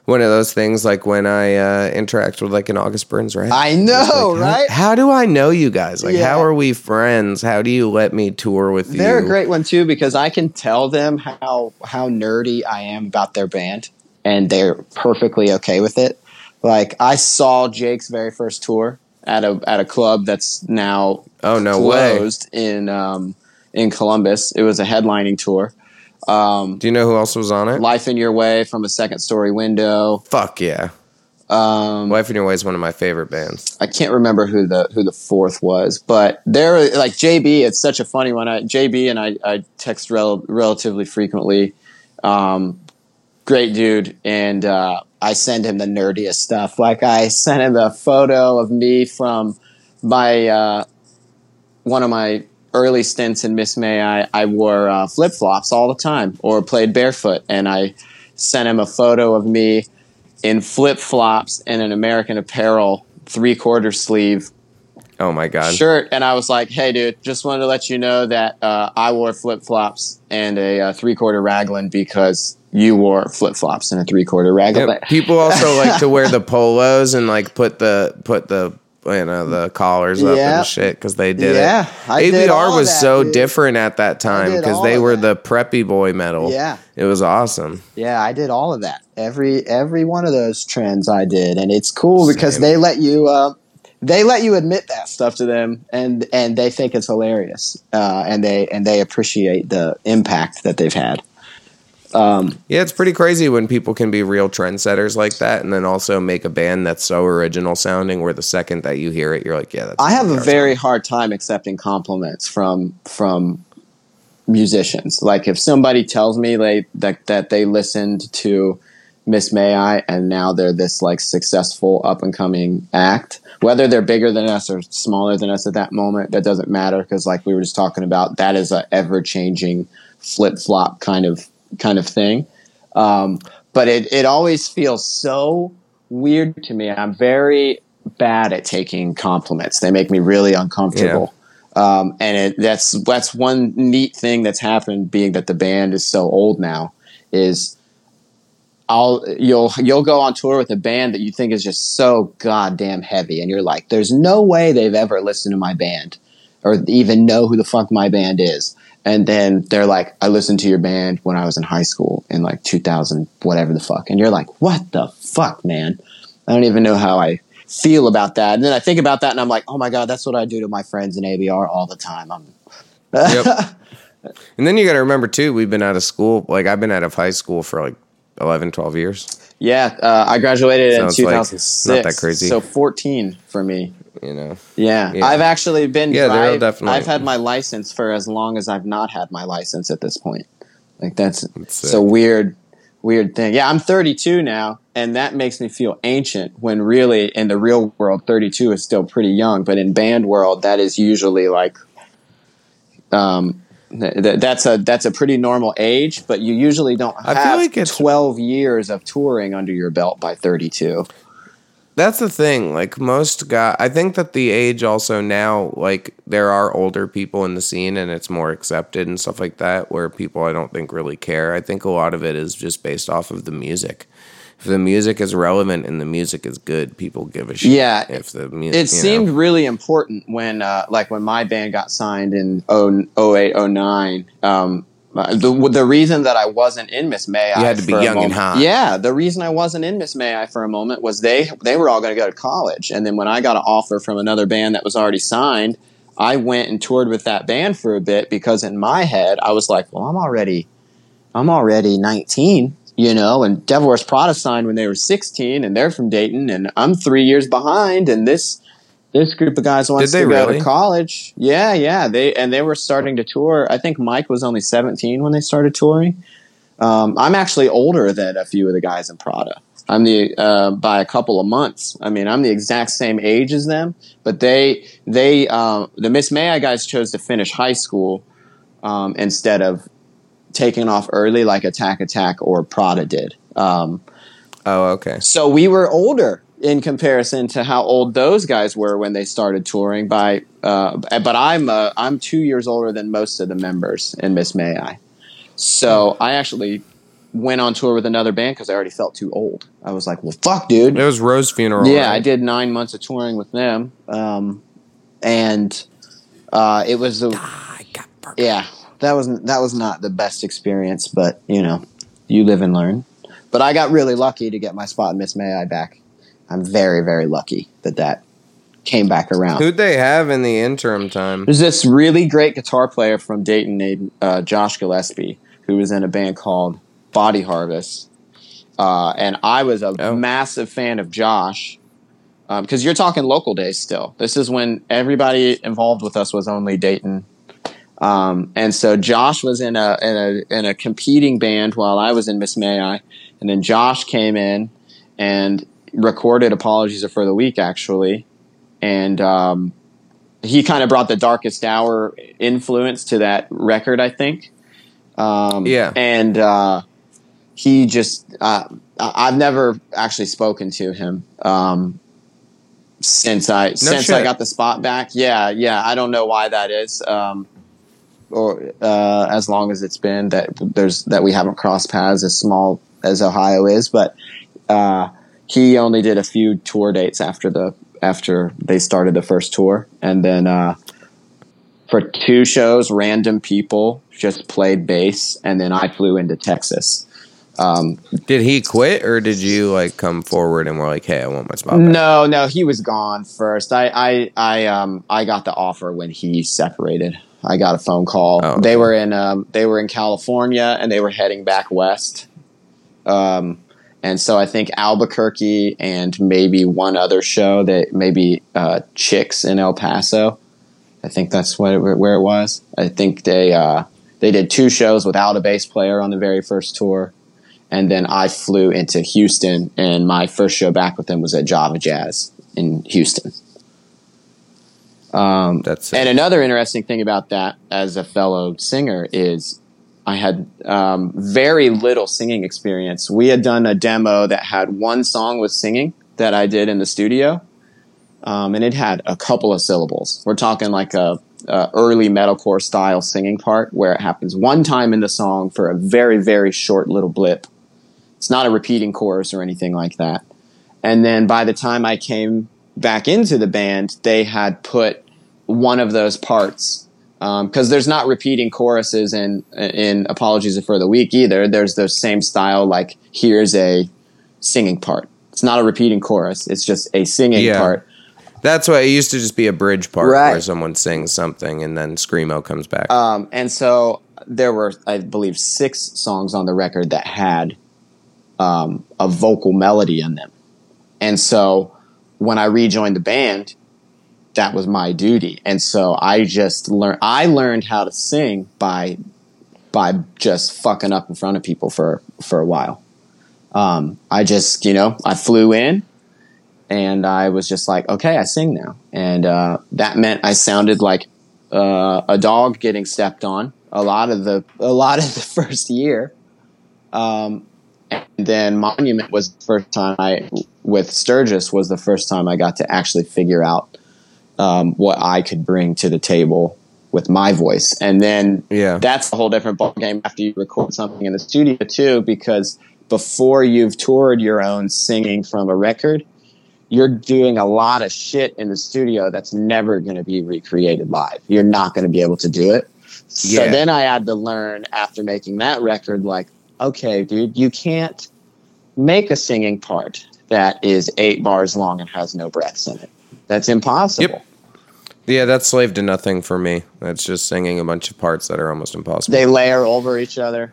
one of those things like when I uh, interact with like an August Burns, right? I know, Like, right? How, do I know you guys? Like, Yeah. how are we friends? How do you let me tour with you? They're a great one too because I can tell them how how nerdy I am about their band, and they're perfectly okay with it. Like I saw Jake's very first tour at a at a club that's now Oh no way! closed in um, in Columbus. It was a headlining tour. Um, Do you know who else was on it? Life in Your Way from a second story window. Fuck yeah! Um, Life in Your Way is one of my favorite bands. I can't remember who the who the fourth was, but they're like JB. It's such a funny one. I, JB and I, I text rel- relatively frequently. Um, great dude, and uh, I send him the nerdiest stuff. Like I sent him a photo of me from my uh, one of my early stints in Miss May. I, I wore uh, flip flops all the time, or played barefoot, and I sent him a photo of me in flip flops and an American Apparel three quarter sleeve Oh my god! shirt. And I was like, hey, dude, just wanted to let you know that uh, I wore flip flops and a uh, three quarter raglan because you wore flip flops and a three quarter raglan. Yeah, people also like to wear the polos and like put the put the you know the collars up Yeah. and shit because they did Yeah, it. I all ABR was that, so dude. different at that time because they were that. the preppy boy metal. Yeah. it was awesome. Yeah, I did all of that. Every every one of those trends I did, and it's cool because Same. they let you uh, they let you admit that stuff to them, and and they think it's hilarious, uh, and they and they appreciate the impact that they've had. Um, Yeah, it's pretty crazy when people can be real trendsetters like that, and then also make a band that's so original sounding. Where the second that you hear it, you're like, yeah, that's. I have a very song. hard time accepting compliments from from musicians. Like if somebody tells me they that that they listened to Miss May I and now they're this like successful up and coming act, whether they're bigger than us or smaller than us at that moment, that doesn't matter because like we were just talking about, that is a ever changing flip flop kind of kind of thing. Um, but it it always feels so weird to me. I'm very bad at taking compliments. They make me really uncomfortable. Um, and it, that's that's one neat thing that's happened, being that the band is so old now. Is I'll you'll you'll go on tour with a band that you think is just so goddamn heavy, and you're like, there's no way they've ever listened to my band or even know who the fuck my band is. And then they're like, I listened to your band when I was in high school in like 2000, whatever the fuck. And you're like, what the fuck, man? I don't even know how I feel about that. And then I think about that and I'm like, oh my God, that's what I do to my friends in ABR all the time. I'm, Yep. and then you got to remember too, we've been out of school. Like I've been out of high school for like 11, 12 years. yeah, uh, I graduated Sounds in like not that crazy. So 14 for me. You know, Yeah. Yeah. I've actually been. Yeah, they're I've, definitely- I've had my license for as long as I've not had my license at this point. Like that's That's it's a weird, weird thing. Yeah, I'm 32 now, and that makes me feel ancient. When really, in the real world, 32 is still pretty young. But in band world, that is usually like, um, that's a that's a pretty normal age. But you usually don't I have feel like it's- 12 years of touring under your belt by 32. that's the thing. Like most guys, I think that the age also now, like there are older people in the scene and it's more accepted and stuff like that, where people I don't think really care. I think a lot of it is just based off of the music. If the music is relevant and the music is good, people give a shit. Yeah, If the music, it seemed really important when uh, like when my band got signed in 0- 08 09 um, uh, the, the reason that I wasn't in Miss May You had to be young and moment- hot. Yeah, the reason I wasn't in Miss May I for a moment was they they were all going to go to college, and then when I got an offer from another band that was already signed, I went and toured with that band for a bit because in my head I was like, well, I'm already I'm already 19, you know, and Prada signed when they were 16, and they're from Dayton, and I'm three years behind, and this this group of guys wants they to go really? to college. Yeah, yeah, they and they were starting to tour. I think Mike was only 17 when they started touring. Um, I'm actually older than a few of the guys in Prada. I'm the uh, by a couple of months. I mean, I'm the exact same age as them, but they they uh, the Miss May guys chose to finish high school um, instead of taking off early like Attack Attack or Prada did. Um, Oh, okay. so we were older in comparison to how old those guys were when they started touring. By uh, but I'm uh, I'm two years older than most of the members in Miss May I. So I actually went on tour with another band because I already felt too old. I was like, well, fuck, dude. It was Rose Funeral. Yeah, I did nine months of touring with them, um, and uh, it was a yeah. That was that was not the best experience, but you know, you live and learn. But I got really lucky to get my spot in Miss May I back. I'm very very lucky that that came back around. Who'd they have in the interim time? There's this really great guitar player from Dayton named uh, Josh Gillespie, who was in a band called Body Harvest. Uh, and I was a Oh. massive fan of Josh because you're talking local days still. This is when everybody involved with us was only Dayton. Um, and so Josh was in a, in a in a competing band while I was in Miss May I, and then Josh came in and recorded "Apologies for the Weak" actually, and um, he kind of brought the darkest hour influence to that record, I think. Um, Yeah. and uh, he just uh, I've never actually spoken to him um, since I since I got the spot back. Yeah, yeah. I don't know why that is. Um, or uh, as long as it's been that there's that we haven't crossed paths as small as Ohio is, but uh, he only did a few tour dates after the after they started the first tour, and then uh, for two shows, random people just played bass, and then I flew into Texas. Um, Did he quit or did you like come forward and were like, "Hey, I want my spot back"? no, no, he was gone first. I, I, I, um, I got the offer when he separated. I got a phone call. Oh, They were in, um, they were in California, and they were heading back west. Um, and so I think Albuquerque and maybe one other show that maybe uh, Chicks in El Paso. I think that's what it, where it was. I think they uh, they did two shows without a bass player on the very first tour, and then I flew into Houston, and my first show back with them was at Java Jazz in Houston. Um, That's and another interesting thing about that, as a fellow singer, is I had um, very little singing experience. We had done a demo that had one song with singing that I did in the studio, um, and it had a couple of syllables. We're talking like a, a early metalcore style singing part where it happens one time in the song for a very very short little blip, It's not a repeating chorus or anything like that. And then by the time I came back into the band, they had put one of those parts because um, there's not repeating choruses in in Apologies for the Weak either. There's the same style, like here's a singing part. It's not a repeating chorus. It's just a singing Yeah. part. That's why it used to just be a bridge part Right. where someone sings something and then screamo comes back. Um, and so there were, I believe, six songs on the record that had um, a vocal melody in them. And so when I rejoined the band, that was my duty. And so I just learned, I learned how to sing by, by just fucking up in front of people for, for a while. Um, I just, you know, I flew in and I was just like, okay, I sing now. And, uh, that meant I sounded like, uh, a dog getting stepped on a lot of the, a lot of the first year. Um, and then Monument was the first time I, with Sturgis, was the first time I got to actually figure out um, what I could bring to the table with my voice. And then Yeah. that's a whole different ballgame after you record something in the studio too, because before you've toured your own singing from a record, you're doing a lot of shit in the studio that's never going to be recreated live. You're not going to be able to do it. So Yeah. then I had to learn after making that record, like, okay, dude, you can't make a singing part that is eight bars long and has no breaths in it. That's impossible. Yep. yeah, that's slave to nothing for me. That's just singing a bunch of parts that are almost impossible. They layer over each other.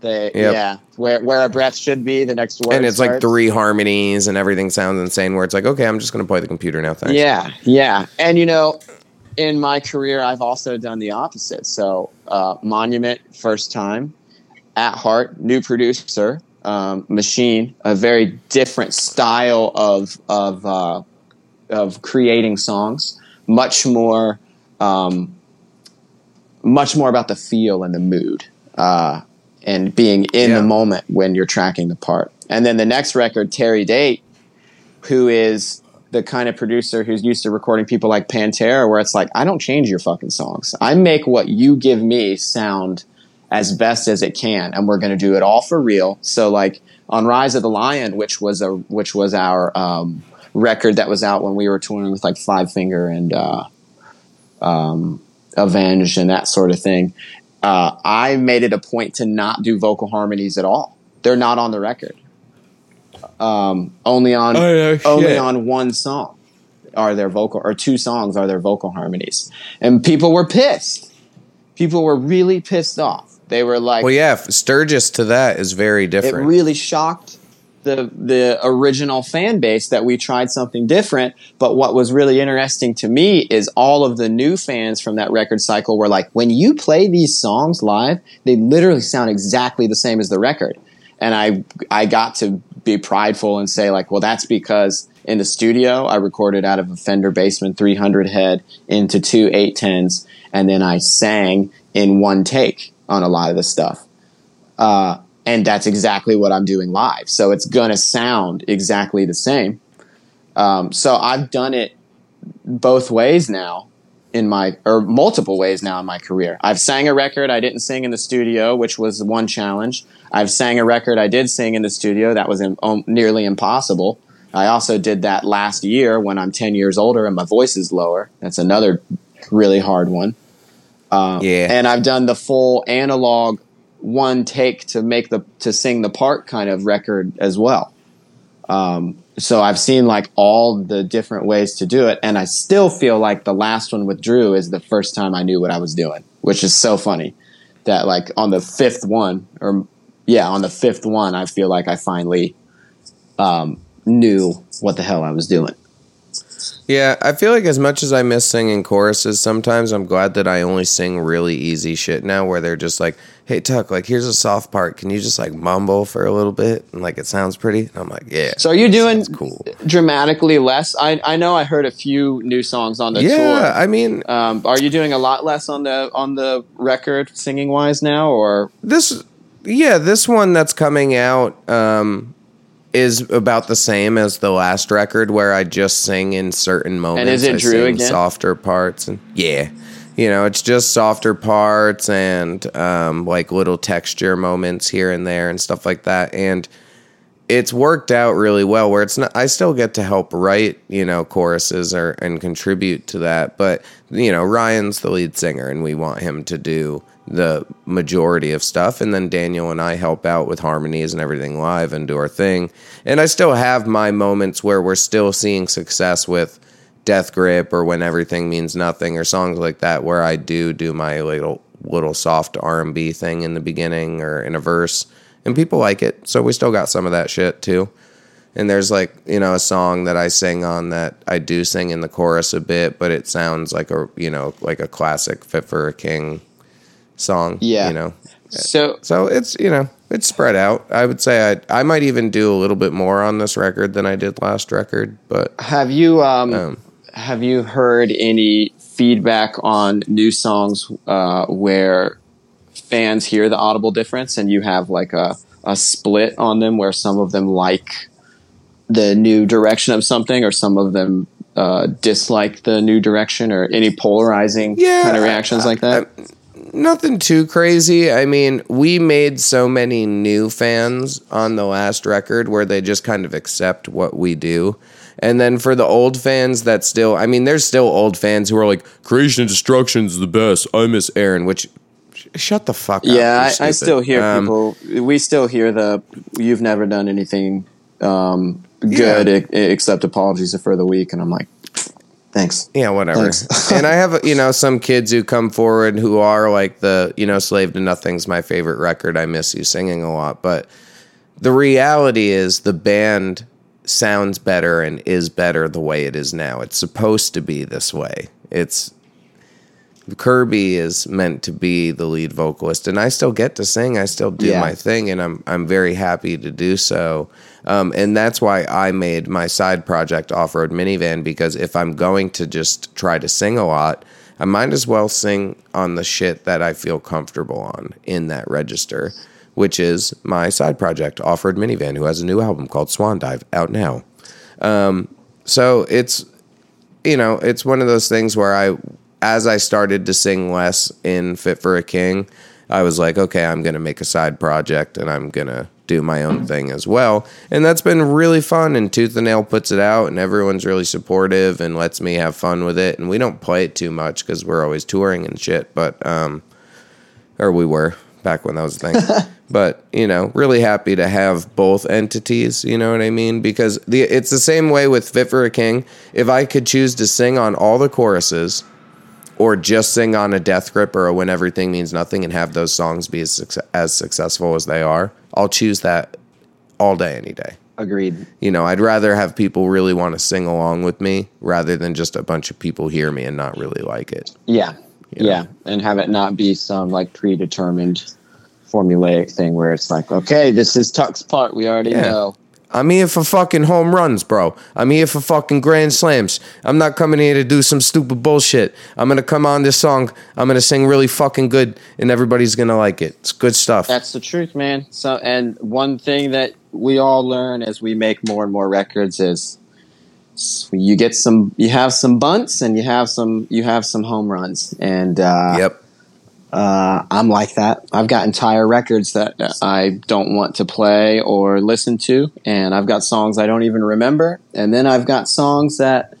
They Yep. yeah, where where a breath should be, the next word. and it's like three harmonies and everything sounds insane where it's like, okay, I'm just going to play the computer now. Thanks. Yeah, yeah. And you know, in my career, I've also done the opposite. So, uh, Monument, first time. At Heart, new producer. Um, Machine, a very different style of of uh, of creating songs. Much more, um, much more about the feel and the mood, uh, and being in Yeah. the moment when you're tracking the part. And then the next record, Terry Date, who is the kind of producer who's used to recording people like Pantera, where it's like, I don't change your fucking songs. I make what you give me sound as best as it can, and we're going to do it all for real. So, like on Rise of the Lion, which was a which was our um, record that was out when we were touring with like Five Finger and uh, um, Avenged and that sort of thing. Uh, I made it a point to not do vocal harmonies at all. They're not on the record. Um, only on Oh, yeah, only on one song are there vocal or two songs are there vocal harmonies, and people were pissed. People were really pissed off. They were like, Well, yeah, Sturgis to that is very different. it really shocked the the original fan base that we tried something different. But what was really interesting to me is all of the new fans from that record cycle were like, when you play these songs live, they literally sound exactly the same as the record. And I I got to be prideful and say like, well, that's because in the studio I recorded out of a Fender Bassman 300 head into two 810s, and then I sang in one take on a lot of the stuff uh, and that's exactly what I'm doing live. So it's gonna sound exactly the same. Um, so I've done it both ways now in my or multiple ways now in my career. I've sang a record I didn't sing in the studio, which was one challenge. I've sang a record I did sing in the studio that was im- um, nearly impossible. I also did that last year when I'm 10 years older and my voice is lower. That's another really hard one. Yeah. And I've done the full analog one take to make the to sing the part kind of record as well. Um, so I've seen like all the different ways to do it, and I still feel like the last one with Drew is the first time I knew what I was doing, which is so funny. That like on the fifth one, or yeah, on the fifth one, I feel like I finally um, knew what the hell I was doing. Yeah, I feel like as much as I miss singing choruses, sometimes I'm glad that I only sing really easy shit now where they're just like, hey, Tuck, like, here's a soft part. Can you just like mumble for a little bit? And like, it sounds pretty. And I'm like, yeah. So are you doing cool. dramatically less? I I know I heard a few new songs on the Yeah, tour. Yeah, I mean, Um, are you doing a lot less on the on the record singing wise now, or this, yeah, this one that's coming out um, is about the same as the last record where I just sing in certain moments. And is it I Drew again? Softer parts. And yeah. You know, it's just softer parts and um, like little texture moments here and there and stuff like that. And it's worked out really well where it's not I still get to help write, you know, choruses or and contribute to that, but you know, Ryan's the lead singer and we want him to do the majority of stuff and then Daniel and I help out with harmonies and everything live and do our thing. And I still have my moments where we're still seeing success with Death Grip or when everything means nothing or songs like that where I do do my little little soft R&B thing in the beginning or in a verse and people like it. So we still got some of that shit too. And there's like, you know, a song that I sing on that I do sing in the chorus a bit, but it sounds like a, you know, like a classic Fit for a King song. Yeah. You know, So so it's, you know, it's spread out. I would say I, I might even do a little bit more on this record than I did last record, but have you um, Um. have you heard any feedback on new songs uh, where fans hear the audible difference and you have like a, a split on them where some of them like the new direction of something or some of them uh, dislike the new direction or any polarizing Yeah, kind of reactions like that? nothing too crazy. I mean, we made so many new fans on the last record where they just kind of accept what we do. And then for the old fans that still, I mean, there's still old fans who are like, Creation and Destruction's the best. I miss Aaron, which, shut the fuck up. yeah, I, I still hear Um, people. We still hear the "you've never done anything um, good Yeah. e- except Apologies for the Weak," and I'm like, thanks. Yeah, whatever. Thanks. and I have, you know, some kids who come forward who are like the, you know, Slave to Nothing's my favorite record. I miss you singing a lot. But the reality is the band sounds better and is better the way it is now. It's supposed to be this way. It's Kirby is meant to be the lead vocalist, and I still get to sing. I still do Yeah. my thing, and I'm I'm very happy to do so. Um, and that's why I made my side project off road minivan because if I'm going to just try to sing a lot, I might as well sing on the shit that I feel comfortable on in that register, which is my side project, Off Road Minivan, who has a new album called Swan Dive out now. Um, so it's you know, it's one of those things where I, as I started to sing less in Fit for a King, I was like, okay, I'm going to make a side project and I'm going to do my own thing as well. And that's been really fun. And Tooth and Nail puts it out, and everyone's really supportive and lets me have fun with it. And we don't play it too much because we're always touring and shit. But, um, or we were back when that was a thing. but you know, really happy to have both entities. You know what I mean? Because the it's the same way with Fit for a King. If I could choose to sing on all the choruses, or just sing on a Death Grip or a When Everything Means Nothing, and have those songs be as, as successful as they are, I'll choose that all day, any day. Agreed. You know, I'd rather have people really want to sing along with me rather than just a bunch of people hear me and not really like it. Yeah, yeah, and have it not be some like predetermined formulaic thing where it's like, okay, this is Tuck's part. We already Yeah. know. I'm here for fucking home runs, bro. I'm here for fucking grand slams. I'm not coming here to do some stupid bullshit. I'm gonna come on this song. I'm gonna sing really fucking good, and everybody's gonna like it. It's good stuff. That's the truth, man. So, and one thing that we all learn as we make more and more records is you get some, you have some bunts, and you have some, you have some home runs, and uh, yep. Uh, I'm like that. I've got entire records that I don't want to play or listen to, and I've got songs I don't even remember, and then I've got songs that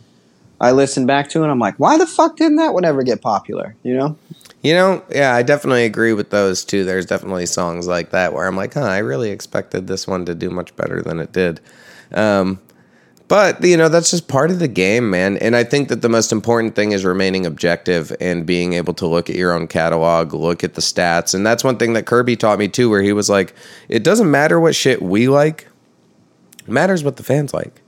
I listen back to, and I'm like, why the fuck didn't that one ever get popular? You know? You know, yeah, I definitely agree with those too. There's definitely songs like that where I'm like, huh, I really expected this one to do much better than it did. Um, but you know, that's just part of the game, man. And I think that the most important thing is remaining objective and being able to look at your own catalog, look at the stats. And that's one thing that Kirby taught me too, where he was like, it doesn't matter what shit we like, it matters what the fans like.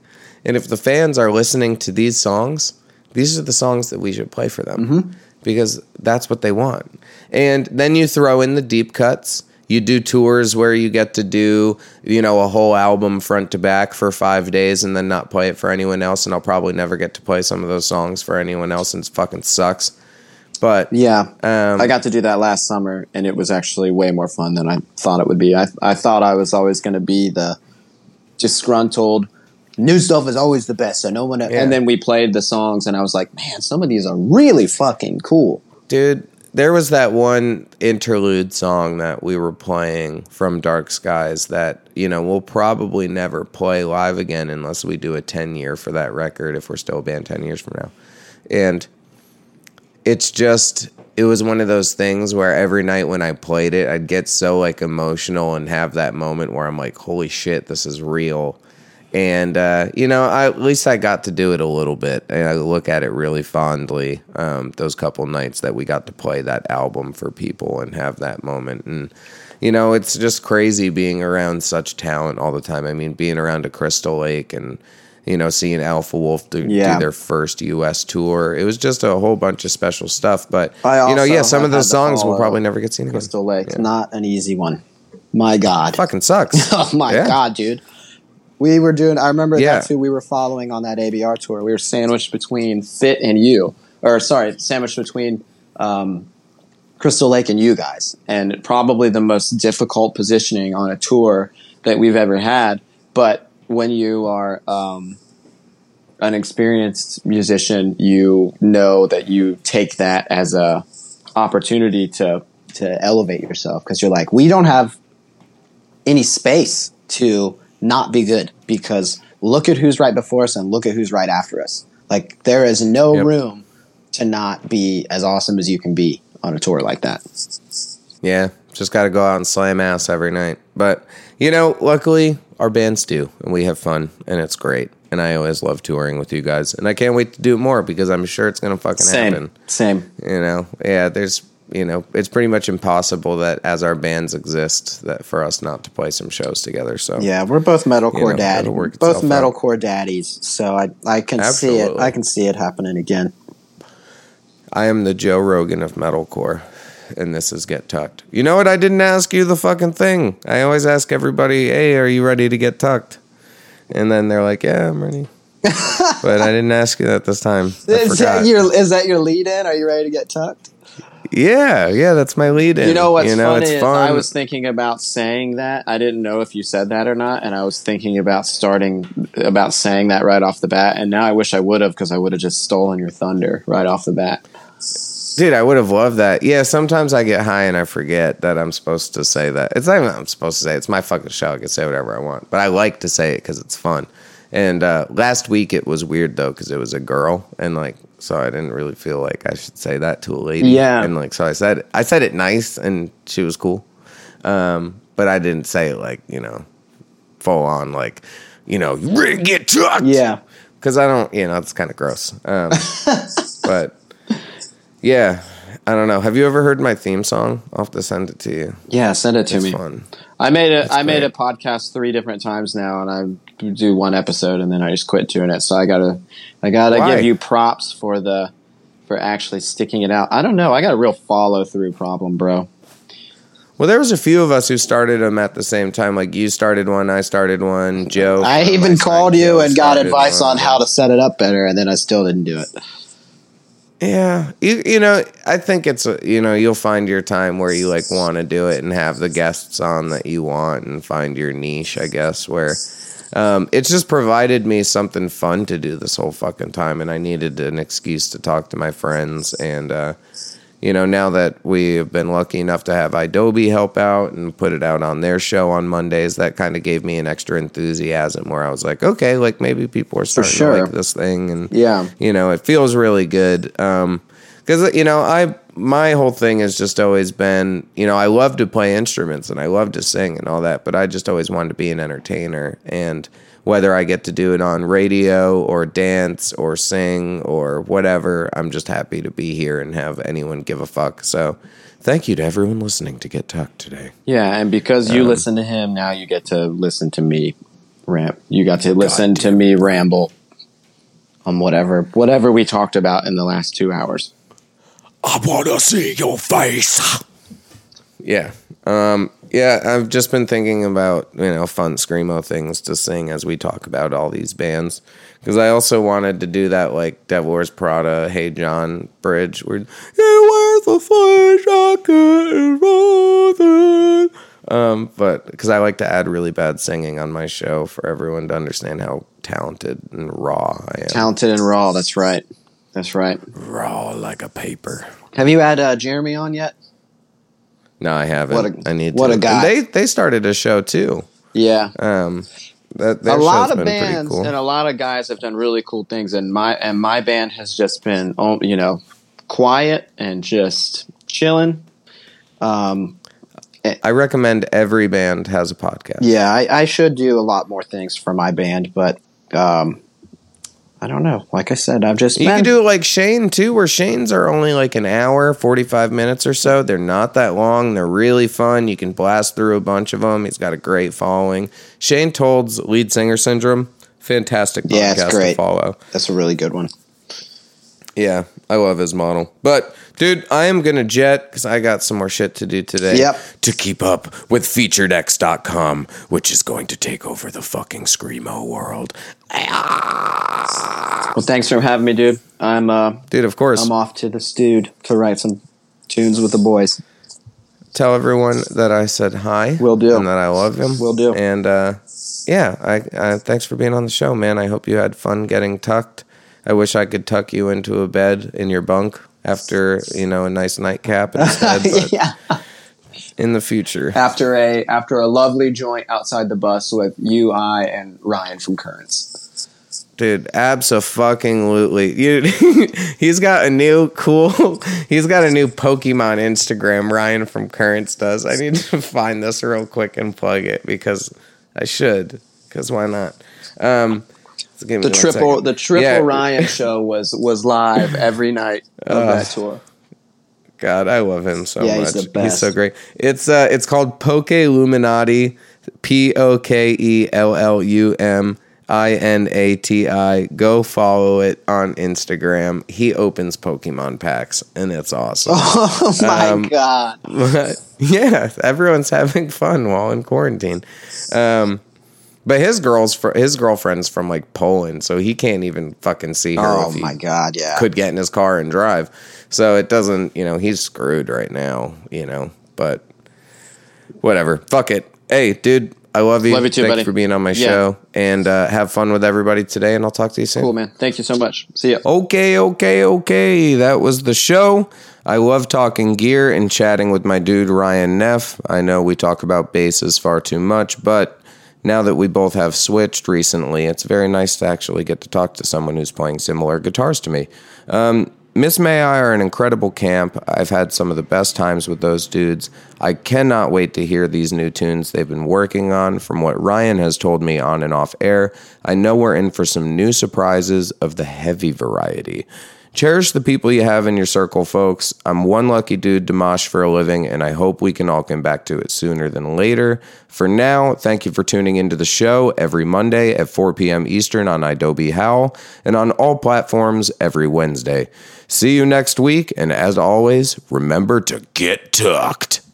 And if the fans are listening to these songs, these are the songs that we should play for them mm-hmm. because that's what they want. And then you throw in the deep cuts. You do tours where you get to do, you know, a whole album front to back for five days and then not play it for anyone else. And I'll probably never get to play some of those songs for anyone else and it fucking sucks. But Yeah. Um, I got to do that last summer, and it was actually way more fun than I thought it would be. I, I thought I was always going to be the disgruntled. New stuff is always the best, so no one. Yeah. And then we played the songs, and I was like, man, some of these are really fucking cool. dude there was that one interlude song that we were playing from Dark Skies that you know we'll probably never play live again unless we do a ten year for that record if we're still a band ten years from now, and it's just it was one of those things where every night when I played it, I'd get so like emotional and have that moment where I'm like, holy shit, this is real. And uh, you know, I, at least I got to do it a little bit, and I look at it really fondly. Um, those couple nights that we got to play that album for people and have that moment, and you know, it's just crazy being around such talent all the time. I mean, being around a Crystal Lake and you know, seeing Alpha Wolf do, Yeah. do their first U.S. tour. It was just a whole bunch of special stuff. But I you know, yeah, some of those songs will probably never get seen again. Crystal Lake, Yeah. not an easy one. My God. Fucking sucks. Oh my Yeah. god, dude. We were doing I remember Yeah. that's who we were following on that ABR tour. We were sandwiched between Fit and you. Or sorry, sandwiched between um, Crystal Lake and you guys. And probably the most difficult positioning on a tour that we've ever had. But when you are um, an experienced musician, you know that you take that as a opportunity to to elevate yourself because you're like, we don't have any space to not be good because look at who's right before us and look at who's right after us. Like there is no Yep. room to not be as awesome as you can be on a tour like that. Yeah, just got to go out and slam ass every night. But you know, luckily our bands do, and we have fun, and it's great. And I always love touring with you guys, and I can't wait to do more because I'm sure it's gonna fucking Same, happen. same. You know, yeah. There's, you know, it's pretty much impossible that as our bands exist, that for us not to play some shows together. So Yeah, we're both metalcore You know, dad, both itself out. metalcore daddies. So I I can see it. I can see it happening again. I am the Joe Rogan of metalcore, and this is Get Tucked. You know what? I didn't ask you the fucking thing. I always ask everybody, "Hey, are you ready to get tucked?" And then they're like, "Yeah, I'm ready." but I didn't ask you that this time. Is that your is that your lead in? Are you ready to get tucked? Yeah, yeah, that's my lead in. You know what's you know, funny it's fun. I was thinking about saying that. I didn't know if you said that or not, and I was thinking about starting about saying that right off the bat. And now I wish I would have because I would have just stolen your thunder right off the bat. Dude, I would have loved that. Yeah, sometimes I get high and I forget that I'm supposed to say that. It's not even I'm supposed to say. it. It's my fucking show. I can say whatever I want. But I like to say it because it's fun. And uh, last week it was weird though because it was a girl and like so I didn't really feel like I should say that to a lady. Yeah. And like so I said I said it nice and she was cool. Um, but I didn't say it like you know full on like you know you to get tucked Yeah, because I don't, you know, it's kind of gross. Um, but yeah, I don't know. Have you ever heard my theme song? I'll have to send it to you. yeah. Send it to It's me. fun. I made a I made great. a podcast three different times now, and I do one episode, and then I just quit doing it. So I gotta I gotta Why? give you props for the for actually sticking it out. I don't know. I got a real follow through problem, bro. Well, there was a few of us who started them at the same time. Like you started one, I started one. Joe. I even side, called you Joe and got advice one. on how to set it up better, and then I still didn't do it. Yeah, you you know, I think it's you know you'll find your time where you like want to do it and have the guests on that you want and find your niche. I guess where um, it's just provided me something fun to do this whole fucking time, and I needed an excuse to talk to my friends. And uh, you know, now that we have been lucky enough to have Adobe help out and put it out on their show on Mondays, that kind of gave me an extra enthusiasm where I was like, okay, like maybe people are starting to like this thing, and Yeah. you know it feels really good um because you know i my whole thing has just always been you know i love to play instruments and i love to sing and all that but i just always wanted to be an entertainer and whether i get to do it on radio or dance or sing or whatever i'm just happy to be here and have anyone give a fuck so thank you to everyone listening to get tucked today Yeah, and because Um, you listen to him, now you get to listen to me ramp. You got to listen to me ramble on whatever whatever we talked about in the last two hours. I want to see your face. Yeah. Um, yeah, I've just been thinking about, you know, fun screamo things to sing as we talk about all these bands. Because I also wanted to do that, like, Devil Wears Prada, Hey John bridge, where, He wears a flame jacket and roses." Um, but because I like to add really bad singing on my show for everyone to understand how talented and raw I am. Talented and raw, that's right. That's right. raw like a paper. Have you had uh, Jeremy on yet? No, I haven't. What a- I need what to. a guy. And they they started a show too. Yeah. Um, that their a lot show's of been bands cool. and a lot of guys have done really cool things, and my and my band has just been, oh, you know, quiet and just chilling. Um, I recommend every band has a podcast. yeah, I, I should do a lot more things for my band, but um, I don't know. Like I said, I've just You been- can do it like Shane too, where Shane's are only like an hour, forty five minutes or so. They're not that long. They're really fun. You can blast through a bunch of them. He's got a great following. Shane Told's lead singer syndrome, fantastic podcast Yeah, it's to great. follow. That's a really good one. Yeah, I love his model. But dude, I am gonna jet because I got some more shit to do today. Yep. To keep up with FeaturedX.com, which is going to take over the fucking screamo world. Well, thanks for having me, dude. I'm uh, Dude, of course. I'm off to the stude to write some tunes with the boys. tell everyone that I said hi. Will do. And that I love him. Will do. And uh, yeah, I, I thanks for being on the show, man. I hope you had fun getting tucked. I wish I could tuck you into a bed in your bunk after you know a nice nightcap instead. Yeah. in the future, After a after a lovely joint outside the bus with you, I, and Ryan from Currents. dude, absolutely. You, he's got a new cool. He's got a new Pokemon Instagram. Ryan from Currents does. I need to find this real quick and plug it because I should. Because why not? Um, so The triple the triple Yeah. Ryan show was was live every night of that tour. God, I love him so Yeah, much. he's best. so great. It's uh, it's called Poke Illuminati, P O K E L L U M I N A T I. Go follow it on Instagram. He opens Pokemon packs, and it's awesome. Oh my Um, god! yeah, everyone's having fun while in quarantine. Um, but his girl's fr- his girlfriend's from like Poland, so he can't even fucking see her. Oh if he my god! Yeah. could get in his car and drive. So it doesn't, you know, he's screwed right now, you know, but whatever. Fuck it. Hey, dude, I love you. Love you too, Thanks buddy. for being on my Yeah. show and uh, have fun with everybody today. And I'll talk to you soon. Cool, man. Thank you so much. See ya. Okay, okay, okay. That was the show. I love talking gear and chatting with my dude Ryan Neff. I know we talk about basses far too much, but now that we both have switched recently, it's very nice to actually get to talk to someone who's playing similar guitars to me. Um, Miss May I are an incredible camp. I've had some of the best times with those dudes. I cannot wait to hear these new tunes they've been working on. From what Ryan has told me on and off air, I know we're in for some new surprises of the heavy variety. Cherish the people you have in your circle, folks. I'm one lucky dude to mosh for a living, and I hope we can all come back to it sooner than later. For now, thank you for tuning into the show every Monday at 4 p.m. Eastern on Adobe Howl and on all platforms every Wednesday. See you next week, and as always, remember to get tucked.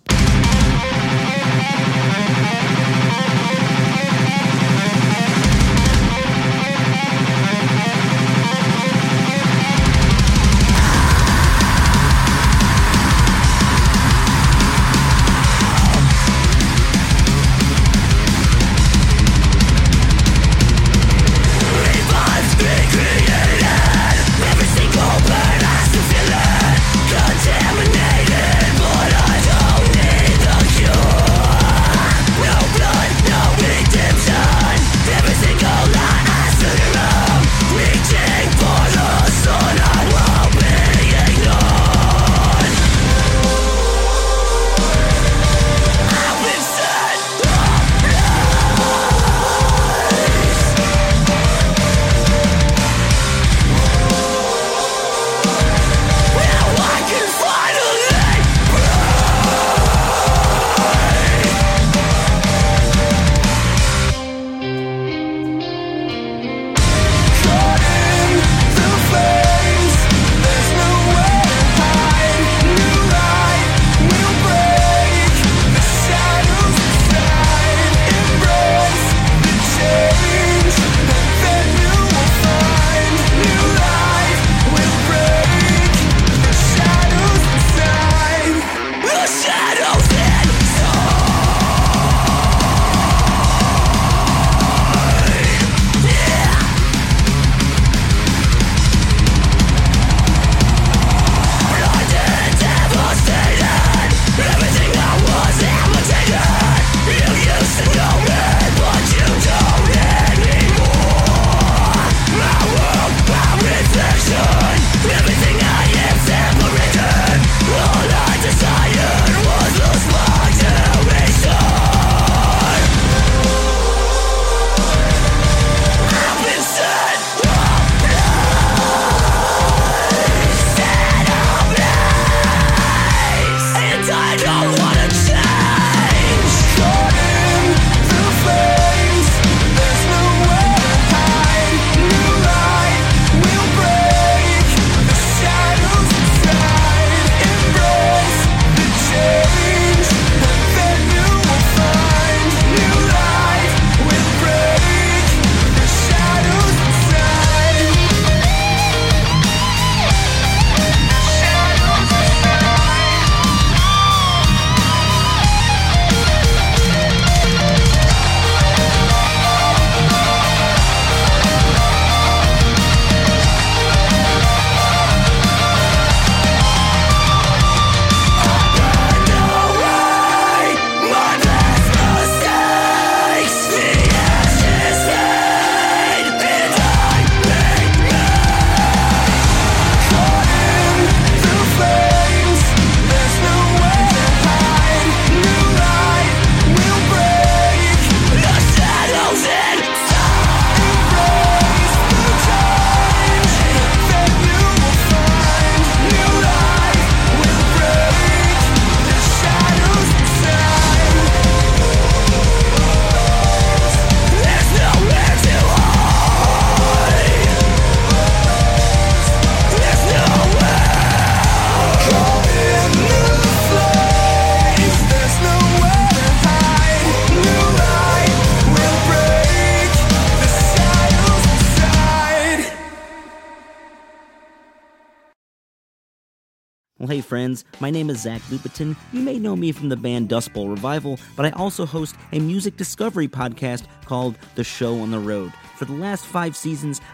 Name is Zach Lupetin. You may know me from the band Dust Bowl Revival, but I also host a music discovery podcast called The Show on the Road. For the last five seasons,